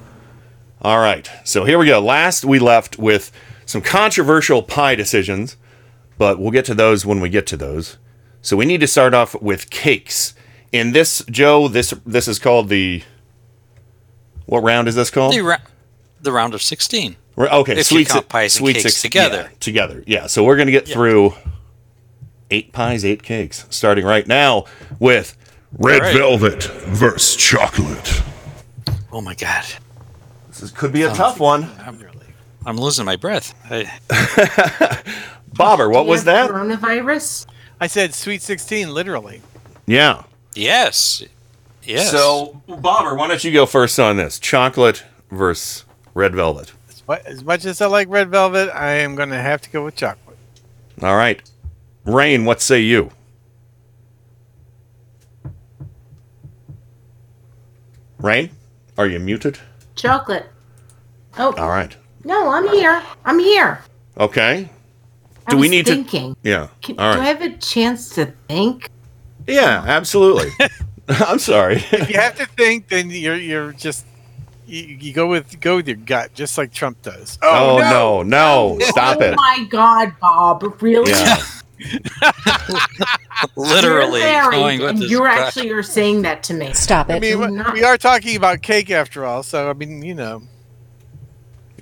All right, so here we go. Last we left with some controversial pie decisions, but we'll get to those when we get to those. So we need to start off with cakes. In this, Joe, this this is called the what round is this called? The, ra- the round of 16. Re- Okay, If sweet you count si- pies and sweet cakes six- together. yeah, together, yeah. So we're gonna get through eight pies, eight cakes, starting right now with Red All right. velvet versus chocolate. Oh my God. This is- could be a tough one. I'm losing my breath. I, (laughs) Bobber, what was that? Coronavirus? I said sweet 16, literally. Yeah. yes. Yes. So, Bobber, why don't you go first on this? Chocolate versus red velvet. As much as I like red velvet, I am going to have to go with chocolate. All right. Rain, what say you? Rain, are you muted? Chocolate. Oh, All right. no, I'm here. I'm here. Okay. I Do we need thinking. to? Yeah. Can, All Do I have a chance to think? Yeah, absolutely. (laughs) (laughs) I'm sorry. If you have to think, then you're you're just you, you go with go with your gut, just like Trump does. Oh, oh no, no, (laughs) stop oh it. Oh my God, Bob! Really? Yeah. Literally You're going with and this you're guy. actually you're saying that to me. Stop I it. mean, not- we are talking about cake after all, so I mean, you know.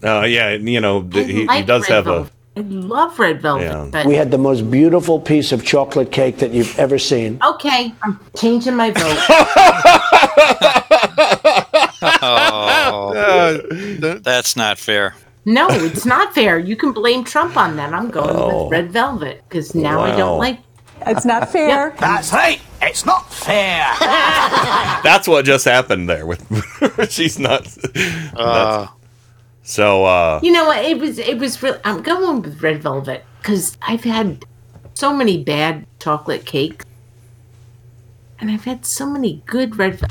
Uh, yeah, you know, I th- he, he does red have velvet. I love red velvet, Yeah. but We had the most beautiful piece of chocolate cake that you've ever seen. okay, I'm changing my vote. (laughs) Oh, (laughs) that's not fair. No, it's not fair. You can blame Trump on that. I'm going Oh. with red velvet because now I don't like. It's not fair. That's right. It's not fair. (laughs) That's what just happened there with. (laughs) she's not. Uh, So, uh, You know what? It was. It was. Real, I'm going with red velvet because I've had so many bad chocolate cakes, and I've had so many good red. Vel-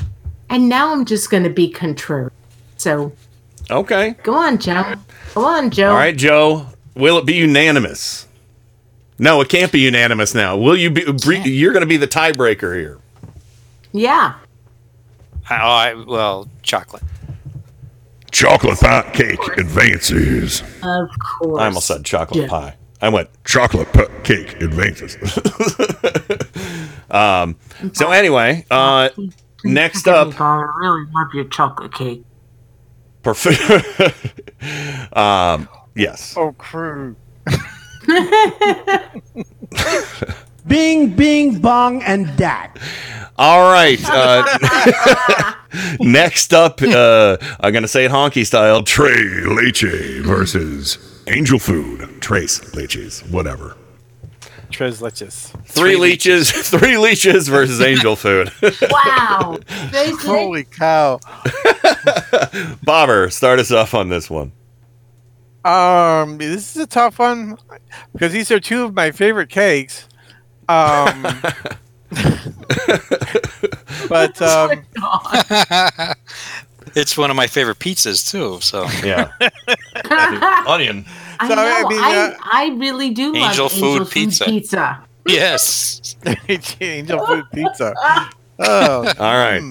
and now I'm just going to be contrary. So okay. go on, Joe. Go on, Joe. All right, Joe. Will it be unanimous? No, it can't be unanimous now. Will you be? bre- You're going to be the tiebreaker here. Yeah. oh, I, well, chocolate. Chocolate pie cake advances. Of course. I almost said chocolate Yeah. pie. I went. Chocolate pi- cake advances. (laughs) Um. So anyway, uh, (laughs) next up, I really love your chocolate cake. Perf- (laughs) um, yes. oh, crew. (laughs) Bing, bing, bong, and dat. All right. Uh, (laughs) next up, uh, I'm going to say it honky style. Trey Leche versus Angel Food. Trace Leches, whatever. Tres leches. Three leeches, (laughs) three leeches versus angel food. (laughs) Wow. Holy cow. (laughs) Bobber, start us off on this one. Um, this is a tough one because these are two of my favorite cakes. Um, but um, it's one of my favorite pizzas too. So yeah, onion. (laughs) I know. I I, mean, I, uh, really do Angel love food angel food pizza. pizza. (laughs) yes, (laughs) angel food pizza. Oh, All right.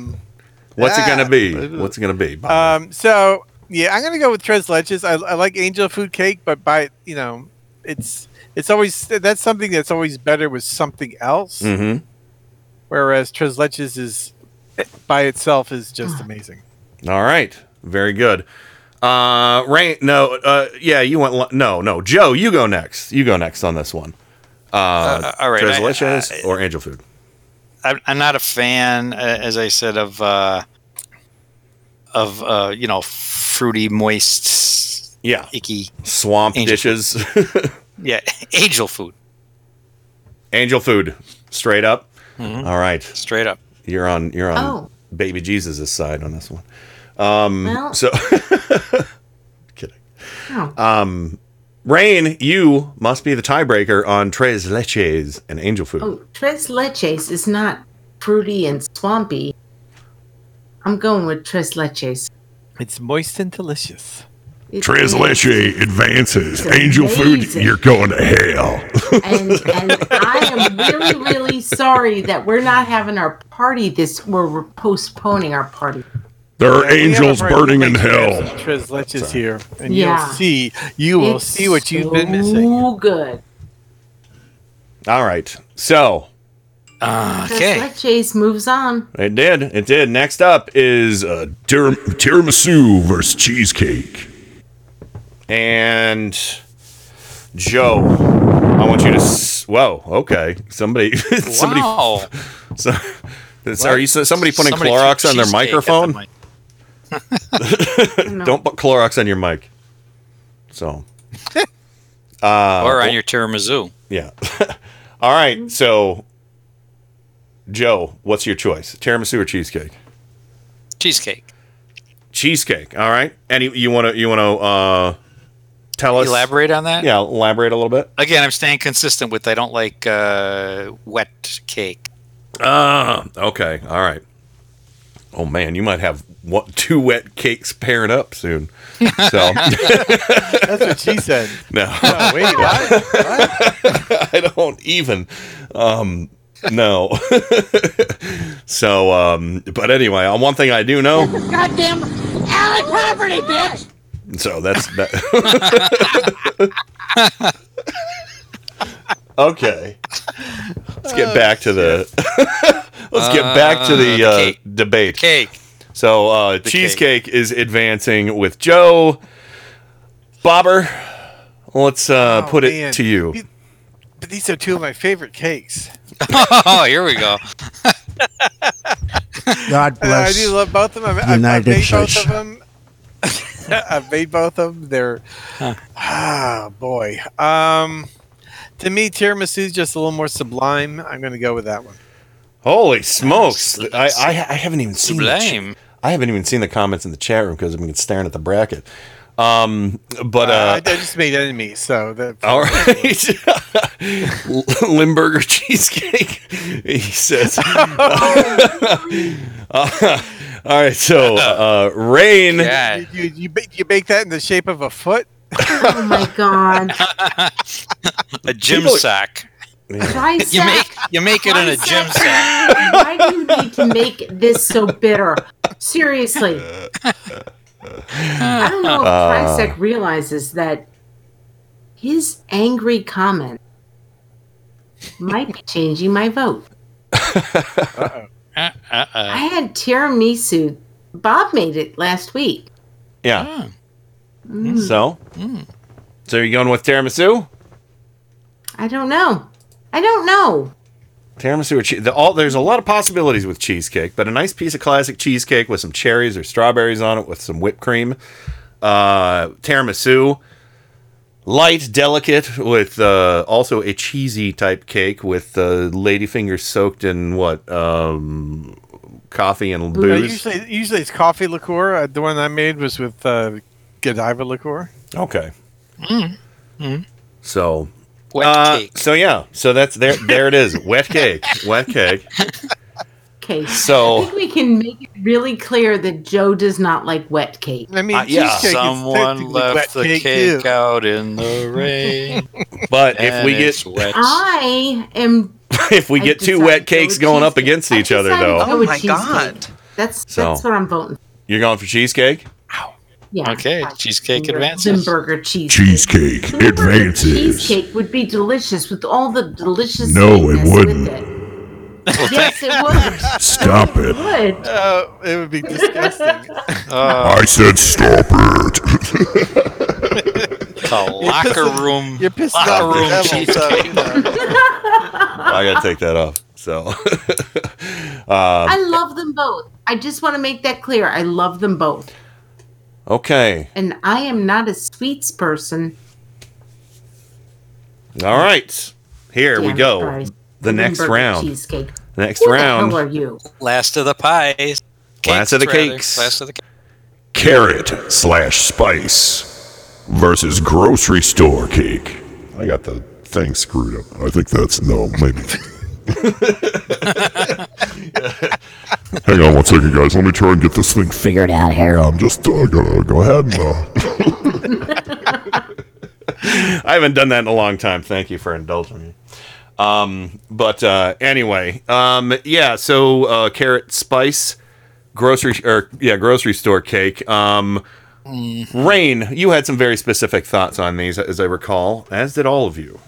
What's it going to be? What's it going to be? Bobber? Um, so yeah, I'm gonna go with tres leches. I, I like angel food cake, but by you know, it's it's always that's something that's always better with something else. Mhm. Whereas tres leches is by itself is just amazing. All right. Very good. Uh, Rain, no, uh, yeah, you went, no, no. Joe, you go next. You go next on this one. Uh, Uh, all right, Tres I- I- or angel food? I'm, I'm not a fan, uh, as I said, of uh, of uh, you know fruity, moist, Yeah. icky Swamp Angel dishes. (laughs) Yeah, (laughs) angel food. angel food. Straight up. Mhm. All right. Straight up. You're on, you're on Oh. baby Jesus' side on this one. Um, Well- so (laughs) kidding. Oh. Um, Rain, you must be the tiebreaker on Tres Leches and angel food. Oh, tres leches is not fruity and swampy. I'm going with tres leches. It's moist and delicious. Translation advances. Angel food, you're going to hell. and and I am really really sorry that we're not having our party this. We're, we're postponing our party. There are Yeah, angels burning in good hell. Tres leches here, and Yeah. you'll see. You will It's see what you've been missing. So good. All right. So Okay. Let Chase moves on. it did. It did. Next up is uh, Tir- tiramisu versus cheesecake. and Joe. I want you to. S- Whoa. Okay. Somebody. (laughs) somebody. Wow. (laughs) So, sorry. You somebody putting Somebody Clorox on their cheesecake at the microphone. mic. (laughs) Don't put Clorox on your mic. So. (laughs) Uh, or on your tiramisu. Yeah. (laughs) All right. So, Joe, what's your choice? Tiramisu or cheesecake? Cheesecake. Cheesecake. All right. And you- you want to you want to uh, tell us? Elaborate on that? Yeah, elaborate a little bit. Again, I'm staying consistent with I don't like uh, wet cake. Ah, okay. All right. Oh man, you might have what (laughs) two wet cakes pairing up soon. So (laughs) That's what she said. no, No, wait, (laughs) what? I don't even. Um, no. so, um, but anyway, on one thing I do know. Goddamn Alec property, bitch! So that's that. okay. Let's get back to the. let's get back to the Uh, uh, debate. Cake. So uh, cheesecake is advancing with Joe. Bobber, let's uh, Oh, put it to you. But these are two of my favorite cakes. oh, here we go. (laughs) God And I bless do love both of them. I've, I've United made States. both of them. (laughs) I've made both of them. They're ah boy. Um, to me, tiramisu is just a little more sublime. I'm going to go with that one. Holy smokes! I, I I haven't even seen the ch- Sublime. I haven't even seen the comments in the chat room because I've been staring at the bracket. Um, but Uh, I, uh, I just made enemies, so that. (laughs) All right. (laughs) Limburger cheesecake. He says. (laughs) Uh, all right. So, uh, Rain. You, you, you, bake, you bake that in the shape of a foot. Oh my god. A gym People- sack. Dry You make you make it in a gym sack. Why do you need to make this so bitter? Seriously. I don't know if Uh. Trisec realizes that his angry comment might be changing my vote. Uh, I uh. had tiramisu. Bob made it last week. Yeah. Mm. So, so you're going with tiramisu? I don't know. I don't know. Tiramisu or cheese? The, all there's a lot of possibilities with cheesecake, but a nice piece of classic cheesecake with some cherries or strawberries on it with some whipped cream. Uh, tiramisu, light, delicate, with uh, also a cheesy type cake with uh, ladyfingers soaked in what um, coffee and booze. usually, usually it's coffee liqueur. Uh, the one I made was with uh, Godiva liqueur. Okay. Mm. Mm. So Wet uh, cake. So yeah, so that's there. There it is. Wet cake. Wet cake. Okay. So I think we can make it really clear that Joe does not like wet cake. I mean, Uh, yeah. cheesecake is Someone wet left the cake, cake out in the rain. (laughs) But if we get wet. I am. (laughs) if we get two wet to go cakes with going up against I each other, though, Oh my cheesecake. God. That's So- that's what I'm voting. you're going for cheesecake. Yeah. Okay, cheesecake advances. Limburger cheesecake. Cheesecake Limburger advances. Cheesecake would be delicious with all the delicious. No, it wouldn't. With it. (laughs) yes, it would. Stop it. It would. Uh, it would be disgusting. (laughs) Uh, I said stop it. (laughs) the locker room. You're pissing locker the room devil, cheesecake. I gotta take that off. So, uh, I love them both. I just want to make that clear. I love them both, okay, and I am not a sweets person. all right. Here we Damn it, go. guys. The next Limburger round. Cheesecake. Next Who round. the hell are you? Last of the pies. Last of the rather. cakes. Last of the cakes. Carrot slash spice versus grocery store cake. I got the thing screwed up. I think that's no, maybe. (laughs) Hang on one second, guys. Let me try and get this thing figured out here. I'm just uh, gonna go ahead and. Uh, (laughs) I haven't done that in a long time. Thank you for indulging me. Um, but uh, anyway, um, yeah. So uh, carrot spice, grocery or yeah, grocery store cake. Um, Rain, you had some very specific thoughts on these, as I recall, as did all of you.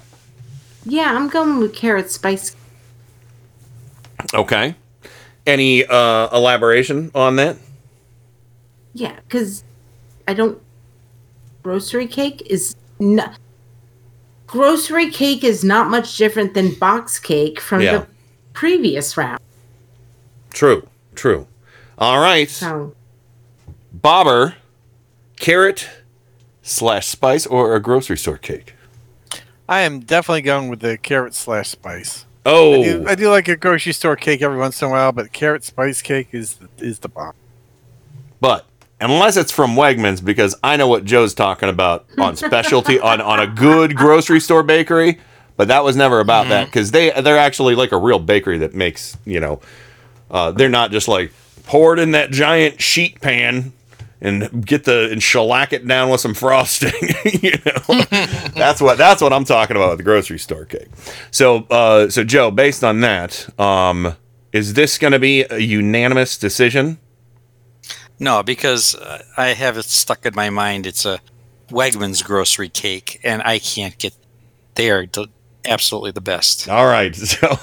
Yeah, I'm going with carrot spice. Okay. Any uh, elaboration on that? Yeah, because I don't. Grocery cake is not. Grocery cake is not much different than box cake from Yeah. the previous round. True. True. All right. So Bobber, carrot slash spice or a grocery store cake? I am definitely going with the carrot slash spice. Oh. I do, I do like a grocery store cake every once in a while, but carrot spice cake is is the bomb. But unless it's from Wegmans, because I know what Joe's talking about (laughs) on specialty on, on a good grocery store bakery, but that was never about that because they they're actually like a real bakery that makes you know uh, they're not just like poured in that giant sheet pan and get the and shellac it down with some frosting. (laughs) you know, that's what that's what I'm talking about with the grocery store cake. So uh, so Joe, based on that, um, is this going to be a unanimous decision? No, because uh, I have it stuck in my mind. It's a Wegmans grocery cake, and I can't get. They are absolutely the best. All right. (laughs) So,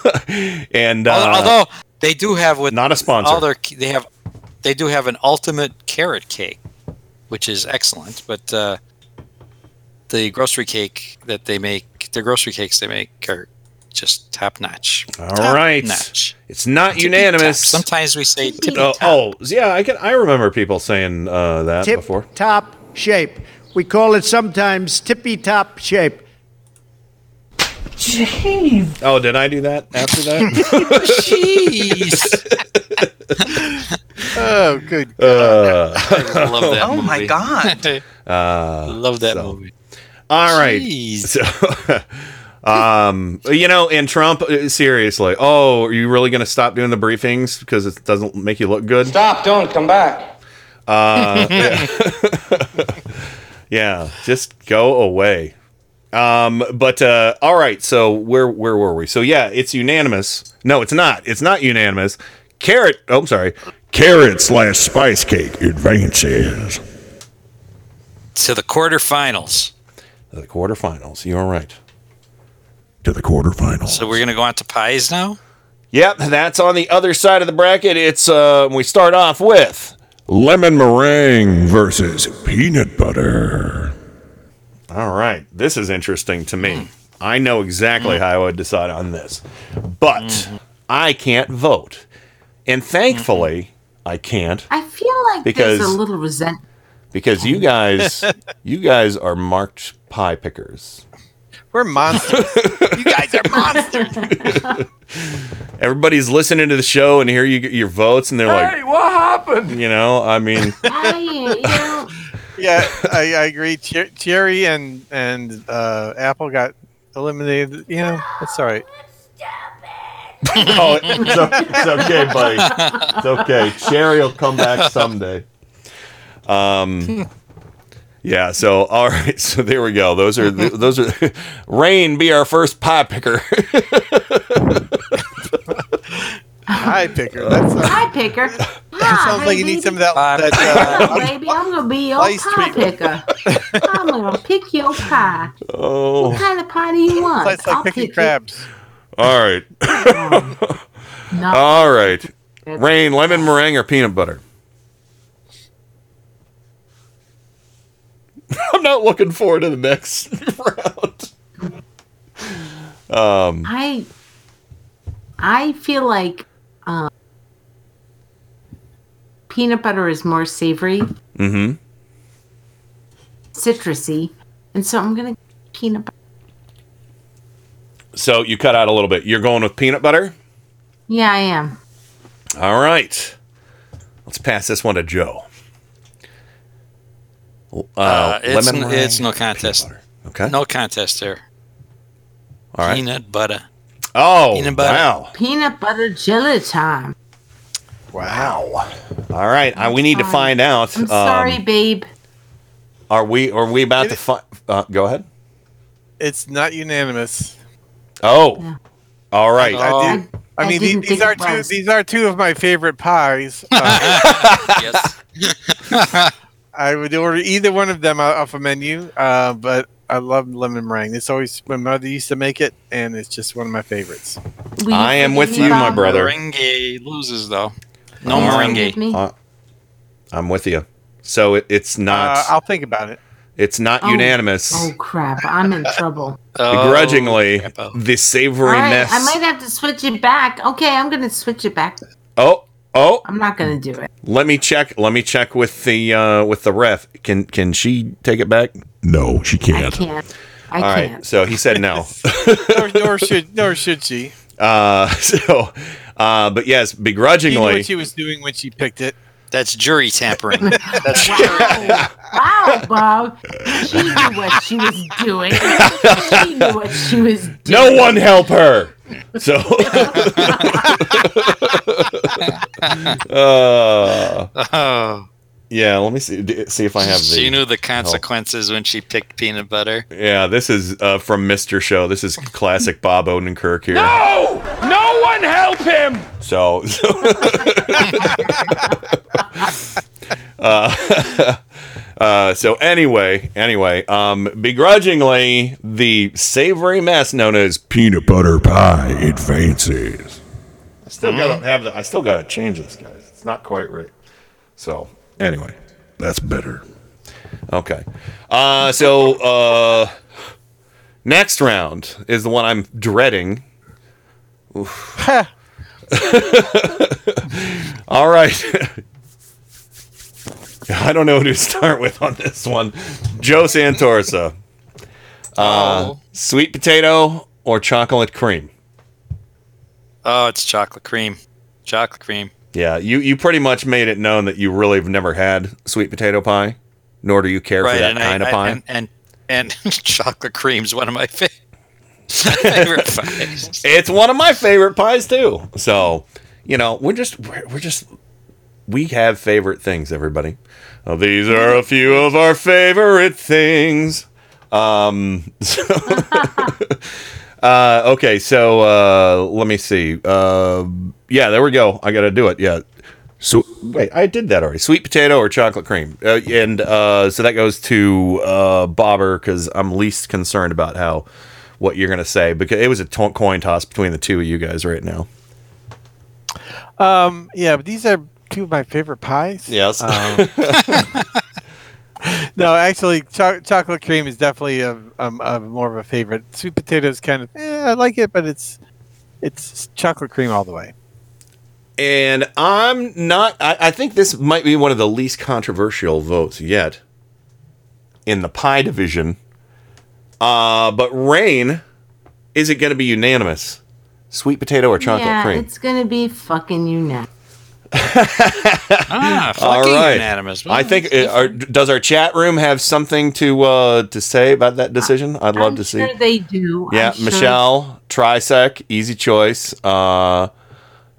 and uh, Although they do have with not a sponsor. all their they have they do have an ultimate carrot cake, which is excellent. But uh, the grocery cake that they make, the grocery cakes they make are just top notch. All right, notch. it's not Tippy unanimous. top. Sometimes we say tippy Oh, top. oh, yeah, I can. I remember people saying uh, that Tip before. top shape. We call it sometimes tippy top shape. Jeez. Oh, did I do that after that? (laughs) Jeez. (laughs) (laughs) Oh, good. Uh, I love that (laughs) Oh my. God. (laughs) uh, love that so- movie. All right. Jeez. So, um, you know, and Trump, uh, seriously. Oh, are you really going to stop doing the briefings because it doesn't make you look good? Stop, don't come back. Uh, yeah. Yeah, just go away. Um, but uh, all right, so where where were we? So yeah, it's unanimous. No, it's not. It's not unanimous. Carrot. Oh, I'm sorry. carrot slash spice cake advances. To the quarterfinals. The quarterfinals. You're right. To the quarterfinals. So we're gonna go on to pies now. Yep, that's on the other side of the bracket. It's uh, we start off with Lemon meringue versus peanut butter. All right, this is interesting to me. I know exactly how I would decide on this, but Mm-hmm. I can't vote, and thankfully I can't I feel like Because- there's a little resent. because you guys, (laughs) you guys are marked pie pickers. We're monsters. (laughs) you guys are monsters. (laughs) Everybody's listening to the show and hear you get your votes, and they're like, what happened? you know, I mean, I, you know, Yeah, I, I agree. Cher- Cherry and and uh, Apple got eliminated. You know, that's all right. (laughs) oh, it's, o- it's okay, buddy. It's okay. Cherry will come back someday. Um, yeah. So all right. So there we go. Those are the, those are. (laughs) Rain be our first pie picker. (laughs) Pie picker. That's uh, pie picker. that sounds like you need some of that. that Hello, uh, baby. I'm gonna be your pie treatment. picker. I'm gonna pick your pie. Oh. What oh. kind of pie do you want? it's like I'll picking pick it. All right. All right. Rain, lemon meringue, or peanut butter. (laughs) I'm not looking forward to the next (laughs) round. Um. I I feel like um, peanut butter is more savory, Mm-hmm. citrusy, and so I'm gonna peanut butter. So you cut out a little bit. You're going with peanut butter? Yeah, I am. All right. Let's pass this one to Joe. Uh, Uh, it's, lemon n- meringue, it's no contest. Okay. No contest there. All right. Peanut butter. Oh, Peanut butter. wow. Peanut butter jelly time. Wow. All right, uh, we need to find out. I'm sorry, um, babe. Are we are we about to find? Uh, go ahead. It's not unanimous. Oh, all right. I, did, I, I mean, didn't these, these think are it two. was. These are two of my favorite pies. (laughs) Uh, (laughs) I would order either one of them off a menu, uh, but I love lemon meringue. It's always my mother used to make it, and it's just one of my favorites. I am with you, my brother. Meringue loses though. No Um, meringue. uh, I'm with you. So it, it's not. Uh, I'll think about it. It's not Oh. unanimous. Oh crap! I'm in trouble. (laughs) Begrudgingly, the savory All right, mess. I might have to switch it back. Okay, I'm gonna switch it back. oh, oh. I'm not gonna do it. Let me check. Let me check with the uh, with the ref. Can can she take it back? No, she can't. I can't. I All right. can't. So he said no. (laughs) nor, nor should nor should she. uh, (laughs) so, uh, but yes, She knew begrudgingly. what she was doing when she picked it. That's jury tampering. (laughs) That's Wow, Bob. She knew what she was doing. She knew what she was doing. No one help her. So, (laughs) uh, oh. yeah. Let me see see if I have the. She knew the help. consequences when she picked peanut butter. Yeah, this is uh, from Mr. Show. This is classic Bob Odenkirk here. No! No one help him! So, so (laughs) uh, (laughs) uh, so anyway, anyway, um, begrudgingly, the savory mess known as Peanut butter pie advances. I still gotta have the. I still gotta change this, guys. It's not quite right. So anyway, That's better. okay. Uh, so uh, next round is the one I'm dreading. Oof. (laughs) All right. (laughs) I don't know who to start with on this one. Joe Santorsa. Uh, Sweet potato or chocolate cream? Oh, it's chocolate cream. Chocolate cream. Yeah, you, you pretty much made it known that you really have never had sweet potato pie, nor do you care for that kind I, of pie. I, and, and and (laughs) chocolate cream's one of my fa- favorite pies. it's one of my favorite pies too. So, you know, we're just we're, we're just we have favorite things, everybody. Uh, these are a few of our favorite things. Um, (laughs) so- (laughs) uh, okay, so uh, let me see. Uh, yeah, there we go. I got to do it. Yeah. So wait, I did that already. Sweet potato or chocolate cream, uh, and uh, so that goes to uh, Bobber because I'm least concerned about how what you're gonna say because it was a coin toss between the two of you guys right now. Um, yeah, but these are two of my favorite pies. Yes. Um, (laughs) no, actually, cho- chocolate cream is definitely a, a, a more of a favorite. Sweet potatoes, kind of, eh, I like it, but it's it's chocolate cream all the way. And I'm not. I, I think this might be one of the least controversial votes yet in the pie division. Uh, but Rain, is it going to be unanimous? Sweet potato or chocolate yeah, cream? it's gonna be fucking unanimous. (laughs) Ah, fucking right. unanimous. I think. uh, Are, does our chat room have something to uh, to say about that decision? I'd love I'm to see. sure they do. I'm Yeah, sure- Michelle, Trisec, easy choice. Uh,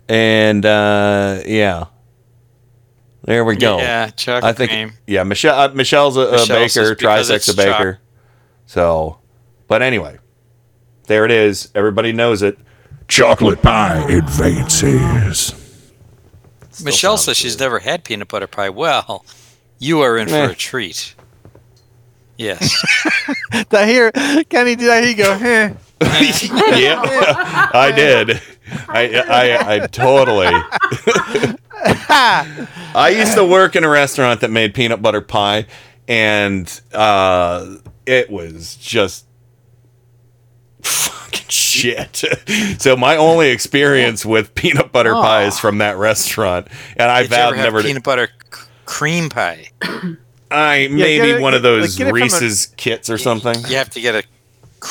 and uh, yeah, there we go. Yeah, chocolate I think. cream. Yeah, Michelle. Uh, Michelle's a, a Michelle baker. says Trisec's a it's choc- baker. So, but anyway, there it is. Everybody knows it. Chocolate pie advances. Michelle says she's never had peanut butter pie. Well, you are in for a treat. Yes. (laughs) Did I hear, Kenny, did I hear you go, eh? (laughs) yeah, (laughs) I did. I, I, I totally. I used to work in a restaurant that made peanut butter pie, and uh, it was just fucking shit. (laughs) so my only experience with peanut butter pie is from that restaurant, and I Did vowed ever have never to. peanut butter c- cream pie? (coughs) I maybe get it- one of get- like, those get it from a- Reese's kits or something. You have to get a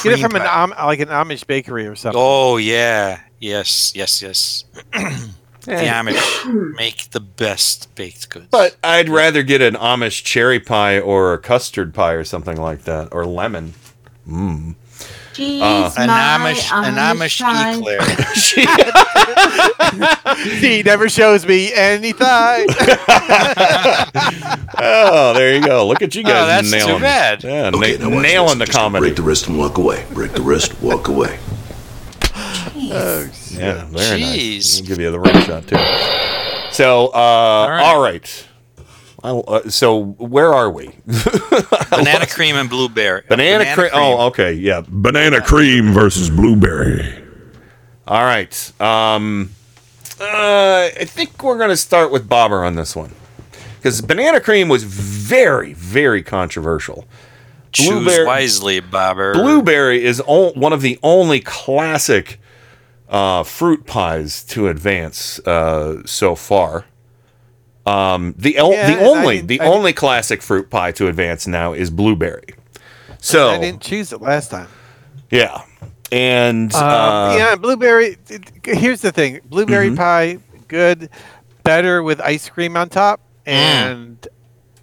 Get it from an pie. Am- like an Amish bakery or something. Oh yeah, yes, yes, yes. (clears throat) the Amish (coughs) make the best baked goods. But I'd rather get an Amish cherry pie or a custard pie or something like that, or lemon. Mmm. Jeez, uh, An Amish, an Amish Amish eclair. (laughs) (laughs) he never shows me any thigh. (laughs) Oh, there you go. Look at you Oh, guys that's too bad. Yeah, Okay, na- now watch nailing the this. Comedy. Break the wrist and walk away. Break the wrist, walk away. Oh, Yeah, very nice. Jeez. We'll give you the ring shot too. So, uh, all right. I'll, uh, so where are we? (laughs) Banana cream and blueberry. Banana, cream. Oh, okay. Yeah. Banana cream versus blueberry. All right. Um, uh, I think we're going to start with Bobber on this one because banana cream was very, very controversial. Choose wisely, Bobber. Blueberry is o- one of the only classic uh, fruit pies to advance uh, so far. Um, the el- Yeah, the and I only didn't- the I only classic fruit pie to advance now is blueberry. So I didn't choose it last time. yeah, and Um, uh, yeah, blueberry. Here's the thing: blueberry Mhm. pie, good, better with ice cream on top. Mm. And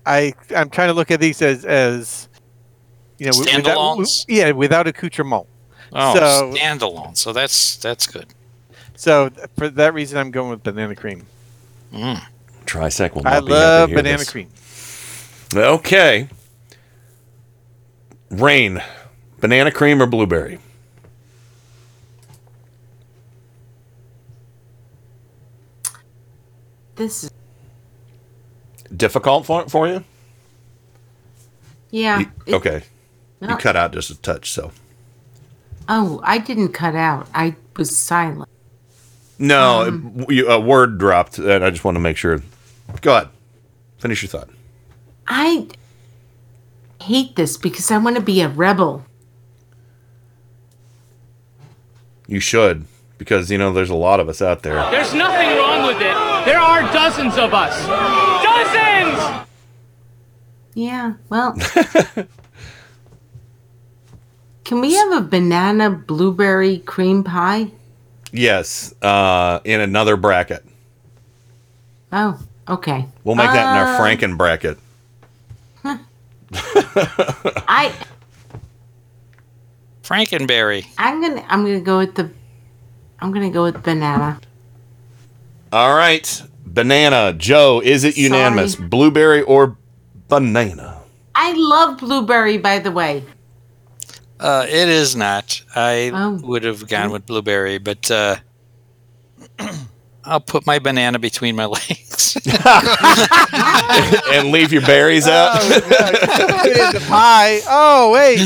I, I'm trying to look at these as, as you know, wi- without, Standalones? yeah, without accoutrement. Oh, so, standalone. So that's that's good. so for that reason, I'm going with banana cream. Mm. Trisec will not I be happy love to hear banana this. cream. Okay. Rain, banana cream or blueberry? This is Difficult for, for you? yeah. You- it- okay. You cut out just a touch, so. Oh, I didn't cut out. I was silent. No, Um, it- a word dropped, and I just want to make sure. Go ahead. Finish your thought. I hate this because I want to be a rebel. You should, because, you know, there's a lot of us out there. There's nothing wrong with it. There are dozens of us. Dozens! Yeah, well. (laughs) Can we have a banana blueberry cream pie? Yes, uh, in another bracket. Oh, okay. We'll make that in our Uh, Franken bracket. (laughs) I Frankenberry. I'm gonna I'm gonna go with the I'm gonna go with banana. All right. Banana. Joe, is it unanimous? Sorry. Blueberry or banana? I love blueberry, by the way. Uh, it is not. I Oh. would have gone with blueberry, but uh, (clears throat) I'll put my banana between my (laughs) legs. and leave your berries out? (laughs) Put it in the pie. Oh wait.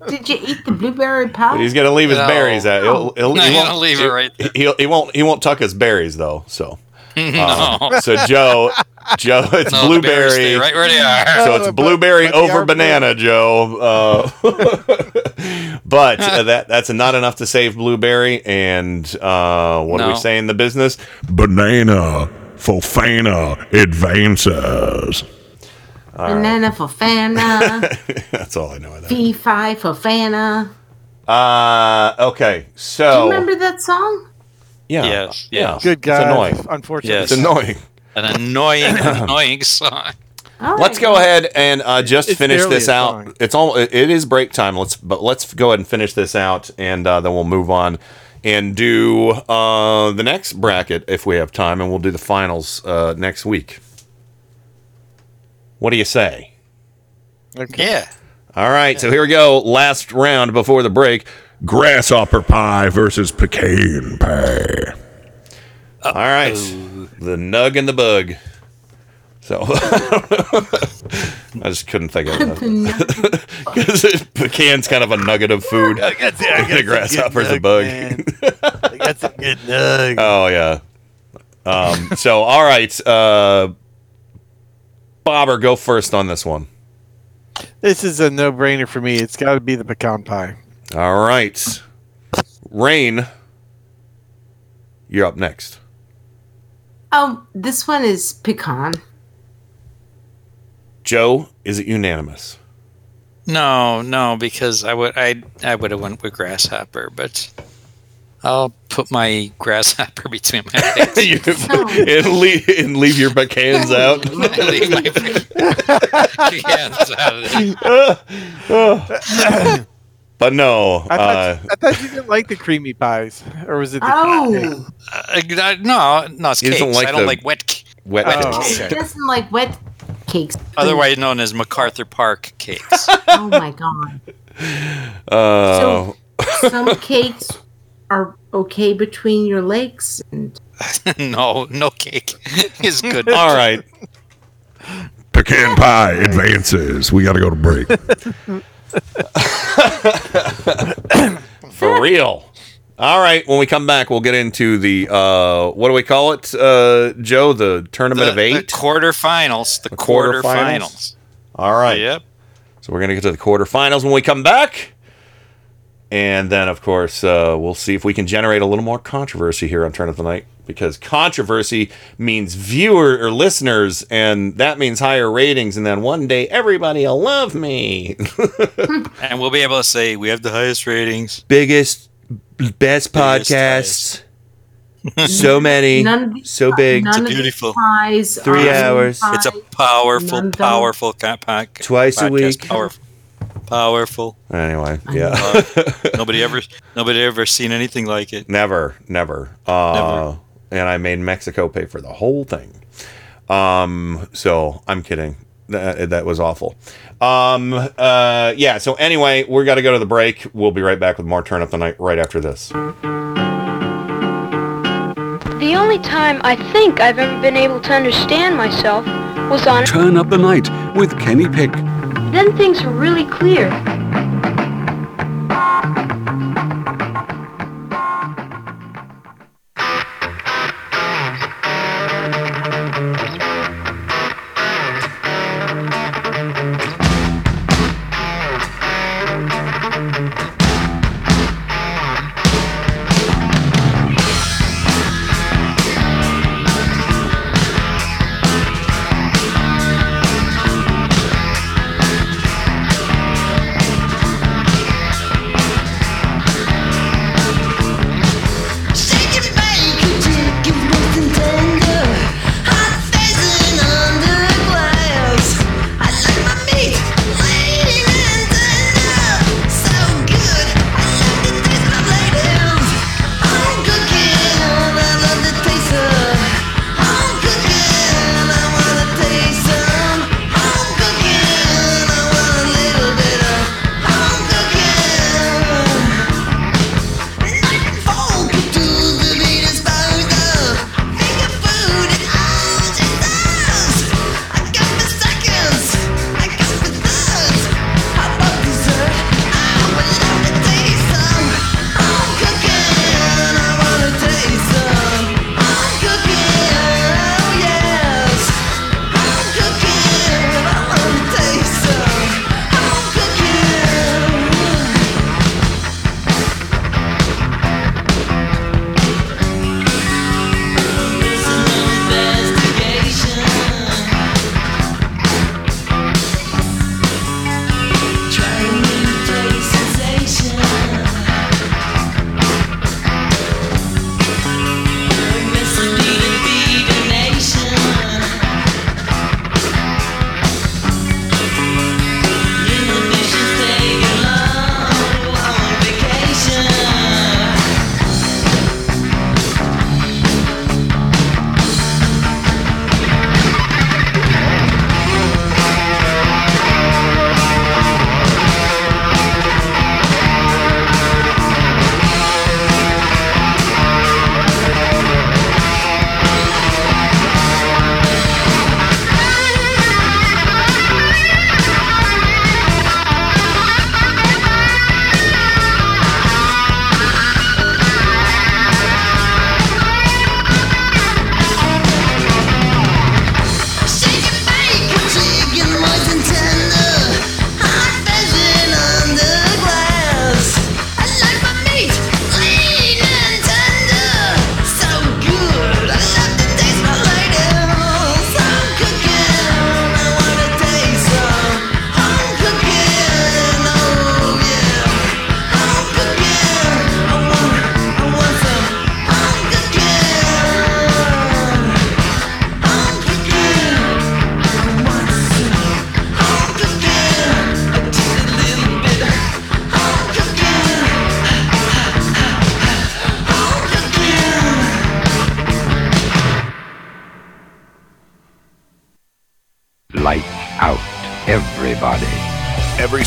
(laughs) Did you eat the blueberry pie? He's gonna leave his No. berries out. He'll, he'll, no, he won't, leave it right there. He'll, he won't. He won't tuck his berries though. So. No. Um, so Joe, Joe, (laughs) it's No, the blueberry. stay right where they are. So it's blueberry but they over are banana, Joe. Uh, (laughs) but uh, that that's not enough to save blueberry. And uh, what do we say in The business. Banana Fofana advances. banana for fana. (laughs) That's all I know of that. Fee fi for fana. Uh, okay, Do you so remember that song? yeah, Yes, yeah. Good God. It's annoying. Unfortunately. Yes. It's annoying. An annoying, (coughs) annoying song. All Let's right. go ahead and uh, just It's finish barely this a out. song. It's all. It it is break time. Let's but let's go ahead and finish this out, and uh, then we'll move on and do uh, the next bracket if we have time, and we'll do the finals uh, next week. What do you say? Okay. Yeah. All right, so here we go. Last round before the break. Grasshopper pie versus pecan pie. All right, the nug and the bug. So (laughs) I just couldn't think of it (laughs) because pecan's kind of a nugget of food. I got some- I got (laughs) the grasshopper's a bug. nug, man. I got some good nugs. Oh yeah. Um, so all right, uh, Bobber, go first on this one. This is a no-brainer for me. It's got to be the pecan pie. All right, Rain, you're up next. Oh, this one is pecan. Joe, is it unanimous? No, no, because I would I I would have went with grasshopper, but I'll put my (laughs) grasshopper between my (laughs) legs. You- (laughs) and, leave, and leave your pecans out. Leave my pecans out of there. But no, I thought, uh, I thought you didn't like the creamy pies, or was it? The Oh, Uh, no, no, it's cakes. like I don't the- like wet, c- wet Oh, cakes. he okay. doesn't like wet cakes. otherwise known as MacArthur Park cakes. (laughs) Oh my god. Uh, Some (laughs) cakes are okay between your legs, and (laughs) no, no cake is good. all right. Pecan pie advances. We got to go to break. For real. All right. When we come back, we'll get into the uh, what do we call it, uh, Joe? The tournament The, of the eight. quarterfinals. The, quarterfinals? quarterfinals. All right. Yep. So we're gonna get to the quarterfinals when we come back, and then of course uh, we'll see if we can generate a little more controversy here on Turn of the Night because controversy means viewer or listeners, and that means higher ratings, and then one day everybody will love me. (laughs) And we'll be able to say we have the highest ratings. Biggest, best podcasts. so (laughs) many, none these, so big, none of beautiful. Three hours. pies. It's a powerful, None of them- powerful ca- pa- Twice a week. Powerful. Powerful. Anyway, yeah. (laughs) nobody ever, nobody ever seen anything like it. Never, never. Uh, And I made Mexico pay for the whole thing. Um, so I'm kidding. That, that was awful. Um, uh, yeah. So anyway, we got to go to the break. We'll be right back with more Turn Up the Night right after this. The only time I think I've ever been able to understand myself was on. Turn up the night with Kenny Pick. Then things were really clear.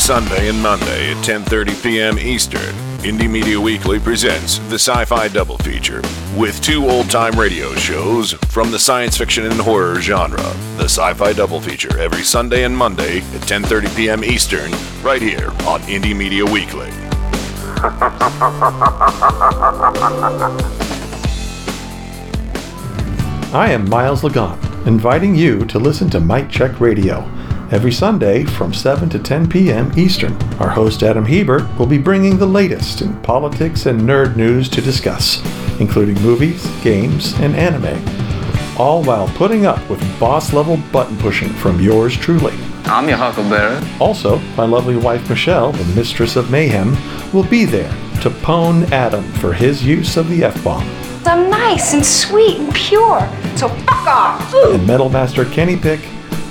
Sunday and Monday at 10:30 p.m. Eastern, Indie Media Weekly presents the Sci-Fi Double Feature with two old-time radio shows from the science fiction and horror genre. The Sci-Fi Double Feature every Sunday and Monday at 10:30 p.m. Eastern, right here on Indie Media Weekly. (laughs) I am Miles Lagon, inviting you to listen to Mic Check Radio. Every Sunday from 7 to 10 p.m. Eastern, our host Adam Hebert will be bringing the latest in politics and nerd news to discuss, including movies, games, and anime. All while putting up with boss level button pushing from yours truly. I'm your Huckleberry. Also, my lovely wife Michelle, the mistress of mayhem, will be there to pwn Adam for his use of the F bomb. I'm nice and sweet and pure, so fuck off! And Metal Master Kenny Pick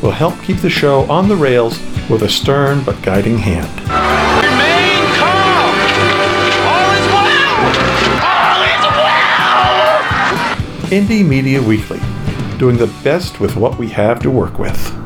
will help keep the show on the rails with a stern but guiding hand. Remain calm! All is well! All is well! Indie Media Weekly, doing the best with what we have to work with.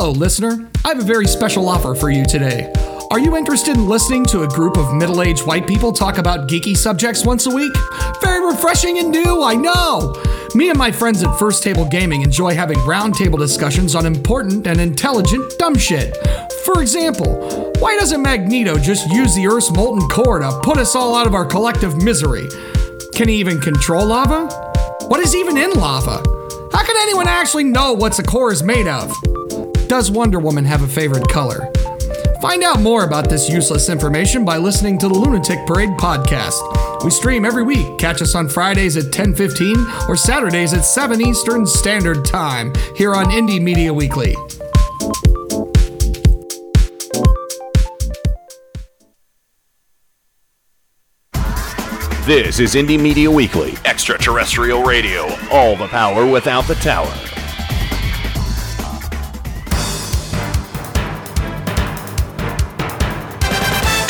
Hello, listener. I have a very special offer for you today. Are you interested in listening to a group of middle aged white people talk about geeky subjects once a week? Very refreshing and new, I know! Me and my friends at First Table Gaming enjoy having roundtable discussions on important and intelligent dumb shit. For example, why doesn't Magneto just use the Earth's molten core to put us all out of our collective misery? Can he even control lava? What is even in lava? How can anyone actually know what a core is made of? Does Wonder Woman have a favorite color? Find out more about this useless information by listening to the Lunatic Parade podcast. We stream every week. Catch us on Fridays at 10:15 or Saturdays at 7 Eastern Standard Time here on Indie Media Weekly. This is Indie Media Weekly, extraterrestrial radio, all the power without the tower.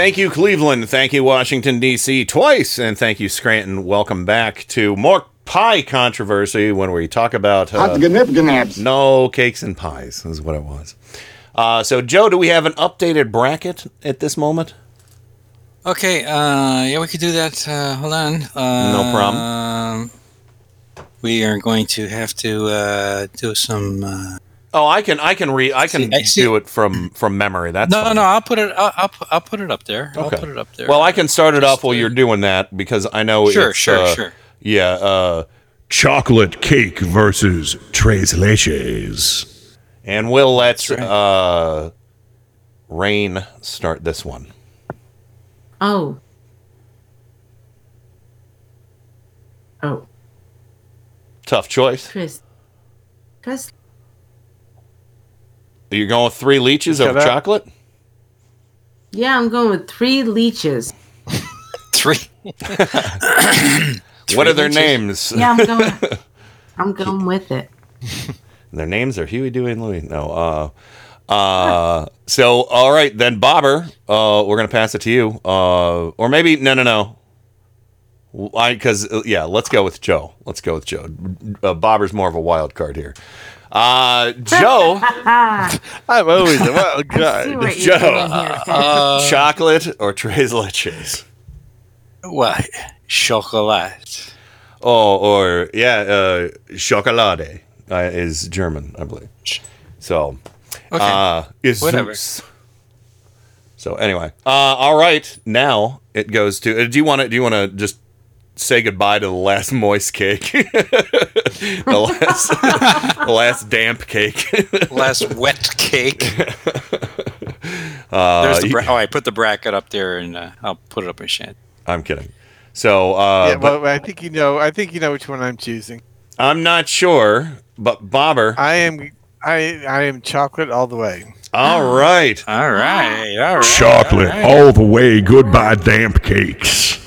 Thank you, Cleveland. Thank you, Washington, D.C. twice. And thank you, Scranton. Welcome back to more pie controversy when we talk about. Uh, no, cakes and pies is what it was. Uh, so, Joe, do we have an updated bracket at this moment? Okay, uh, yeah, we could do that. Uh, hold on. Uh, No problem. Um, we are going to have to uh, do some. Oh, I can, I can read, I can do it from from memory. That's no, fine. no, I'll put it. I'll, I'll, I'll put it up there. Okay. I'll put it up there. Well, I can start it off while you're doing that because I know. Sure, it's, sure, uh, sure. Yeah. Uh, Chocolate cake versus tres leches. and we'll let uh, Rain start this one. Oh. Oh, Tough choice. Chris. Chris. You're going with three leeches Shut of chocolate. Yeah, I'm going with three leeches. (laughs) Three. (coughs) what are their names? Yeah, I'm going. (laughs) I'm going with it. (laughs) Their names are Huey, Dewey, and Louie. No. Uh, uh, so, all right, then, Bobber, uh, we're going to pass it to you. Uh, or maybe, no, no, no. I, because, uh, yeah, let's go with Joe. Let's go with Joe. Uh, Bobber's more of a wild card here. Uh, Joe. (laughs) I'm always a wild card. Joe. uh, chocolate or tres leches? What? Chocolate. Oh, or, yeah, uh, chocolate. uh, is German, I believe. So, Okay. uh, is Whatever. Zeus. So anyway, uh, all right. Now it goes to. Uh, do you want to? Do you want to just say goodbye to the last moist cake, (laughs) the last, the last damp cake, (laughs) Last wet cake. Uh, There's the you- bra- oh, I put the bracket up there, and uh, I'll put it up in shed. I'm kidding. So, uh, yeah, but well, I think you know. I think you know which one I'm choosing. I'm not sure. But Bobber, I am. I I am chocolate all the way. all right. All right, all right. Chocolate all the way. Goodbye, damp cakes.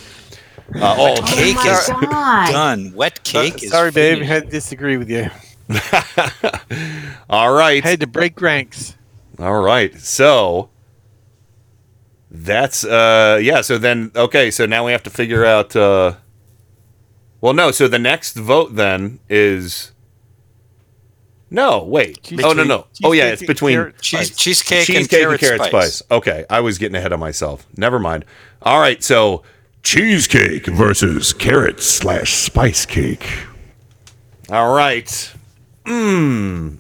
Uh, oh, Cake my is God. done. Wet cake is Sorry, babe. finished. Had to disagree with you. (laughs) all right. Had to break ranks. All right. So that's uh yeah, so then okay, so now we have to figure out uh Well, no, so the next vote then is No, wait. oh no, no. Oh yeah, it's between Cheese, cheesecake, and cheesecake carrot, and carrot spice. spice. Okay, I was getting ahead of myself. Never mind. All right, so Cheesecake versus carrot slash spice cake. all right. Mmm.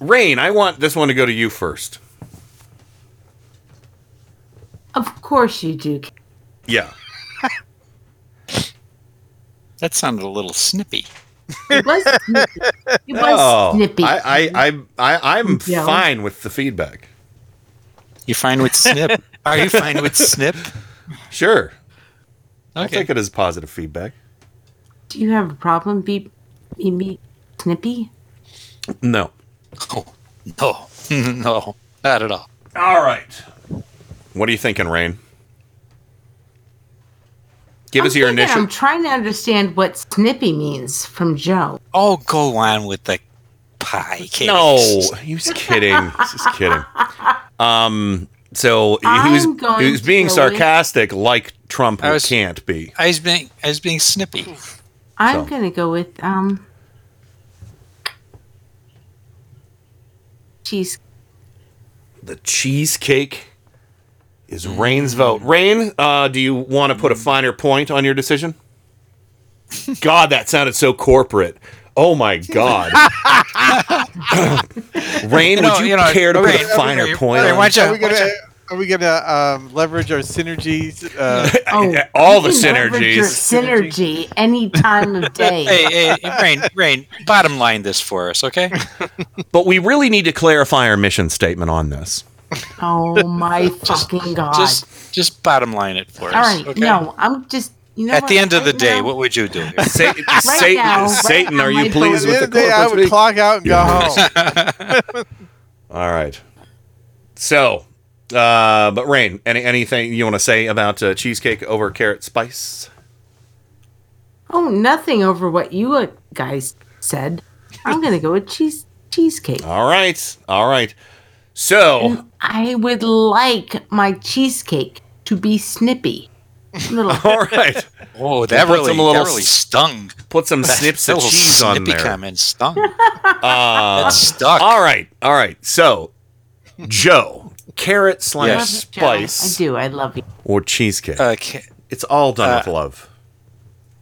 Rain, I want this one to go to you first. Of course you do. Yeah. (laughs) That sounded a little snippy. It was (laughs) snippy. It was Oh, snippy. I, I, I, I, I'm Yeah. fine with the feedback. You're fine with snip? (laughs) Are you (laughs) fine with snip? Sure. I'll Okay. take it as positive feedback. Do you have a problem, be, be, be snippy? No. Oh, no, (laughs) no, not at all. All right. What are you thinking, Rain? Give us I'm your thinking- initial. I'm trying to understand what snippy means from Joe. Oh, go on with the pie cake. No, he was kidding. Just kidding. (laughs) Um. So he was, he was being go with- sarcastic, like Trump I was- can't be. I was being, I was being snippy. I'm So. gonna go with um cheese. The cheesecake is Rain's vote. Rain, uh, do you want to put a finer point on your decision? God, that sounded so corporate. Oh my God. (laughs) (laughs) Rain, You know- would you, you know, care to Rain, put a finer Rain, point Rain, on why don't Are we gonna are we gonna um, leverage our synergies? Uh, (laughs) Oh, all the you can leverage your synergies? synergy any time of day. hey, hey, Rain, Rain, bottom line this for us, okay? But we really need to clarify our mission statement on this. Oh my fucking god! Just, just bottom line it for us. All right, okay? no, I'm just. You know At what, the end of the day, now- what would you do? Here? (laughs) Sa- Satan, now, right Satan, now, are you pleased with the the end of the day, I would speak? clock out and go home. (laughs) All right. So, uh, but Rain, any anything you want to say about uh, cheesecake over carrot spice? Oh, nothing over what you uh, guys said. I'm gonna go with cheese cheesecake. All right, all right. So, I would like my cheesecake to be snippy. Little (laughs) all right. Oh, that Put really, some little that really stung. Put some That snips of cheese on snippy there. comment stung. (laughs) Uh, That stuck. All right, all right. So, Joe, carrot I slash love you, Joe. I do. I love you. or cheesecake? Uh, ca- it's all done uh, with love.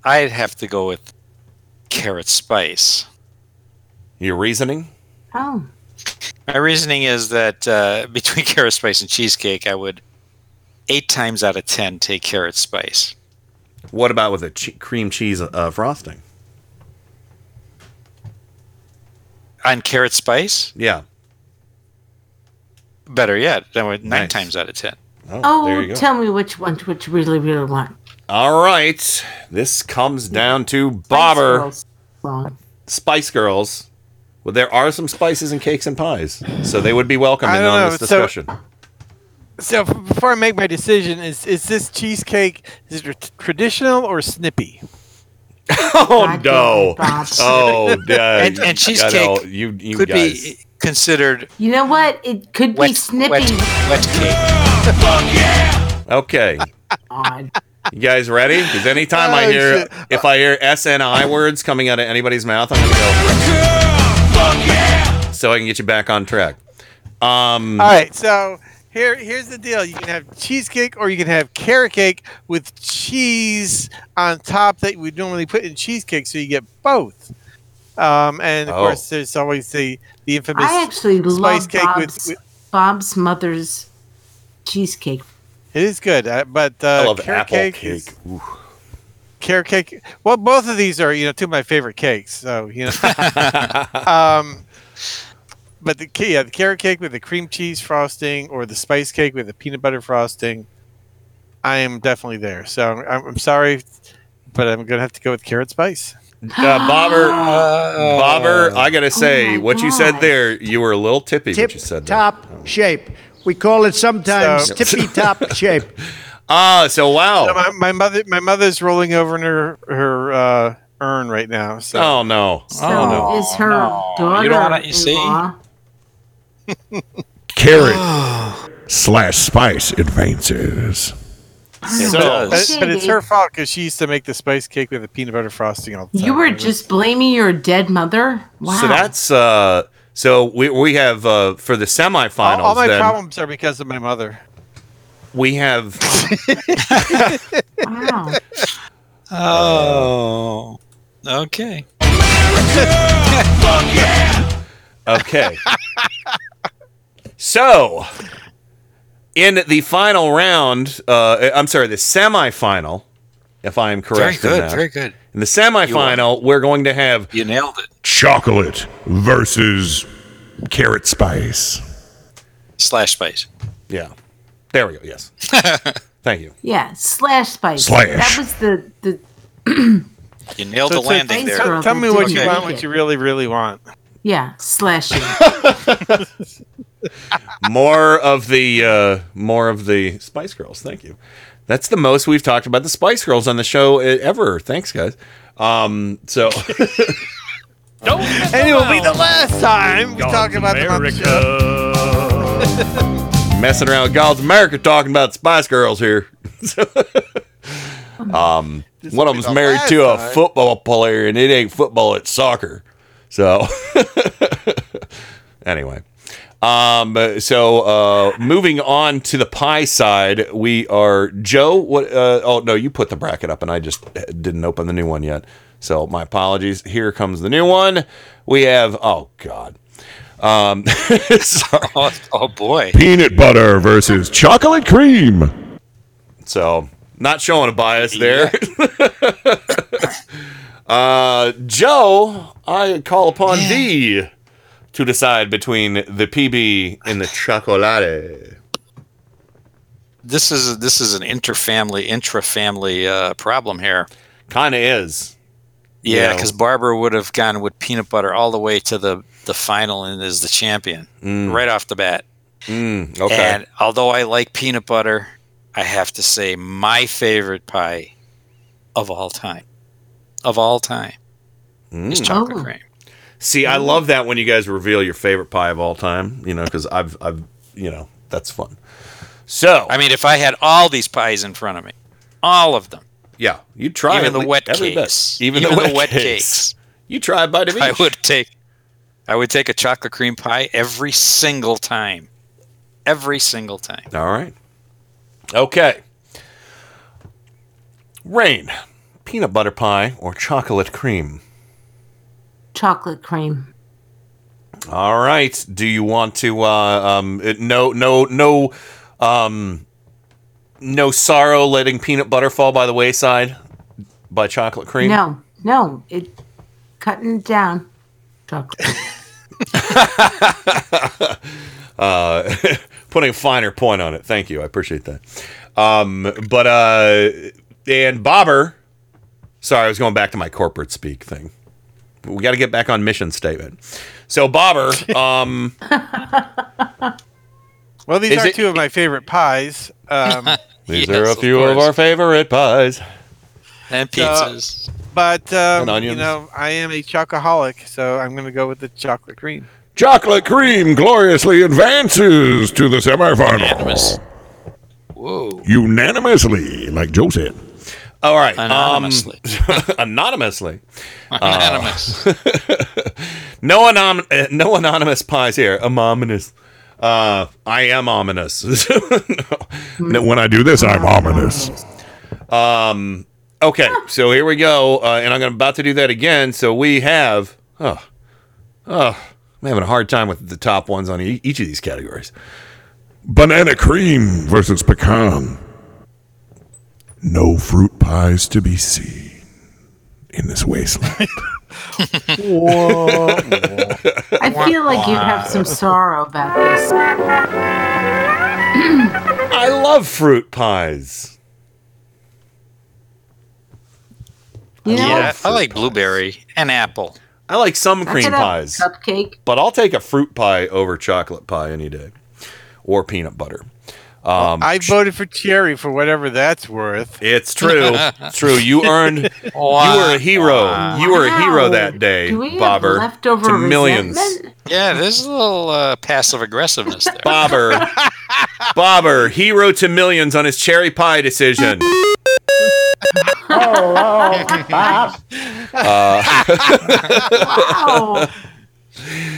I'd have to go with carrot spice. Your reasoning? Oh, My reasoning is that uh, between (laughs) carrot spice and cheesecake, I would eight times out of ten take carrot spice. What about with a che- cream cheese uh, frosting? On carrot spice, Yeah. better yet, then would nine Nice. times out of ten. Oh, oh there you go. tell me which one which you really really want. All right. This comes down to Bobber. Girls song. Spice Girls. Well, there are some spices in cakes and pies, so they would be welcome I in don't on know, this so- discussion. So f- before I make my decision, is is this cheesecake is it traditional or snippy? (laughs) oh God no! (laughs) Oh, (laughs) yeah, And- and yeah, cheesecake no, you, you Could guys. be considered You know what? It could be snippy. wet, wet cake. Okay, you guys ready? Because anytime I Oh, hear shit. if I hear SNI words coming out of anybody's mouth, I'm gonna go. So I can get you back on track. Um, All right, so here here's the deal: you can have cheesecake or you can have carrot cake with cheese on top that we normally put in cheesecake, so you get both. Um, and of Oh. course, there's always the the infamous I actually spice love cake Bob's, with, with. Bob's mother's cheesecake. It is good, uh, but uh, I love carrot apple cake. cake. is- carrot cake. Well, both of these are you know two of my favorite cakes. So you know, (laughs) um, but the yeah, the carrot cake with the cream cheese frosting or the spice cake with the peanut butter frosting, I am definitely there. So I'm, I'm sorry, but I'm gonna have to go with carrot spice. Uh, Bobber, (gasps) Bobber, I gotta say, my what you said there, you were a little tippy. what you said there. top shape. We call it sometimes So- tippy (laughs) top shape. Ah, so wow. So my, my mother, my mother's rolling over in her her uh, urn right now. So Oh no! So oh no! is her daughter You don't wanna- see? Carrot slash spice advances. So, but, but it's her fault because she used to make the spice cake with the peanut butter frosting all the time. You were just blaming your dead mother? Wow. So that's uh, so we we have uh for the semifinals. all, all my then problems are because of my mother. we have (laughs) wow. Oh. Okay. (laughs) okay. (laughs) so in the final round, uh, I'm sorry, the semifinal, if I am correct. Very in good, that. very good. In the semifinal, we're going to have You nailed it. Chocolate versus carrot spice. Slash spice. Yeah. There we go. Yes. (laughs) Thank you. Yeah, slash spice. Slash. That was the the (clears throat) You nailed So- the landing there. girl. Tell me what you Okay. want, what you really, really want. yeah slash it. (laughs) more of the uh, more of the Spice Girls. Thank you. That's the most we've talked about the Spice Girls on the show uh, ever. Thanks, guys. Um, so (laughs) And it will be the last time we talk about them on the (laughs) messing around with God's America talking about Spice Girls here. (laughs) um, one of them's the married last to a time. football player, and it ain't football; it's soccer. So, anyway, um, so uh, moving on to the pie side, we are Joe. What? Uh, oh no, you put the bracket up, and I just didn't open the new one yet. So my apologies. Here comes the new one. We have. Oh God. Um. (laughs) Oh, oh boy. Peanut butter versus chocolate cream. So, not showing a bias there. (laughs) uh, Joe, I call upon thee to decide between the PB and the chocolate. This is this is an interfamily intra-family uh, problem here. Kind of is. Yeah, You know. because Barbara would have gone with peanut butter all the way to the the final and is the champion right off the bat. Mm, okay. And although I like peanut butter, I have to say my favorite pie of all time, of all time, is Mm. chocolate Oh. cream. See, I mm-hmm. love that when you guys reveal your favorite pie of all time. You know, because I've, I've, you know, that's fun. So, I mean, if I had all these pies in front of me, all of them, yeah, you try even the wet cakes, even, even the the wet, wet cakes. cakes. You try a bite of (laughs) each. I would take, I would take a chocolate cream pie every single time, every single time. All right. Okay. Rain, peanut butter pie or chocolate cream? Chocolate cream. All right. Do you want to? Uh, um, it- no, no, no, um, no sorrow letting peanut butter fall by the wayside by chocolate cream. No, no, it cutting it down. Chocolate. (laughs) uh, (laughs) putting a finer point on it. Thank you. I appreciate that. Um, but uh, and Bobber, sorry, I was going back to my corporate speak thing. We got to get back on mission statement. So Bobber, (laughs) um, Well, these Is are it- two of my favorite pies. Um, (laughs) these Yes, are a of few of course. our favorite pies. And So- pizzas. but um, And onions. you know, I am a chocoholic, so I'm going to go with the chocolate cream. Chocolate cream gloriously advances to the semifinal. Unanimous. Whoa. Unanimously, like Joe said. All right, Anonymously. um, anonymously. (laughs) (laughs) Anonymous. (laughs) No anom- uh, no anonymous pies here. I'm ominous. Uh, I am ominous. No, when I do this, I'm ominous. Um. Okay, so here we go, uh, and I'm about to do that again. So we have Oh, oh, I'm having a hard time with the top ones on e- each of these categories. Banana cream versus pecan. No fruit pies to be seen in this wasteland. (laughs) I feel like you have some sorrow about this. (clears throat) I love fruit pies. You know, yeah, I like blueberry and apple. I like some Back cream pies, Cupcake. but I'll take a fruit pie over chocolate pie any day, or peanut butter. Um, I voted for cherry for whatever that's worth. It's true. (laughs) It's true. You earned. You (laughs) were a hero. You were a hero that day, Do we have Bobber. leftover to millions. resentment? Yeah, there's a little uh, passive aggressiveness there. Bobber. (laughs) Bobber, hero to millions on his cherry pie decision. Uh, Wow.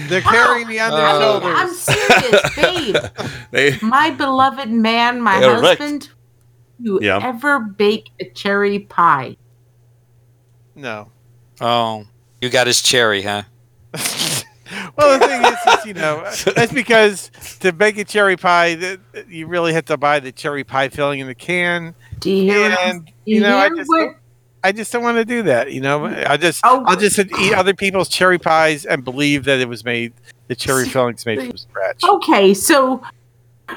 They're carrying me on their I shoulders. I'm serious, babe. (laughs) they, My beloved man, my Correct. husband, you Yeah. ever bake a cherry pie? No. Oh, you got his cherry, huh? (laughs) Well, the thing is, is, you know, that's because to bake a cherry pie, that you really have to buy the cherry pie filling in the can. Do you hear? And do you know, I just, what- I just don't want to do that. You know, I just, Oh. I'll just eat other people's cherry pies and believe that it was made, the cherry filling's made from (laughs) scratch. Okay, so (laughs)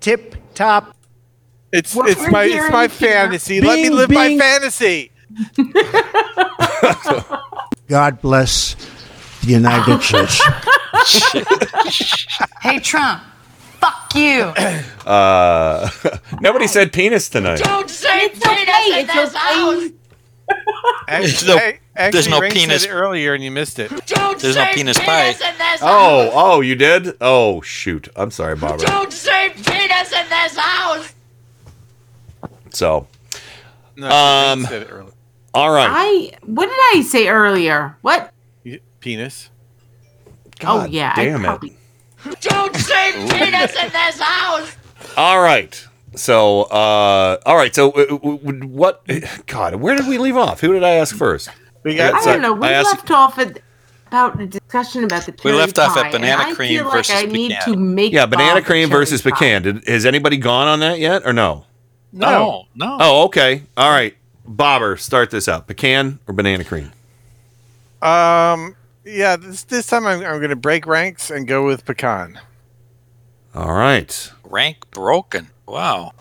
Tip top. It's, What it's my, it's my here- fantasy. Let me live bing. my fantasy. (laughs) God bless the United States. Hey, Trump. Fuck you. (coughs) uh, (laughs) nobody said penis tonight. Don't say It's okay, penis in it's this house. (laughs) Actually, no- I- actually, there's no Ray said penis- it earlier and you missed it. Don't There's no say penis penis, pie. in this Oh, house. oh, you did? Oh, shoot. I'm sorry, Bobber. Don't say penis in this house. So, No, Um, said it earlier. all right. I what did I say earlier? What? Y- Penis. oh God yeah, I damn it. Probably Don't say penis in this house. All right. So, uh, all right. So, uh, w- w- what? God, where did we leave off? Who did I ask first? We I got So, don't know. We I asked- left off at about a discussion about the We cherry left off at pie, and banana I cream feel versus like I need pecan. to make Yeah, banana Bob a cream versus pie. pecan. Did, has anybody gone on that yet, or no? No, no. Oh, okay. All right. Bobber, start this out. Pecan or banana cream? Um, yeah, this this time I'm, I'm going to break ranks and go with pecan. All right. Rank broken. Wow.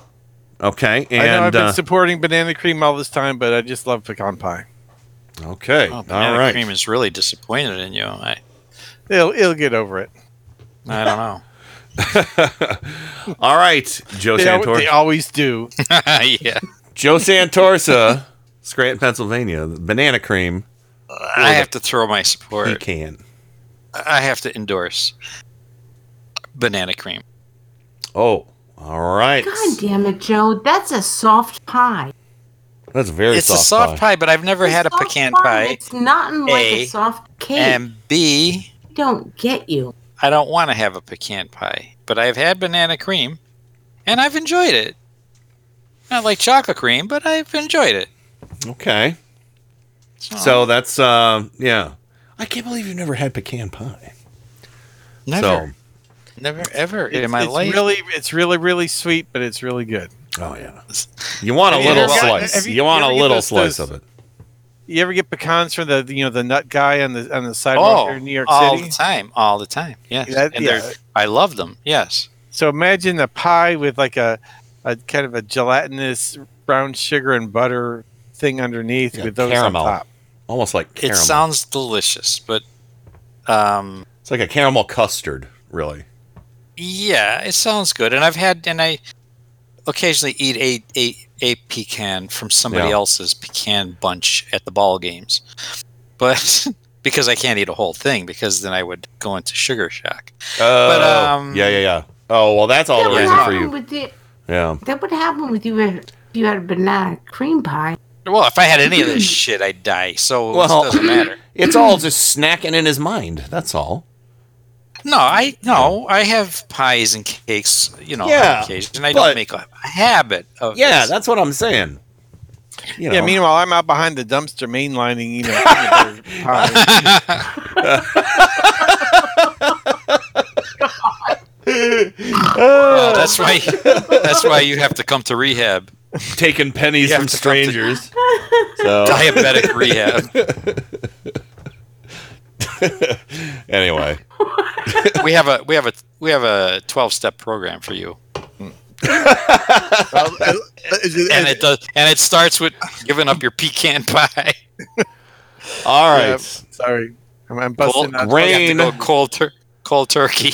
Okay. I know I've And been uh, supporting banana cream all this time, but I just love pecan pie. okay. Oh, banana right. cream is really disappointed in you. I, It'll it'll get over it. I don't know. (laughs) (laughs) All right. Joe They, al- Santor. they always do. (laughs) yeah. Joe Santorsa, Scranton, Pennsylvania. Banana cream. I have to throw my support. Pecan. I have to endorse banana cream. Oh, all right. God damn it, Joe! That's a soft pie. That's very it's soft. a soft pie. but I've never had a pecan pie, pie. It's not like a, A, soft cake. And B, I don't get you. I don't want to have a pecan pie, but I've had banana cream, and I've enjoyed it. Not like chocolate cream, but I've enjoyed it. Okay. So that's uh yeah. I can't believe you've never had pecan pie. Never, never ever It's, in my it's life. really it's really really sweet, but it's really good. Oh yeah. You want a little ever got- slice. have You, you- want you a little those- slice those- of it. You ever get pecans from the you know the nut guy on the on the sidewalk oh, here in New York all City? All the time, all the time. Yes, That- and yeah. they're I love them. Yes. So imagine a pie with like a, a kind of a gelatinous brown sugar and butter thing underneath Yeah, with those caramel. on top. Almost like It sounds delicious, but um, it's like a caramel custard, really. yeah, it sounds good. And I've had, and I occasionally eat a a, a pecan from somebody Yeah. else's pecan bunch at the ball games, but (laughs) because I can't eat a whole thing, because then I would go into sugar shock. Oh, But, um, yeah, yeah, yeah. Oh well, that's all that the reason for you. with the, Yeah. that would happen with you if you had a banana cream pie. Well, if I had any of this (clears throat) shit, I'd die. So it doesn't matter. (clears throat) It's all just snacking in his mind. That's all. No, I no, I have pies and cakes, you know, Yeah, on occasion. I but- don't make a habit of Yeah, this. that's what I'm saying. you know. Yeah. Meanwhile, I'm out behind the dumpster mainlining. You know. peanut butter (laughs) pie. Oh, that's why. That's why you have to come to rehab. Taking pennies from to to- strangers. (laughs) so Diabetic rehab. (laughs) anyway, We have a we have a we have a twelve step program for you. and it does, and it starts with giving up your pecan pie. (laughs) all right. Yeah, sorry, I'm, I'm Cold, busting out. Rain. You have to go cold, tur- cold turkey.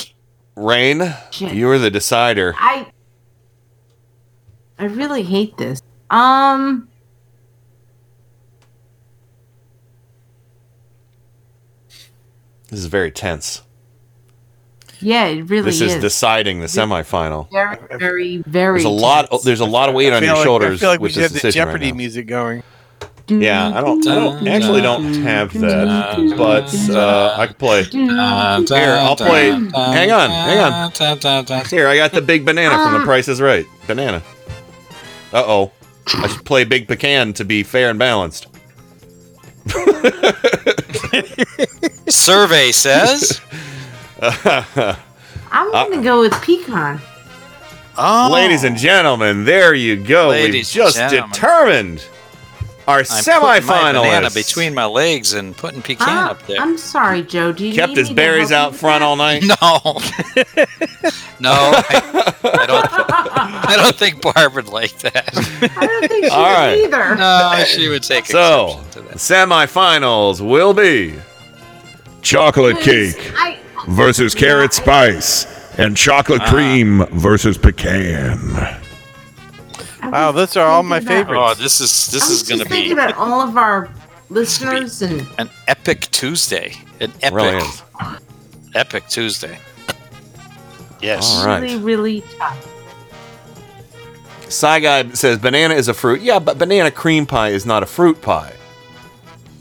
Rain, you are the decider. I I really hate this. Um This is very tense. yeah, it really is. This is is. deciding the semifinal. very, very, very There's a lot. There's a lot of weight on your like, shoulders I feel like we with should this have the decision right Jeopardy music going. Yeah, I don't. I don't actually don't have that, but uh, I can play. Here, I'll play. Hang on, hang on. (laughs) Here, I got the big banana from The Price Is Right. Banana. Uh oh. I should play Big Pecan to be fair and balanced. (laughs) Survey says. (laughs) I'm gonna go with pecan. Oh, Ladies and gentlemen, there you go. Ladies We've and just gentlemen. determined our I'm putting my banana between my legs and putting pecan Ah, up there. I'm sorry, Joe. Do you Kept need his me to berries help out front that? all night. No, (laughs) no, I, I don't. I don't think Barb would like that. I don't think she (laughs) All would right. either. No, she would take So, exception to that. semifinals will be Chocolate cake I versus carrot spice, and chocolate cream versus pecan. Wow, those are all my thinking about- favorites. Oh, this is this I'm is going to be thinking about all of our listeners and an epic Tuesday. An epic, really epic Tuesday. Yes. All right. really, really tough. Sci Guy says banana is a fruit. Yeah, but banana cream pie is not a fruit pie.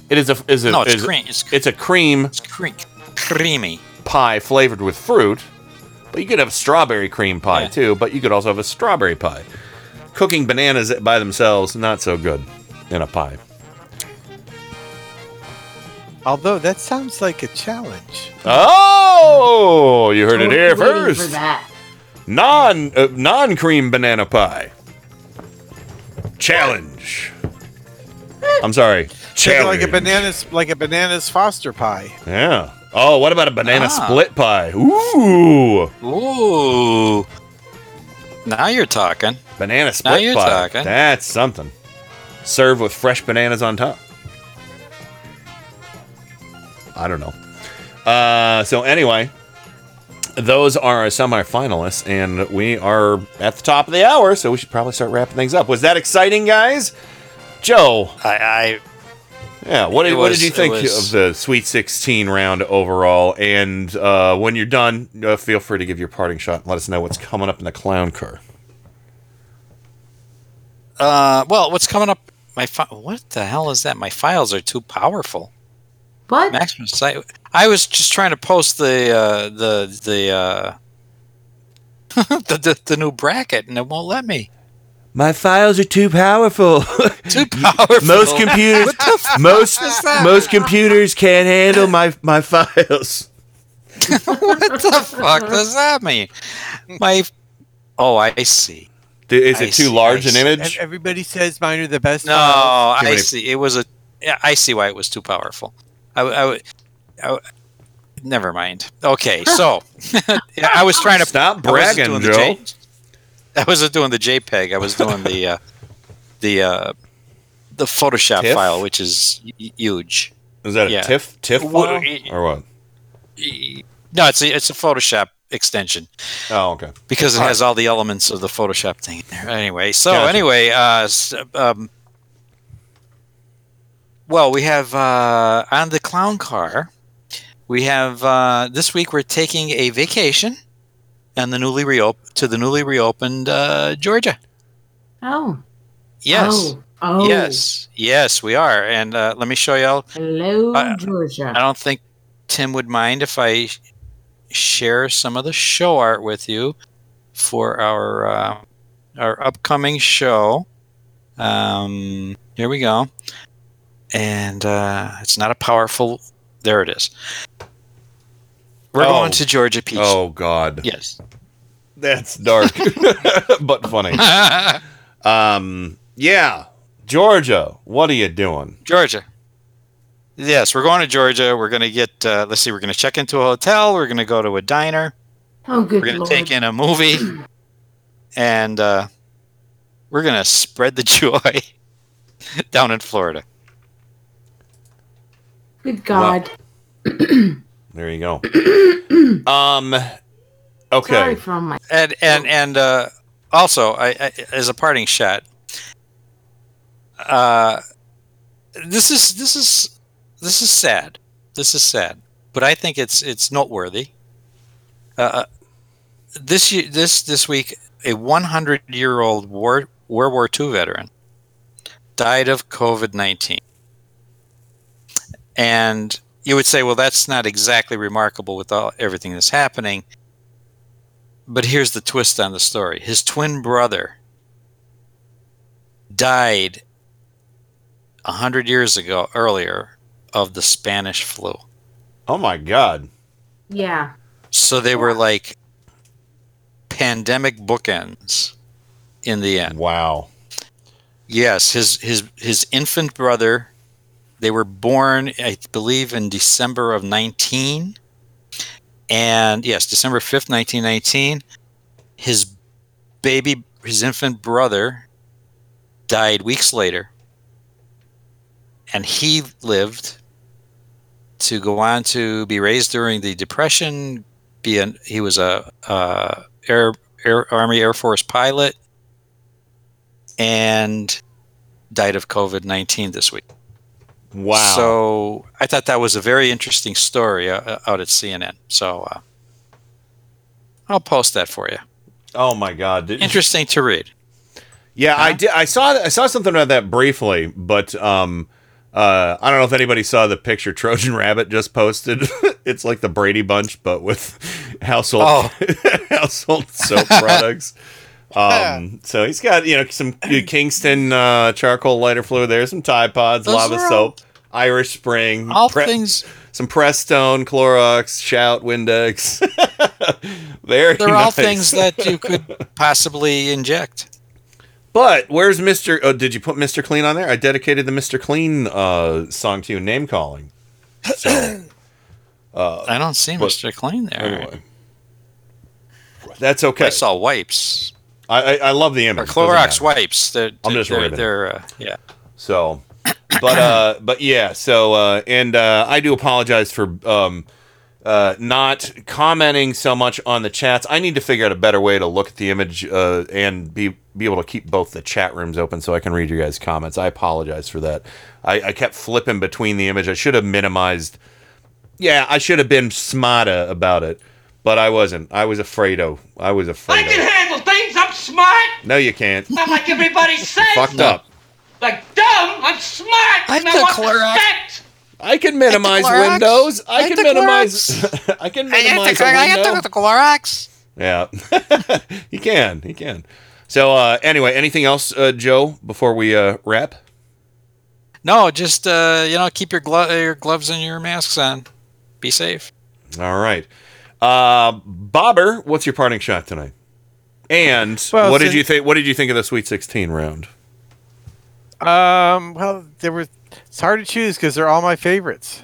It is a is a No, it's is a- cream. It's, it's a cream it's cream, creamy. pie flavored with fruit. But you could have a strawberry cream pie Yeah. too. But you could also have a strawberry pie. Cooking bananas by themselves not so good in a pie. Although that sounds like a challenge. Oh, you heard it here Totally For first. that. Non uh, non cream banana pie. Challenge. I'm sorry. Challenge. like a bananas, like a bananas Foster pie. Yeah. Oh, what about a banana Ah. split pie? Ooh. Ooh. Now you're talking. Banana split now you're pie. talking. That's something. Serve with fresh bananas on top. I don't know. Uh, so anyway, those are our semi finalists, and we are at the top of the hour, so we should probably start wrapping things up. Was that exciting, guys? Joe, I, I yeah. What did, It what did you think was- of the Sweet 16 round overall? And uh, when you're done, uh, feel free to give your parting shot and let us know what's coming up in the clown car. uh well, what's coming up? My fi- what the hell is that? My files are too powerful. What? Maximum site. I was just trying to post the uh, the the, uh, (laughs) the the the new bracket, and it won't let me. My files are too powerful. (laughs) Too (laughs) powerful. most computers, What the fuck most is that? most computers can't handle my my files. (laughs) what the fuck does that mean? My oh, I see. Is I it too see, large I an see. image? Everybody says mine are the best. No, files. I see. It was a. Yeah, I see why it was too powerful. I, w- I, w- I w- never mind. Okay, so I was trying to Stop I wasn't bragging, doing the Joe. (laughs) I wasn't doing the JPEG. I was doing the uh, the uh, the Photoshop TIFF? file, which is y- huge. Is that a Yeah. TIFF TIFF file or what? No, it's a, it's a Photoshop extension Oh, okay. because it All has all the elements of the Photoshop thing in there. Anyway, so Gotcha. anyway, uh, um, well, we have uh, on the clown car. We have uh, this week. We're taking a vacation, and the newly reop- to the newly reopened uh, Georgia. Oh. Yes, Oh. Oh. yes, yes, we are. And uh, let me show y'all. Hello, I- Georgia. I don't think Tim would mind if I share some of the show art with you for our uh, our upcoming show. Um, here we go. And uh, it's not a powerful. There it is. We're Oh. going to Georgia Peach. Oh God. Yes. That's dark, (laughs) but funny. um, yeah, Georgia. What are you doing? Georgia. Yes, we're going to Georgia. We're going to get. Uh, let's see. We're going to check into a hotel. We're going to go to a diner. Oh, good we're going to take in a movie, and uh, we're going to spread the (laughs) joy down in Florida. Good God. (clears throat) There you go. (clears throat) um, okay. Sorry for my. And and and uh, also, I, I, as a parting shot, uh, this is this is this is sad. This is sad, but I think it's it's noteworthy. Uh, this year, this this week, a 100 year old war World War II veteran died of COVID 19. And you would say, well, that's not exactly remarkable with all everything that's happening. But here's the twist on the story his twin brother died a hundred years ago earlier of the Spanish flu. Oh my God. Yeah. So they were like pandemic bookends in the end. Wow. Yes, his his his infant brother. They were born, I believe, in December of nineteen, and yes, December fifth, nineteen nineteen. His baby, his infant brother, died weeks later, and he lived to go on to be raised during the Depression. Be an, he was a uh, air, air Army Air Force pilot, and died of COVID nineteen this week. Wow. So I thought that was a very interesting story uh, out at CNN. So uh, I'll post that for you. Oh my God. Did- Interesting to read. Yeah, I did. I saw. I saw something about that briefly, but um, uh, I don't know if anybody saw the picture Trojan Rabbit just posted. (laughs) it's like the Brady Bunch, but with (laughs) household Oh. (laughs) household soap products. Um, so he's got you know some Kingsford uh, charcoal lighter fluid there, some Tide Pods, Those lava are all- soap, Irish Spring, All things- some Prestone, Clorox, Shout, Windex. (laughs) Very They're all things that you could possibly inject. But where's Mr. Oh, did you put Mr. Clean on there? I dedicated the Mr. Clean uh, song to you, name calling. So, (coughs) uh, I don't see but- Mr. Clean there. Anyway, that's okay. I saw wipes. I, I, I love the image. Doesn't Clorox wipes. They're, I'm just they're, they're uh, yeah. So, but uh, but yeah. So uh, and uh, I do apologize for um, uh, not commenting so much on the chats. I need to figure out a better way to look at the image uh, and be be able to keep both the chat rooms open so I can read your guys' comments. I apologize for that. I, I kept flipping between the image. I should have minimized. Yeah, I should have been smarter about it, but I wasn't. I was afraid of. I was I afraid can of. handle things. I'm smart. No, you can't. Not like everybody says. Fucked up. Like dumb. I'm smart. I and I took want Clorox. respect. I can minimize Clorox. Windows. I can minimize. I can took minimize. (laughs) I can minimize a window. Clorox. Yeah, (laughs) he can. He can. So uh, anyway, anything else, uh, Joe? Before we uh, wrap. No, just uh, you know, keep your glo- your gloves and your masks on. Be safe. All right, uh, Bobber, what's your parting shot tonight? And Well, what did you think? What did you think of the Sweet Sixteen round? Um, well, there were. It's hard to choose because they're all my favorites.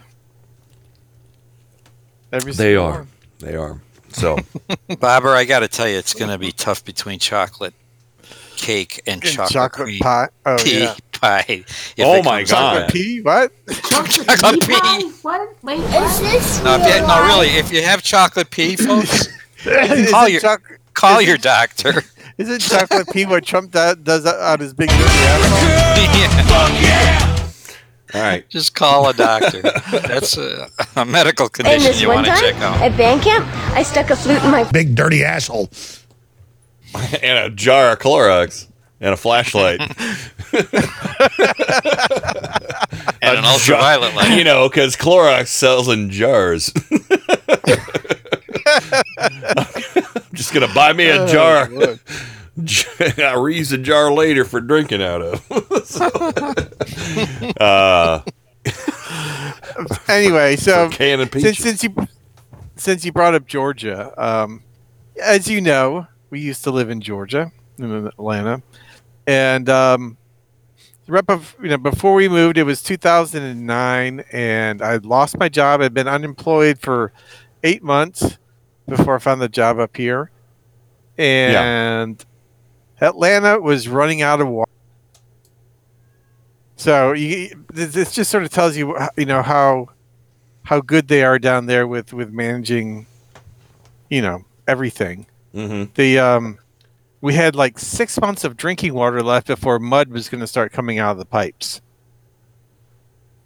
Every They single are. one. They are. So (laughs) Bobber, I got to tell you, it's going to be tough between chocolate cake and, And chocolate, chocolate cream pie. Oh, pea yeah. pie. if Oh my God. Chocolate pea? What? Chocolate Chocolate pea pea. pie? What? Wait, what? this No, if you, no, really, if you have chocolate pea, folks, (laughs) Is call it your choc- call your doctor. (laughs) Isn't chocolate pea what Trump does on his big dirty asshole? Yeah, all right. Just call a doctor. (laughs) That's a, a medical condition you want to check out. at band camp, I stuck a flute in my Big dirty asshole. (laughs) and a jar of Clorox and a flashlight. And an ultraviolet light. You know, because Clorox sells in jars. I'm (laughs) just gonna buy me a Oh, jar. (laughs) I'll reuse the jar later for drinking out of. So, (laughs) uh, anyway, so since, since you since you brought up Georgia, um, as you know, we used to live in Georgia, in Atlanta, and um, right bef- you know before we moved, it was 2009, and I lost my job. I'd been unemployed for eight months before I found the job up here, and Atlanta was running out of water. So you, this this just sort of tells you, you know, how how good they are down there with with managing, you know, everything. Mm-hmm. The um, we had like six months of drinking water left before mud was going to start coming out of the pipes.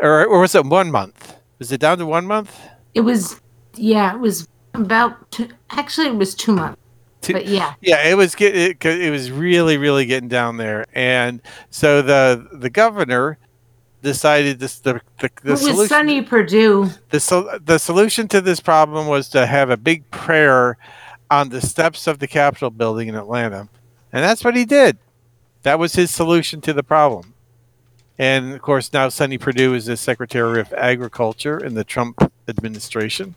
Or, or was it one month? Was it down to one month? It was, yeah, it was about. Two, actually, it was two months. But yeah, Yeah, it was get it, it was really really getting down there, and so the the governor decided this the the, the solution Sonny Perdue. the sol- the solution to this problem was to have a big prayer on the steps of the Capitol building in Atlanta, and that's what he did. That was his solution to the problem. And of course, now Sonny Perdue is the Secretary of Agriculture in the Trump administration.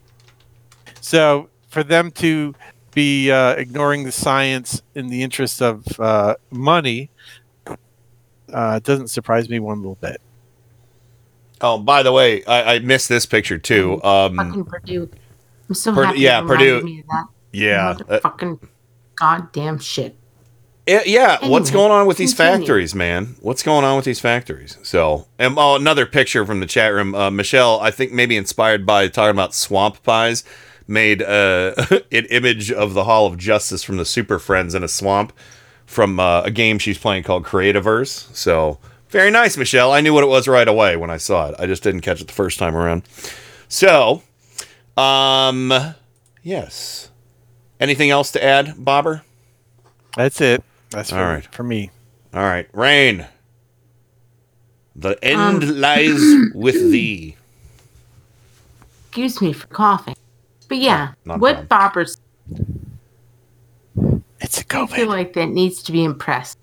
So for them to be uh, ignoring the science in the interest of uh, money uh, doesn't surprise me one little bit. Oh, by the way, I, I missed this picture too. Um, Fucking Perdue. I'm so Pur- happy. yeah, Perdue- Me of that. yeah, uh, Fucking goddamn shit. Yeah, yeah. what's going on with these continue. factories, man? What's going on with these factories? So, and oh, another picture from the chat room. Uh, Michelle, I think maybe inspired by talking about swamp pies, made uh, (laughs) an image of the Hall of Justice from the Super Friends in a swamp from uh, a game she's playing called Creativerse. So, very nice, Michelle. I knew what it was right away when I saw it. I just didn't catch it the first time around. So, um, yes. Anything else to add, Bobber? That's it. That's All for, right. for me. All right, Rain. The end Um, lies (coughs) with thee. Excuse me for coughing. But yeah, not a what boppers It's a I feel like that needs to be impressed.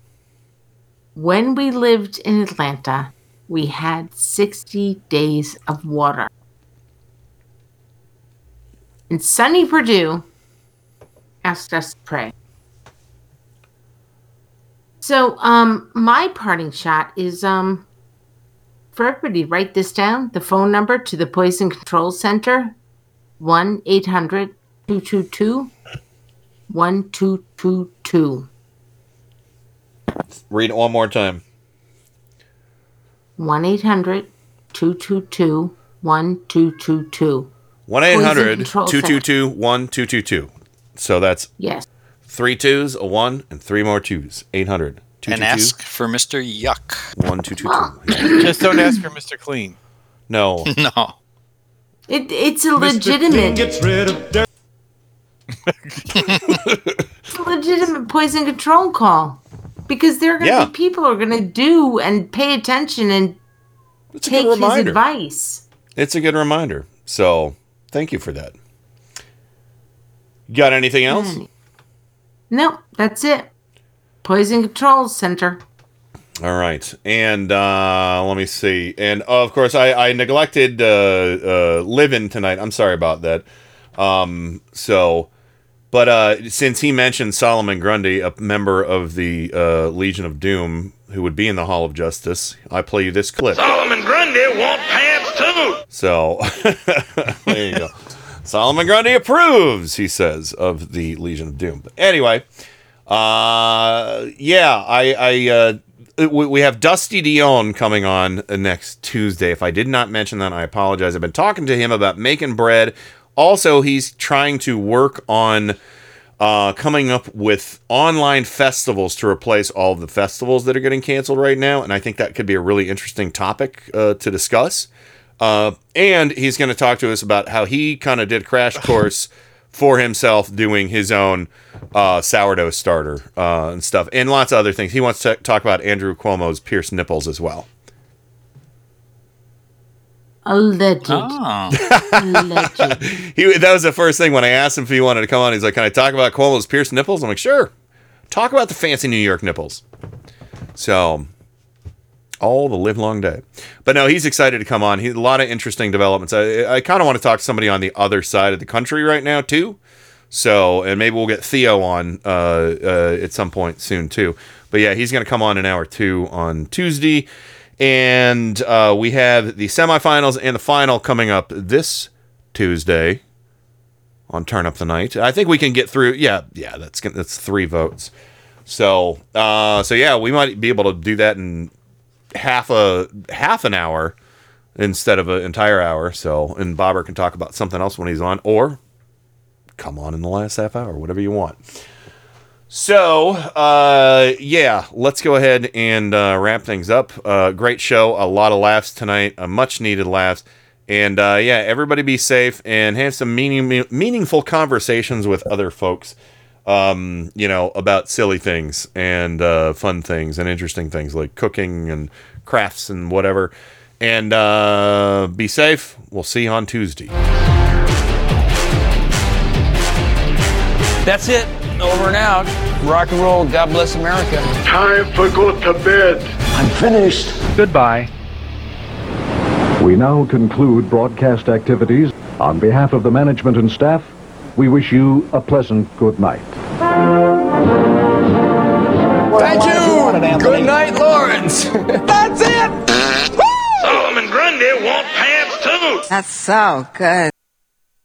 When we lived in Atlanta, we had 60 days of water. And Sonny Perdue asked us to pray. So, um, my parting shot is um, for everybody, write this down. The phone number to the Poison Control Center 1 800 222 1222. Read it one more time. 1 800 222 1222. 1 800 Control 222 1222. So that's Yes. three twos, a one, and three more twos. 800 And ask for Mr. Yuck. 1222. Just don't ask for Mr. Clean. No. no. It, it's a legitimate. it's a legitimate poison control call because there are going to Yeah. be people who are going to do and pay attention and It's a take good his reminder. advice. It's a good reminder. So thank you for that. Got anything else? Mm. No, that's it. Poison Control Center. All right, and uh, let me see. And uh, of course, I, I neglected uh, uh, living tonight. I'm sorry about that. Um, so, but uh, since he mentioned Solomon Grundy, a member of the uh, Legion of Doom, who would be in the Hall of Justice, I play you this clip. Solomon Grundy want pants too. So (laughs) there you go. Solomon Grundy approves, he says, of the Legion of Doom. But anyway, uh, yeah, I, I, uh, we, we have Dusty Dion coming on uh, next Tuesday. If I did not mention that, I apologize. I've been talking to him about making bread. Also, he's trying to work on uh, coming up with online festivals to replace all of the festivals that are getting canceled right now. And I think that could be a really interesting topic uh, to discuss. Uh, and he's going to talk to us about how he kind of did crash course (sighs) (laughs) for himself doing his own uh, sourdough starter uh, and stuff, and lots of other things. He wants to talk about Andrew Cuomo's pierced nipples as well. Alleged. Alleged. (laughs) He that was the first thing when I asked him if he wanted to come on. He's like, "Can I talk about Cuomo's pierced nipples?" I'm like, "Sure." talk about the fancy New York nipples. So all the live long day. But no, he's excited to come on. He a lot of interesting developments. I, I kind of want to talk to somebody on the other side of the country right now too. So, and maybe we'll get Theo on uh, uh, at some point soon too. But yeah, he's going to come on an hour two on Tuesday, and uh, we have the semifinals and the final coming up this Tuesday on Turn Up the Night. I think we can get through. Yeah, yeah, that's that's three votes. So, uh, so yeah, we might be able to do that in half a half an hour instead of an entire hour. So, and Bobber can talk about something else when he's on, or come on in the last half hour, whatever you want. So, uh, yeah, let's go ahead and uh, wrap things up. Uh, great show, a lot of laughs tonight, a much needed laughs. And uh, yeah, everybody be safe and have some meaning, meaningful conversations with other folks, um, you know, about silly things and uh, fun things and interesting things like cooking and crafts and whatever. And uh, be safe. We'll see you on Tuesday. That's it. Over and out. Rock and roll. God bless America. Time for go to bed. I'm finished. Goodbye. We now conclude broadcast activities. On behalf of the management and staff, we wish you a pleasant good night. Thank you. Good night, Lawrence. (laughs) That's it. Solomon Grundy want pants too. That's so good.